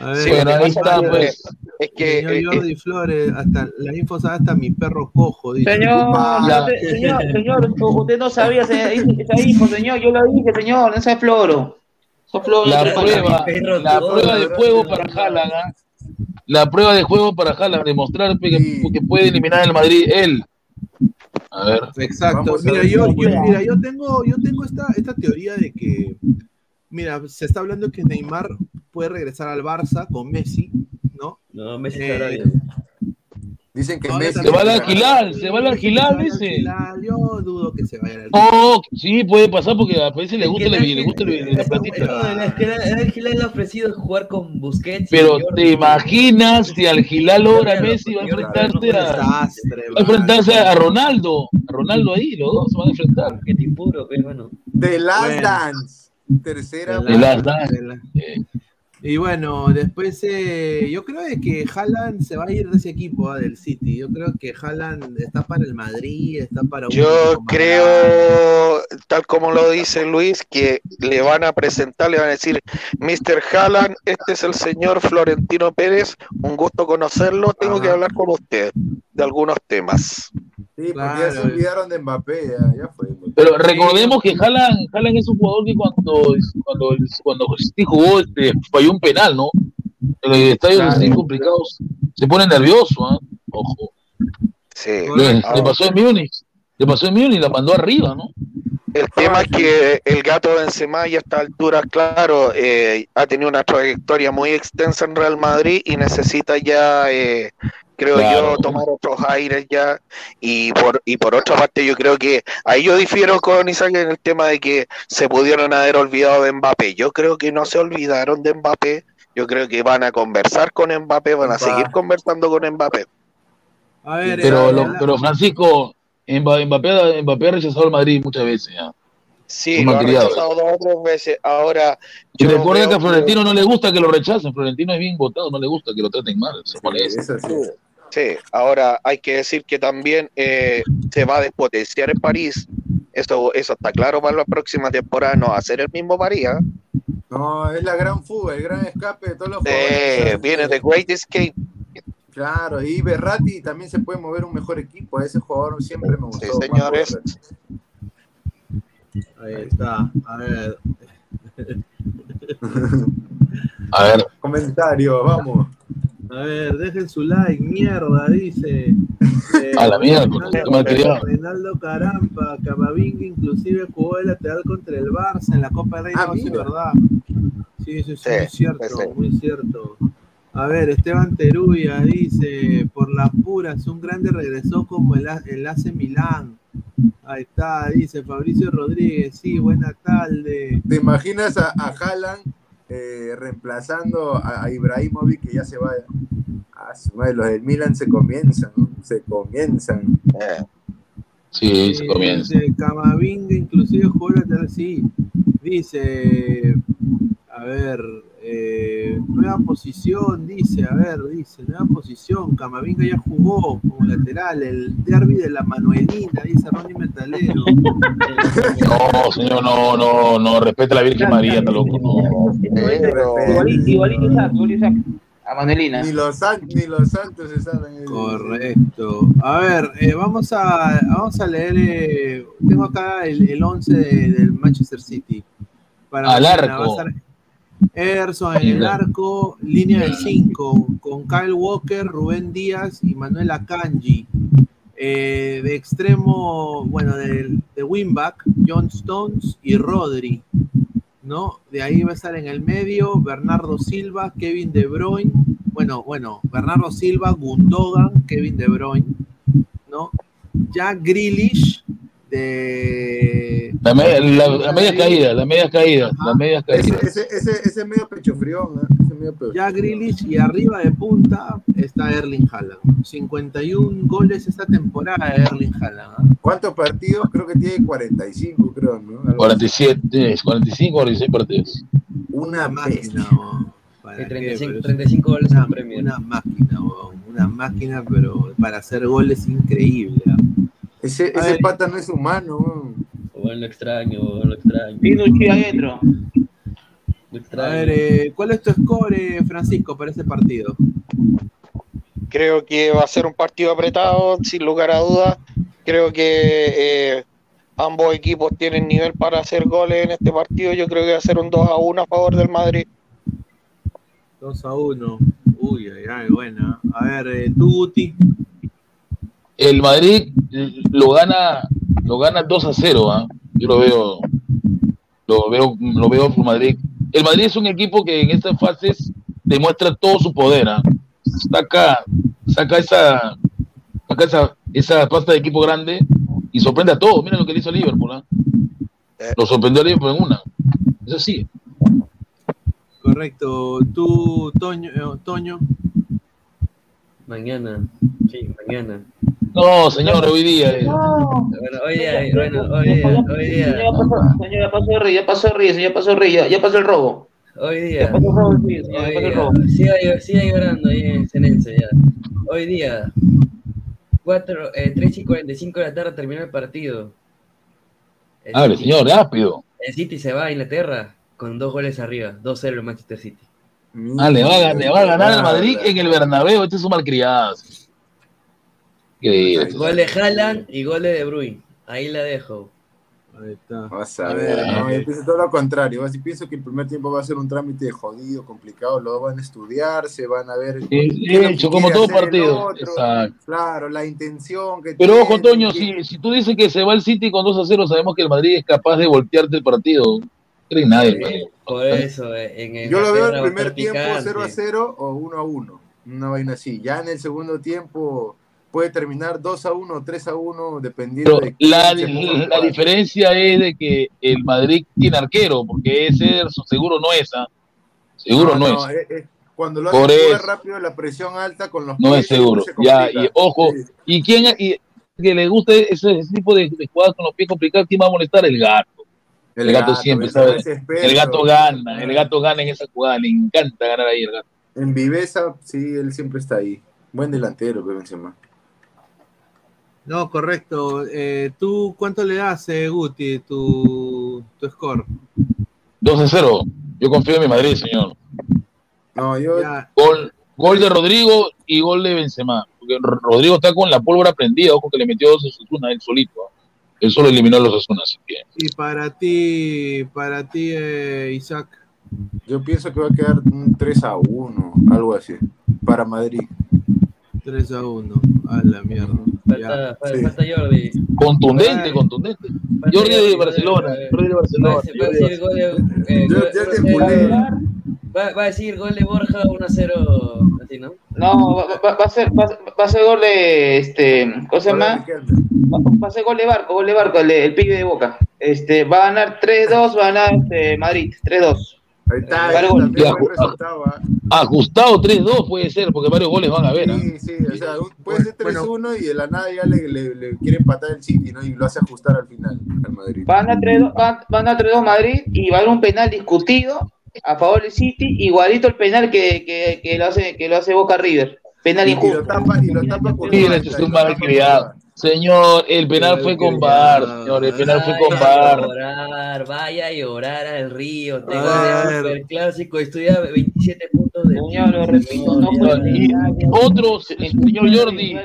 A ver, ahí está, es- pues. es que, Señor eh, Jordi Flores, hasta la info sabe hasta mi perro cojo, dice. Señor, Ah, señor, señor, usted no sabía esa info, señor, yo lo dije, señor, no sea floro. Esa floro La prueba, la prueba de juego para Haaland, ¿ah? La prueba de juego para Haaland, demostrar que, que puede eliminar el Madrid él. A ver. Exacto. Vamos a Mira, ver yo, mira, yo tengo, yo tengo esta, esta teoría de que, mira, se está hablando que Neymar puede regresar al Barça con Messi, ¿no? No, Messi Eh, está bien. Dicen que Ahora Messi. Se va al alquilar, se va al alquilar, dice. alquilar, Yo dudo que se vaya al Oh, sí, puede pasar porque a veces le gusta, la, le gusta la, la platita. No, es que el Gilal le ha ofrecido jugar con Busquets. Pero te imaginas si al Gilal logra Messi va a enfrentarse a, va a enfrentarse a Ronaldo, a Ronaldo ahí, los dos se van a enfrentar. Que te puro, pero bueno. The Last Bueno. Dance. Tercera. The Last Dance. Y bueno, después eh, yo creo de que Haaland se va a ir de ese equipo ah, del City. Yo creo que Haaland está para el Madrid, está para un Yo creo, tal como lo dice Luis, que le van a presentar, le van a decir, Mr. Haaland, este es el señor Florentino Pérez, un gusto conocerlo, tengo que hablar con usted de algunos temas. Sí, porque ya se olvidaron de Mbappé, ya, ya fue. Pero recordemos que Haaland, Haaland es un jugador que cuando, cuando, cuando City jugó este, falló un penal, ¿no? En los estadios Claro. así complicados se pone nervioso, ¿ah? Ojo. Sí. Le, le pasó en Múnich, le pasó en Múnich, la mandó arriba, ¿no? El tema es que el gato Benzema ya a esta altura, claro, eh, ha tenido una trayectoria muy extensa en Real Madrid y necesita ya, eh, creo Claro. yo, tomar otros aires ya. Y por, y por otra parte, yo creo que ahí yo difiero con Isaac en el tema de que se pudieron haber olvidado de Mbappé. Yo creo que no se olvidaron de Mbappé. Yo creo que van a conversar con Mbappé, van a seguir conversando con Mbappé. A ver, Pero, eh, lo- pero Francisco, Mba- Mbappé, Mbappé ha rechazado al Madrid muchas veces, ¿ya? Sí, Un lo ha rechazado dos o tres veces. Ahora, Y yo recuerda que a Florentino no le gusta que lo rechacen, Florentino es bien votado, no le gusta que lo traten mal, se molesta. Sí, ahora hay que decir que también eh, se va a despotenciar en París. Eso, eso está claro para la próxima temporada, no va a ser el mismo París. No, es la gran fuga, el gran escape de todos los Eh, jugadores. viene de Great Escape. Claro, y Berratti también se puede mover un mejor equipo. A ese jugador siempre me gustó. Sí, señores. Ahí está. A ver. A ver. Comentario, vamos. A ver, dejen su like, mierda, dice. Eh, A la mierda, Reinaldo-. Reinaldo Carampa, Camavinga inclusive jugó de lateral contra el Barça en la Copa del Rey, Ah, no, verdad. Sí, sí, sí, Sí, muy cierto, sí, muy cierto. A ver, Esteban Teruya dice, por las puras, un grande regresó como el, el AC Milán. Ahí está, dice Fabricio Rodríguez, sí, buena tarde. ¿Te imaginas a, a Haaland eh, reemplazando a, a Ibrahimovic que ya se vaya? Ah, su madre, los del Milan se comienzan, ¿no? se comienzan. Eh, Sí, se comienza. Dice Camavinga, inclusive jugó lateral, sí. Dice, a ver, eh, nueva posición, dice, a ver, dice, nueva posición. Camavinga ya jugó como lateral, el derby de la Manuelina, dice Ronnie Metalero. No, señor, no, no, no, respeta a la Virgen María, está loco, no. Igualito, igualito Isaac, igualito Isaac. A Manelina. Ni los, ni los santos se salvan. Correcto. A ver, eh, vamos, a, vamos a leer, eh, tengo acá el, el 11 de- del Manchester City. Para Al mañana. arco. Va a estar Ederson en el arco, línea de 5, con Kyle Walker, Rubén Díaz y Manuel Akanji. Eh, de extremo, bueno, de, de John Stones y Rodri. ¿no? De ahí va a estar en el medio Bernardo Silva, Kevin De Bruyne, bueno, bueno, Bernardo Silva, Gundogan, Kevin De Bruyne, ¿no? Jack Grealish de La media, la, la media caída, la media caída, la media Ese, caída. ese, ese, ese medio pecho frío, ¿no? Ese medio pecho Jack Grealish y arriba de punta está Erling Haaland. 51 goles esta temporada de Erling Haaland. ¿ah? ¿Cuántos partidos? Creo que tiene 45, creo, ¿no? Algo así. 47, 45, 46 partidos. Una máquina, ¿no? ¿Para Sí, qué? 35 Pero es 35 goles una, en Premier. Una máquina, una máquina, pero para hacer goles increíble. ¿ah? Ese, A ese pata no es humano. weón. lo extraño, lo extraño. Pinucci adentro. Lo A extraño. ver, eh, ¿cuál es tu score, eh, Francisco, para ese partido? Creo que va a ser un partido apretado, sin lugar a dudas. Creo que eh, ambos equipos tienen nivel para hacer goles en este partido. Yo creo que va a ser un 2 a 1 a favor del Madrid. 2 a 1. Uy, ay, ay, buena. A ver, eh, tú, Guti. El Madrid lo gana, lo gana 2 a 0, ¿ah? Yo lo veo, lo veo, lo veo por Madrid. El Madrid es un equipo que en estas fases demuestra todo su poder, ¿ah? Saca, saca esa, saca esa, esa pasta de equipo grande y sorprende a todos. Miren lo que le hizo Liverpool, ¿ah? Lo sorprendió a Liverpool en una. Es así. Correcto. Tú, Toño. eh, Toño. Mañana, sí, mañana. No, señor, hoy día. eh. Bueno, hoy día, bueno, hoy día, hoy día. Señor, ya pasó el rey, ya pasó el señor, ya pasó el rey, ya, ya pasó el robo. Hoy día. Siga, llo- siga llorando ahí en Cenense ya. Hoy día, 4, eh, 3 y 45 de la tarde terminó el partido. El Hable, City- señor, rápido. El City se va a Inglaterra con dos goles arriba, 2-0 el Manchester City. Ah, le va, a, le va a ganar al Madrid en el Bernabéu. Este es un malcriado. Increíble. Gol de Haaland y gol de De Bruyne. Ahí la dejo. Ahí está. Vas a ver, no, yo pienso todo lo contrario. Así pienso que el primer tiempo va a ser un trámite jodido, complicado. Los dos van a estudiar, se van a ver. Hecho, como todo partido. Exacto. Claro, la intención que Pero ojo, tiene, Toño, que- si, si tú dices que se va el City con 2 a 0, sabemos que el Madrid es capaz de voltearte el partido. No cree nadie. pues. Por eso, eh, en el Yo lo veo el primer tiempo picante. 0 a 0 o 1 a 1. Una vaina así. Ya en el segundo tiempo puede terminar 2 a 1 o 3 a 1, dependiendo Pero de la, la diferencia es de que el Madrid tiene arquero, porque ese seguro no es. ¿ah? Seguro no, es. cuando lo Por eso. rápido, la presión alta con los No pies, es seguro. se Ya, y ojo, ¿y quién y, que le guste ese, ese tipo de, de jugadas con los pies complicados? ¿Quién va a molestar? El gato. El, El gato, gato, siempre, ese- ¿sabe? ese experto. El gato gana, el gato gana en esa jugada, le encanta ganar ahí el gato. En viveza, sí, él siempre está ahí. Buen delantero, que Benzema. No, correcto. Eh, ¿Tú cuánto le das, eh, Guti, tu, tu score? 2 a 0. Yo confío en mi Madrid, señor. No, yo. Gol, gol de Rodrigo y gol de Benzema. Porque Rodrigo está con la pólvora prendida, ojo que le metió dos a Osasuna él solito. ¿ah? Él solo eliminó a los Osasuna, así que. Y para ti, para ti, eh, Isaac. Yo pienso que va a quedar un 3 a 1, algo así, para Madrid. 3 a 1. A la mierda. Falta, falta, falta Jordi. Contundente, contundente. Jordi de Barcelona. Jordi de Barcelona. Va a decir- a gol de, eh, va, a decir gol de Borja 1-0, así, ¿no? No, va, va- va a ser, va, va a ser gol de, este, ¿cómo se llama? Va, a ser gol de Barco, gol de Barco, el, el pibe de Boca. Este, va a ganar 3-2, va a ganar este, Madrid, 3-2. Ahí está, ju- resultado, ¿ah? Ajustado 3-2 puede ser, porque varios goles van a ver. ¿ah? Sí, sí, o sea, un- puede ser 3-1 y de la nada ya le, le- le quiere empatar el City, ¿no? Y lo hace ajustar al final, al Madrid. Va a ganar 3-2 va, va a ganar 3-2 Madrid y va a haber un penal discutido a favor del City, igualito el penal que, que, que lo, hace, que lo hace Boca River. Penal Y, y lo injusto. tapa, y lo tapa con este es un mal criado. Señor, el penal fue con VAR, señor, el penal fue con Vaya a VAR. llorar, vaya a llorar al río. Tengo el superclásico, estoy a 27 puntos de Señor, lo repito, no otro, se- señor Jordi,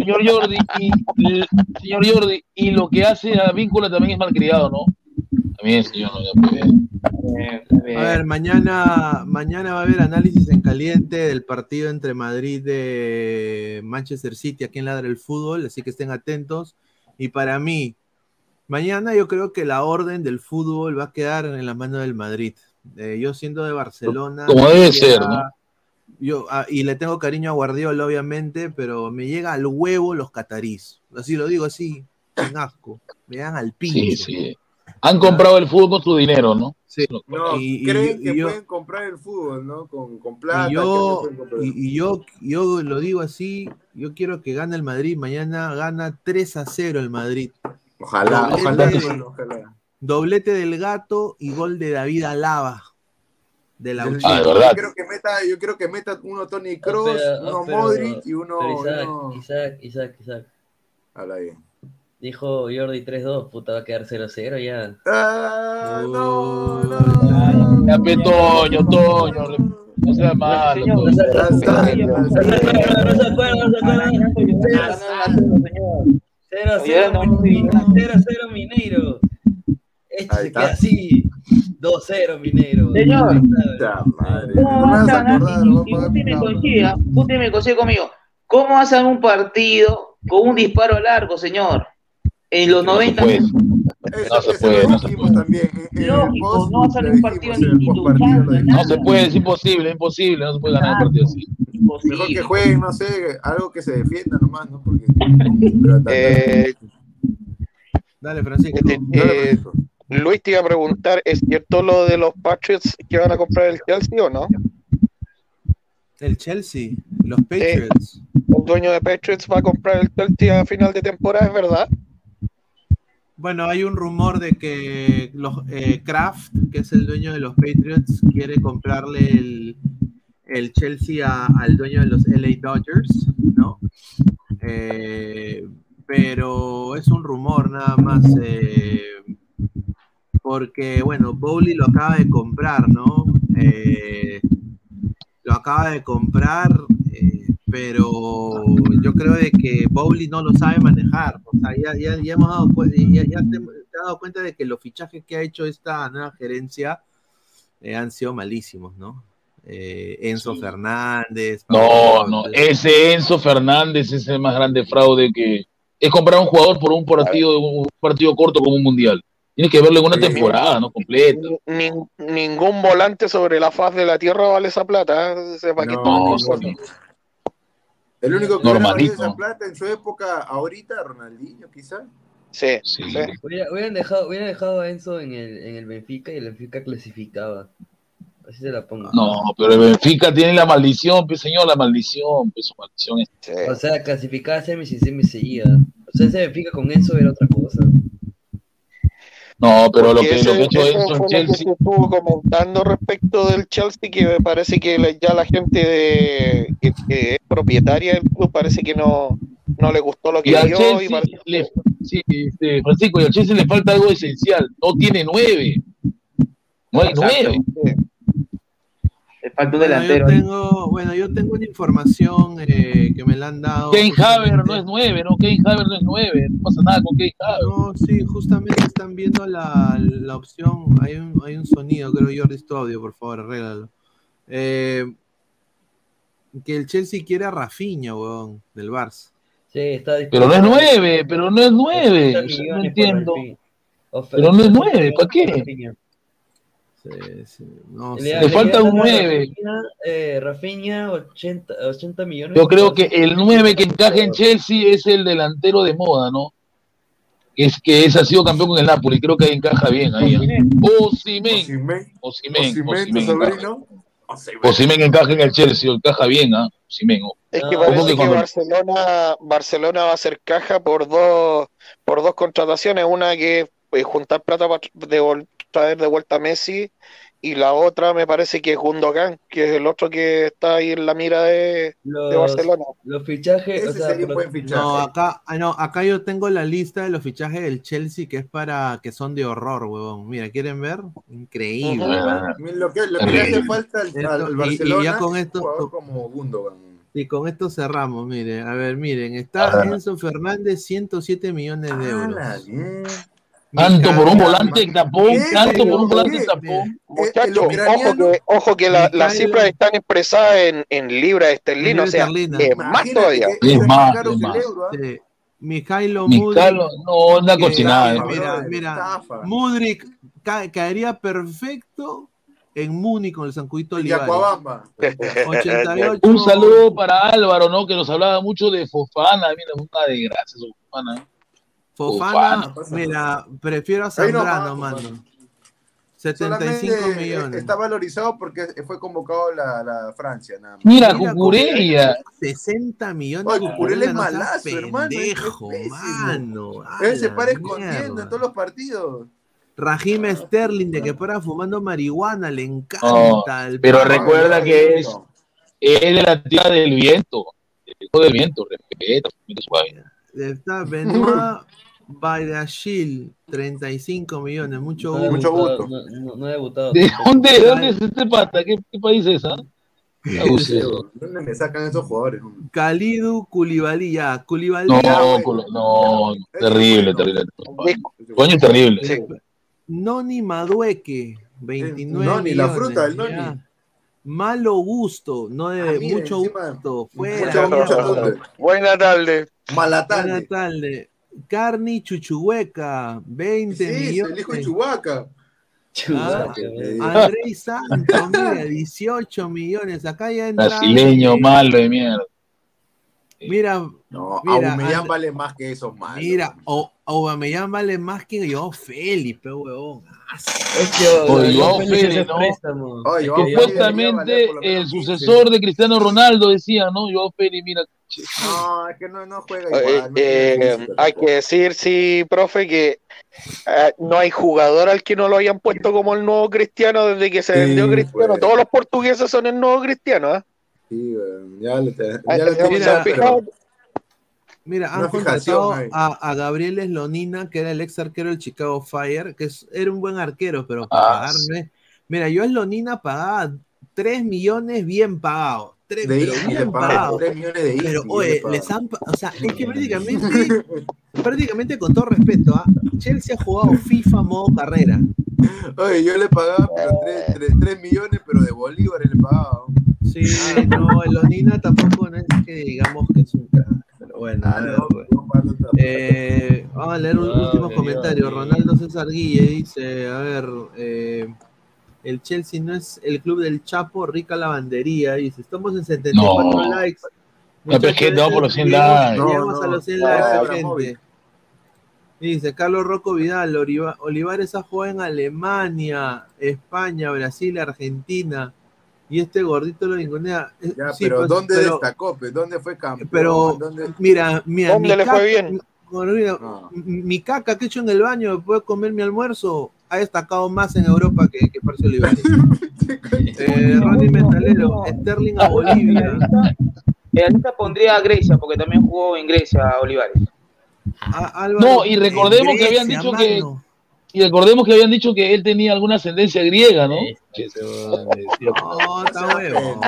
señor Jordi, y, y- señor Jordi, y lo que hace a Víncula también es malcriado, ¿no? También, no. A ver, mañana, mañana va a haber análisis en caliente del partido entre Madrid de Manchester City aquí en Ladra el Fútbol, así que estén atentos. Y para mí, mañana yo creo que la orden del fútbol va a quedar en la mano del Madrid. Eh, yo siendo de Barcelona. Como debe ser, ¿no? Yo, ah, y le tengo cariño a Guardiola, obviamente, pero me llega al huevo los catarís. Así lo digo así, sin asco. Me dan al Sí, pincho. sí. Han comprado el fútbol con su dinero, ¿no? Sí. No, Y- creen y que yo- pueden comprar el fútbol, ¿no? Con, con plata. Y yo, y, y yo, yo lo digo así, yo quiero que gane el Madrid. Mañana gana 3 a 0 el Madrid. Ojalá, Doblete ojalá, ojalá. Doblete del gato y gol de David Alaba. De la Yo- Ah, de yo verdad. quiero que meta, yo quiero que meta uno Tony Cross, pero- uno pero- Modric y uno, Isaac, uno- Isaac, Isaac, Isaac. Habla bien. Dijo Jordi 3-2, puta, va a quedar 0-0 ya. Ah, no, Ya, pe, Toño, Toño. No sea malo. No Toño. se acuerda, no se acuerda, no se acuerda. 0-0 0-0 Mineiro. Esto se queda así. 2-0 Mineiro. Señor. madre. ¿Cómo vas a usted me me consigue conmigo. ¿Cómo hacen un partido con un disparo largo, señor? En los 90 minutos. No se puede, no se puede. Lógico, no un partido en No se puede, es imposible, es imposible, no se puede ganar un partido así. Mejor que jueguen, no sé, algo que se defienda nomás, ¿no? Porque. Eh, Dale, Francisco. eh, Luis te iba a preguntar, ¿es cierto lo de los Patriots que van a comprar el Chelsea o no? El Chelsea, los Patriots. El dueño de Patriots va a comprar el Chelsea a final de temporada, ¿es verdad? Bueno, hay un rumor de que los, eh, Kraft, que es el dueño de los Patriots, quiere comprarle el, el Chelsea a- al dueño de los LA Dodgers, ¿no? Eh, pero es un rumor nada más, eh, porque, bueno, Bowley lo acaba de comprar, ¿no? Eh, lo acaba de comprar, eh, pero yo creo de que Bowley no lo sabe manejar. O sea, ya, ya, ya hemos dado ya, ya te, te has dado cuenta de que los fichajes que ha hecho esta nueva gerencia eh, han sido malísimos, ¿no? Eh, Enzo Fernández. No, Pablo no, ese Enzo Fernández es el más grande fraude que es comprar un jugador por un partido, un partido corto como un mundial. Tienes que verlo en una temporada, no completa. Nin- ningún volante sobre la faz de la tierra vale esa plata. ¿eh? Ese No, no. El único que Normalito. esa plata en su época, ahorita, Ronaldinho, quizá. Sí, Hubiera- Hubieran dejado, hubieran dejado a Enzo en el, en el Benfica y el Benfica clasificaba. Así se la pongo. No, pero el Benfica tiene la maldición, pues señor, la maldición, pues su maldición es. O sea, clasificaba semis y semis seguida. O sea, ese Benfica con Enzo era otra cosa. No, pero lo que, ese- lo que hecho eso fue en lo que Chelsea. se estuvo comentando respecto del Chelsea, que me parece que la- ya la gente de, que, que es propietaria del club parece que no, no le gustó lo que Y vio y Chelsea, parece- le, sí, este, Francisco, y al Chelsea le falta algo esencial. No tiene nueve. No hay Exacto. nueve. Le falta un Bueno, yo delantero tengo, bueno, yo tengo una información eh, que me la han dado. Kane Haver no es nueve, ¿no? Kane Haver no es nueve. No pasa nada con Kane Haver. No, sí, justamente están viendo la, la opción. Hay un, hay un sonido, creo, Jordi, es tu audio, por favor, arréglalo. Eh, que el Chelsea quiere a Rafinha, weón, del Barça. Sí, está Pero no es nueve, pero no es nueve. 80 O sea, millones no por entiendo. Pero no es nueve, ¿para qué? Sí, no Le- sé. Le falta un a nueve. Rafinha, eh, Rafinha 80, 80 millones. Yo creo que el 9 que encaja en Chelsea es el delantero de moda, ¿no? Es que ese ha sido campeón con el Napoli, creo que ahí encaja bien ahí. ¿eh? Osimhen, Osimhen, tu Osimhen encaja. en el Chelsea, encaja bien, ¿ah? Osimhen, oh. Es que Ojo parece que cuando- Barcelona, Barcelona va a hacer caja por dos, por dos contrataciones, una que es juntar plata para traer de vuelta a Messi y la otra me parece que es Gundogan, que es el otro que está ahí en la mira de, Barcelona. los fichajes. o Ese sea, sería un pero- buen fichaje. No, acá, ah, no, acá yo tengo la lista de los fichajes del Chelsea que es para que son de horror, huevón. Mira, ¿quieren ver? Increíble. Weón. Lo que, lo que le hace falta al, Esto- al y- ya con es esto- un jugador como Gundogan. Y con esto cerramos, miren. A ver, miren, está Ajá. Enzo Fernández, 107 millones de euros. Tanto por un volante tapón, tanto por un volante tapón. Muchachos, ojo que, ojo que la- las cifras están expresadas en, en libras esterlinas, o sea, es más Imagínate todavía. que Es más, es más. ¿ah? Mijailo Mudrik. no, una cochinada. estafa, ¿eh? Mira, mira. Mudrik ca- caería perfecto en Múnich con el Sancuito Y Olivares. Yacuabamba. 88. Un saludo para Álvaro, ¿no? Que nos hablaba mucho de Fofana. Mira, una desgracia Fofana. ¿Eh? Fofana, Fofana. mira, prefiero a Zambrano, mano. 75 Solamente millones. está valorizado porque fue convocado la, la Francia, nada más. Mira, Mira, Cucurella. 60 millones. Oye, Cucurella es malazo, hermano, es Pendejo, pésimo. mano. Él se para escondiendo en todos los partidos. Rajim Sterling, de que para fumando marihuana, le encanta. el pero recuerda que es, es de la tía del viento. El hijo del viento, respeta, respeta su vaina. Está Benoit, Baidashil, 35 millones. Mucho No he gusto. No, no- no he debutado. ¿De dónde, de dónde es este pata? ¿Qué, qué país es, ah? ¿Dónde me sacan esos jugadores? Kalidu Koulibaly, ya. Koulibaly. No, no, terrible, terrible. Coño, terrible. Noni Madueque, 29 Noni, la millones, fruta del ya. Noni. Malo gusto, no de Ah, mucho encima- gusto. Fuera. Mucho- mucho mierda. gusto. Buena tarde. Mala Buena tarde. Carni Chuchuhueca, 20 Sí, millones. el hijo de Chubaca. Ah, Andrés Santos, mira, 18 millones. Acá ya entra. Brasileño malo de mierda. Mira, No, mira, Aubameyang vale más que esos malos. mira, o- Aubameyang vale más que yo, Felipe, huevón. Es que Supuestamente el menos 15. sucesor de Cristiano Ronaldo decía, ¿no? Yo Félix, mira. No, es que no, no juega Eh, igual. no eh, hay que decir, sí, profe, que eh, no hay jugador al que no lo hayan puesto como el nuevo cristiano desde que se Sí, vendió cristiano. pues. Todos los portugueses son el nuevo cristiano, ¿ah? Sí, ya le te- ya le ¿se tengo fijado? pero- Mira, han contratado a, a Gabriel Eslonina, que era el ex arquero del Chicago Fire, que es- era un buen arquero, pero para Ah, pagar, ¿no es? Mira, yo Eslonina pagaba 3 millones bien pagados. Tres, De pero bien le pagados. 3 millones de Pero, oye, le les han, o sea, es que prácticamente, prácticamente con todo respeto, ¿ah? Chelsea ha jugado FIFA modo carrera. Oye, yo le pagaba pero 3, millones, pero de bolívares le pagaba. Sí, no, Elonina tampoco no es que digamos que es un crack, pero bueno, a ver, pues. Eh, vamos a leer un No, último que comentario. Ronaldo César Guille dice, a ver, eh, el Chelsea no es el club del Chapo, rica lavandería. Dice, estamos en 74 No. likes. No, pero es que no, por los 100 llegamos- likes. Llegamos No, a no. los 100 Ah, likes. Dice Carlos Rocco Vidal, Oliva- Olivares ha jugado en Alemania, España, Brasil, Argentina. Y este gordito lo ningunea. Eh, Ya, sí, pero pues, ¿dónde pero- destacó? pues? ¿Dónde fue campeón? pero ¿Dónde- mira, mira, ¿Dónde mi le fue caca- bien? Mira, Mi caca que he hecho en el baño después de comer mi almuerzo ha destacado más en Europa que, que Parcio Olivares. eh, Ronnie Metalero, Sterling a Bolivia. Eh, ahorita pondría a Grecia, porque también jugó en Grecia Olivares. A- Álvaro, No, y recordemos que habían dicho que. Y recordemos que habían dicho que él tenía alguna ascendencia griega, ¿no? No, está huevo.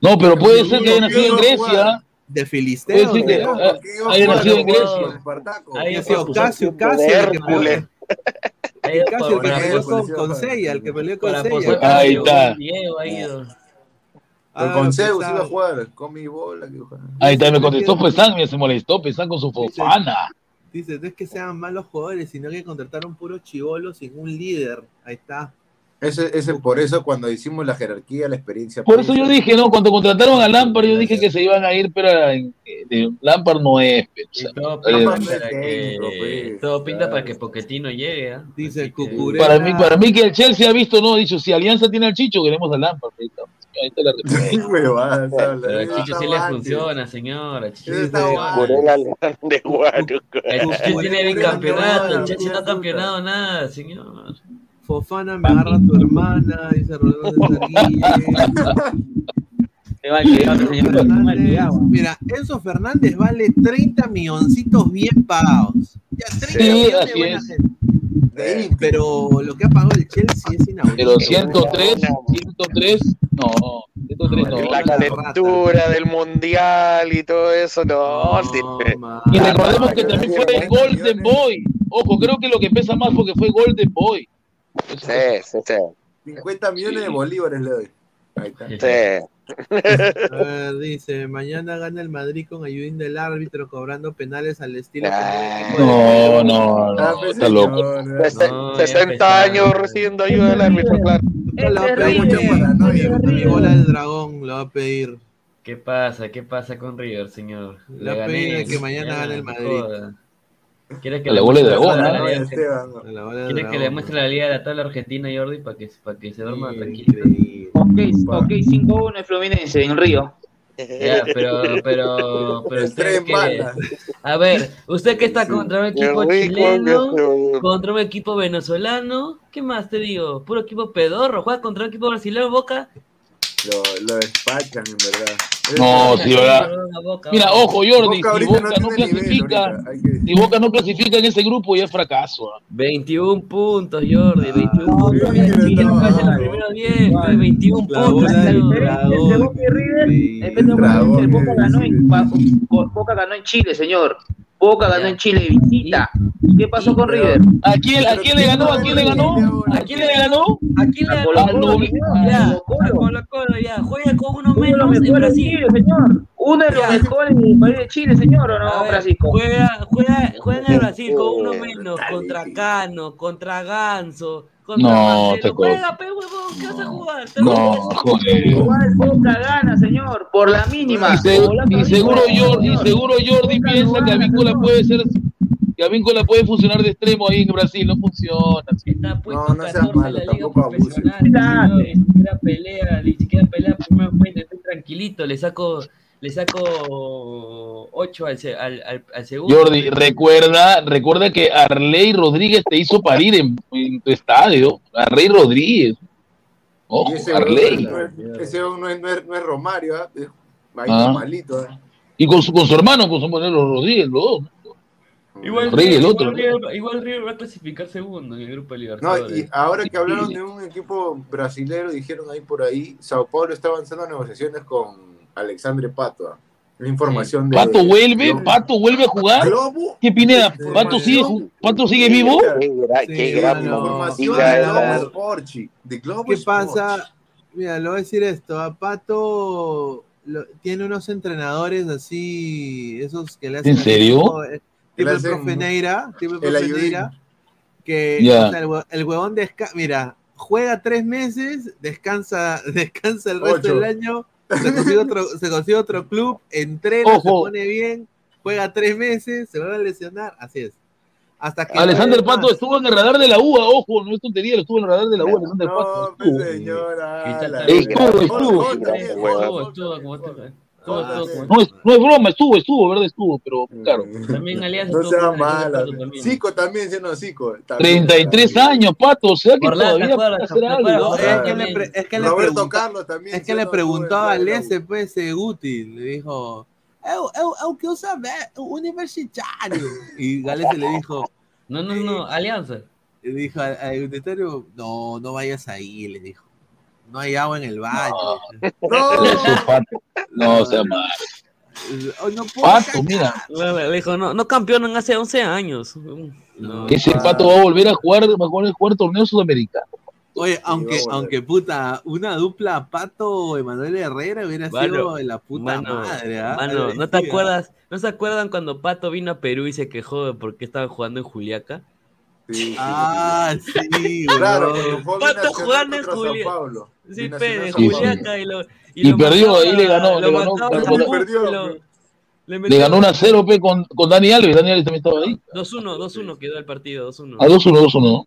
No pero puede ser que haya nacido en Grecia. De Puede Filisteo. ser que ¿no? ah, haya nacido en Grecia. Ahí Ha sido Casio, Casio, que peleó- Casio, el que peleó con, con Seiya, el que peleó con Ahí está. Ah, con Zeus ah. iba a jugar, con mi bola. que juega. Ahí está, me contestó Pesan, mira, se molestó Pesan con su fofana. Dice, no es que sean malos jugadores, sino que contrataron puros chivolos sin un líder. Ahí está. Ese, ese, por eso cuando hicimos la jerarquía, la experiencia. Por eso yo dije, ¿no? Cuando contrataron a Lampard, yo dije que se iban a ir, pero eh, Lampard no es. pero, o sea, Todo pinta para que, todo pinta para que Poquetino llegue. ¿ah? Dice para mí, para mí que el Chelsea ha visto, no, ha dicho, si Alianza tiene al Chicho, queremos a Lampard. Ahí está, ahí está la respuesta. Huevadas, habla. Pero el Chicho sí le funciona, señor. El Chicho sí de Guaruco. El Chicho tiene Cucurella, bicampeonato. El Chicho no ha campeonado nada, señor. Fofana me agarra a tu hermana, dice Rodolfo. Mira, Enzo Fernández vale 30 milloncitos bien pagados. Ya, 30 Sí, millones de así buena es. gente. Pero lo que ha pagado el Chelsea es inaudito. Pero 103, 103, no, 103 no. La calentura del mundial y todo eso, no. sí. Y recordemos que también fue Golden Boy. Ojo, creo que lo que pesa más porque fue Golden Boy. Sí, sí, sí. 50 millones de bolívares le doy. Ahí está. Sí. A ver, dice, mañana gana el Madrid con ayudín del árbitro cobrando penales al estilo. No, no, Ah, no, pues, está loco. señor, Sese- No, ya 60 empezaron. años recibiendo ayuda del árbitro, claro. Lo va a pedir Mucha mi- paranoia. mi bola del dragón, lo va a pedir. ¿Qué pasa? ¿Qué pasa con River, señor? Le va a pedir que mañana gane el no Madrid. joda. ¿Quieres que A la le bola de muestre dragón, la ¿no? liga- Esteban. A la bola del ¿Quieres que le dragón. muestre la liga de la tabla argentina, Jordi, para que, para que se duerma tranquilo? Ok, ok, 5-1 el Fluminense en Río. Ya, pero, pero, pero usted que-. A ver, usted que está contra un equipo chileno, que- contra un equipo venezolano, ¿qué más te digo? Puro equipo pedorro, juega contra un equipo brasileño, Boca, Lo, lo despachan, en verdad. No, sí, ¿verdad? Mira, ojo, Jordi, Boca si Boca no no tiene nivel clasifica, si Boca no clasifica en ese grupo, ya es fracaso. ¿ah? 21 puntos, Jordi, 21 puntos. Mira, Chile no pasa en los primeros 10, pues, 21 puntos. La en, Boca ganó en Chile, señor. Boca ganó en Chile de visita. ¿Qué pasó con River? ¿A quién, a quién le ganó? ¿A quién le ganó? ¿A quién le ganó? ¿A quién le A ganó? A Colo Colo Colo, ya. Juega con uno Uno de los menos en Brasil. Chile, señor. Uno de los mejores del país de Chile, señor, ¿o no, Francisco? Juega, juega, juega en el Brasil con uno menos, contra Cano, contra Ganso, contra No, Marcelo. te Juega, pe huevón, ¿qué vas a jugar? Te No, joder. Igual Boca gana, señor, por la mínima. Y, se- la y seguro Jordi, y señor. seguro Jordi Boca piensa no que Avícola puede ser que Avícola puede funcionar de extremo ahí en Brasil, no funciona. Está puesto No, no seas 14 en malo, la liga profesional, señor, ni siquiera pelea, ni siquiera pelea por primer puesto, estoy tranquilito, le saco, le saco 8 al, al, al, al segundo. Jordi, recuerda, recuerda que Arley Rodríguez te hizo parir en, en tu estadio. Arley Rodríguez. Ojo, Y ese Arley. no es- ese no es, no es- no es Romario, ahí Ah. normalito. ¿ah? Y con su, con su hermano, con su hermano Rodríguez, los dos. Igual, River- otro. igual, River, igual River va a clasificar segundo en el grupo de No, Libertadores. y ahora que hablaron de un equipo brasilero, dijeron ahí por ahí, Sao Paulo está avanzando en negociaciones con Alexandre Pato. Una información de. Pato vuelve, Globo. Pato vuelve a jugar. Globo. ¿Qué Pineda? ¿Pato sigue, Pato sigue vivo? Qué gra- qué gran Información de. Globo de Globo ¿Qué pasa? Mira, le voy a decir esto. A Pato lo- tiene unos entrenadores así, esos que le hacen. ¿En serio? Tipo, eh, tipo el profe Neira, tipo el profe. Neira, que Ya. o sea, el, hue- el huevón descansa, mira, juega tres meses, descansa, descansa el resto Ocho. del año, se consigue otro, se consigue otro club, entrena, se Ojo. pone bien, juega tres meses, se vuelve a lesionar, así es. Hasta que Alexander no Pato más. estuvo en el radar de la UA, ojo, no es tontería, lo estuvo en el radar de la UA, Alexander Pato. No, pues, Estuvo. señora. Estuvo, estuvo. Estuvo, estuvo. Estuvo, estuvo, No es, no es broma, estuvo, estuvo, ¿verdad? Estuvo, pero claro. También Alianza No sea mala. Zico también, siendo Zico. también. 33 años, Pato, o sea que Orlando, todavía hacer ¿Te algo. No, es que le, también. pre- es que le Roberto preguntó- Carlos también. Es que le preguntaba al pues, ese Guti, le dijo, eu, eu, eu quiero saber, universitario. Y Galese le dijo, No, no, no, Alianza. le dijo al, al universitario, no, no vayas ahí, le dijo. No hay agua en el baño. No, Pato. No, sea mal. No Pato, mira, Le dijo, no, no campeonan hace 11 años. No. ese Pato va a volver a jugar, va a volver a jugar torneo sudamericano. Oye, aunque, aunque puta, una dupla Pato Emanuel Herrera hubiera Mano, sido de la puta Mano, madre, ¿ah? mano, ¿no te acuerdas? ¿No se acuerdan cuando Pato vino a Perú y se quejó de por qué estaban jugando en Juliaca? Sí, Ah, sí, Claro, Pato jugando en contra Sao Julia- Paulo. Sí, Paulo. Juliaca y lo. Y lo perdió, ahí le ganó, lo le ganó, Buffalo, perdió. le Le ganó 1 a 0 pe, con, con Dani Alves, Dani Alves también estaba ahí. 2-1, 2-1 quedó el partido, 2-1. A 2-1, 2-1.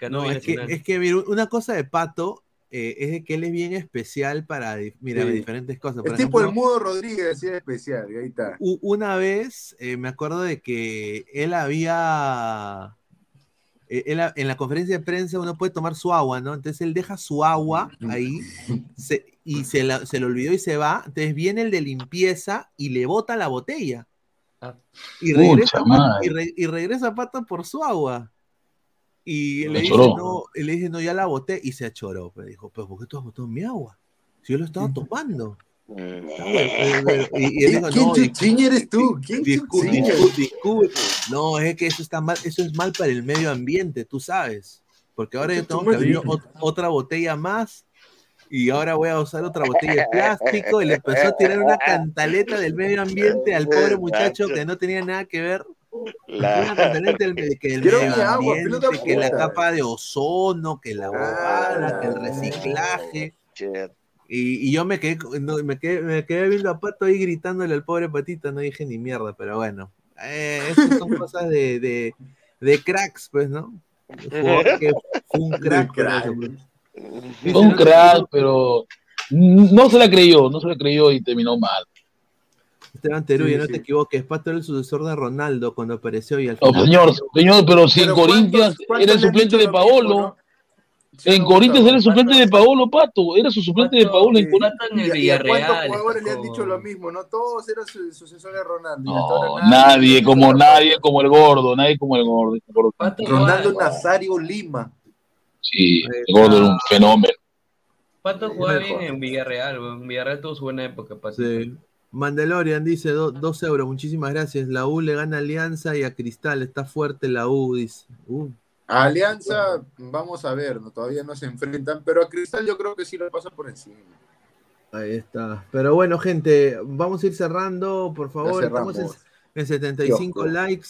Ganó No, es que, es que mira, una cosa de Pato eh, es de que él es bien especial para mira, Sí. diferentes cosas. Por Es tipo el ejemplo, Mudo Rodríguez, sí, es especial. y Ahí está. una vez eh, me acuerdo de que él había. Eh, él ha- en la conferencia de prensa uno puede tomar su agua, ¿no? Entonces él deja su agua ahí se- y se, la- se le olvidó y se va. Entonces viene el de limpieza y le bota la botella. Ah. Y regresa, Pato- y, re- y regresa Pato por su agua. Y La le dice, no, y le dice, no, ya la boté y se achoró. Pero dijo, pero ¿por qué tú has botado mi agua? Si yo lo estaba tomando. Y, y él dijo, ¿Quién no, eres tú? ¿Quién disculpe. No, es que eso está mal, eso es mal para el medio ambiente, tú sabes. Porque ahora yo tengo que abrir ot- otra botella más y ahora voy a usar otra botella de plástico y le empezó a tirar una cantaleta del medio ambiente al pobre muchacho que no tenía nada que ver. Cantaleta del, de que el medio agua, ambiente, que la capa de ozono, que la bobada, que el reciclaje. Y, y yo me quedé, no, me, quedé, me quedé viendo a Pato ahí gritándole al pobre Patito, no dije ni mierda, pero bueno. Eh, esas son cosas de, de, de cracks, pues, ¿no? Fue un crack. pues. Fue un crack, pero no se la creyó, no se la creyó y terminó mal. Esteban Teruya, Sí, no sí. te equivoques, Pato era el sucesor de Ronaldo cuando apareció y al No, final. señor, señor, pero si en Pero Corinthians ¿cuántos- cuántos era el suplente de mismo, Paolo, no? En Corinthians era el suplente de Paolo Pato, era su suplente de Paolo en Corinthians. en el ¿Y a cuántos Villarreal. jugadores le han dicho lo mismo? No todos eran su- sucesores de Ronaldo. No, nadie como nadie como el gordo, nadie como el gordo. Ronaldo Nazario Lima. Sí, el gordo era un fenómeno. Pato jugaba bien en Villarreal. En Villarreal tuvo su buena época, Pato. Sí. Mandalorian dice do- dos euros, muchísimas gracias. La U le gana Alianza y a Cristal, está fuerte la U, dice. Uh. A Alianza, vamos a ver, no, todavía no se enfrentan, pero a Cristal yo creo que sí lo pasa por encima. Ahí está. Pero bueno, gente, vamos a ir cerrando, por favor. Estamos en, cerramos. en 75 Dios. likes.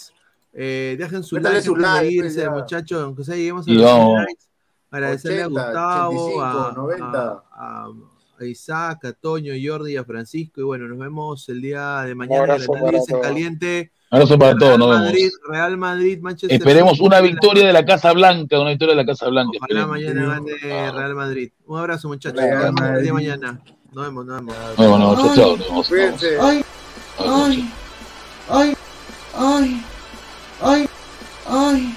Eh, dejen su Métale like su like, irse, ya. muchachos, aunque sea lleguemos a los 100 vamos. likes. Agradecerle 80, a Gustavo, 85, a, 90. a- a- a Isaac, a Toño, Jordi, a Francisco. Y bueno, nos vemos el día de mañana en para análisis en caliente. Abrazo para todos, Real nos vemos. Madrid, Real Madrid, Manchester Esperemos una victoria de la Casa Blanca, una victoria de la Casa Blanca. Ojalá esperemos. mañana gane Real Madrid. Un abrazo, muchachos. Real Nos vemos Madrid. mañana. Nos vemos, nos vemos. Bueno, bueno, chao, chao, nos vemos. Cuídense. Ay, ay, ay, ay, ay, ay.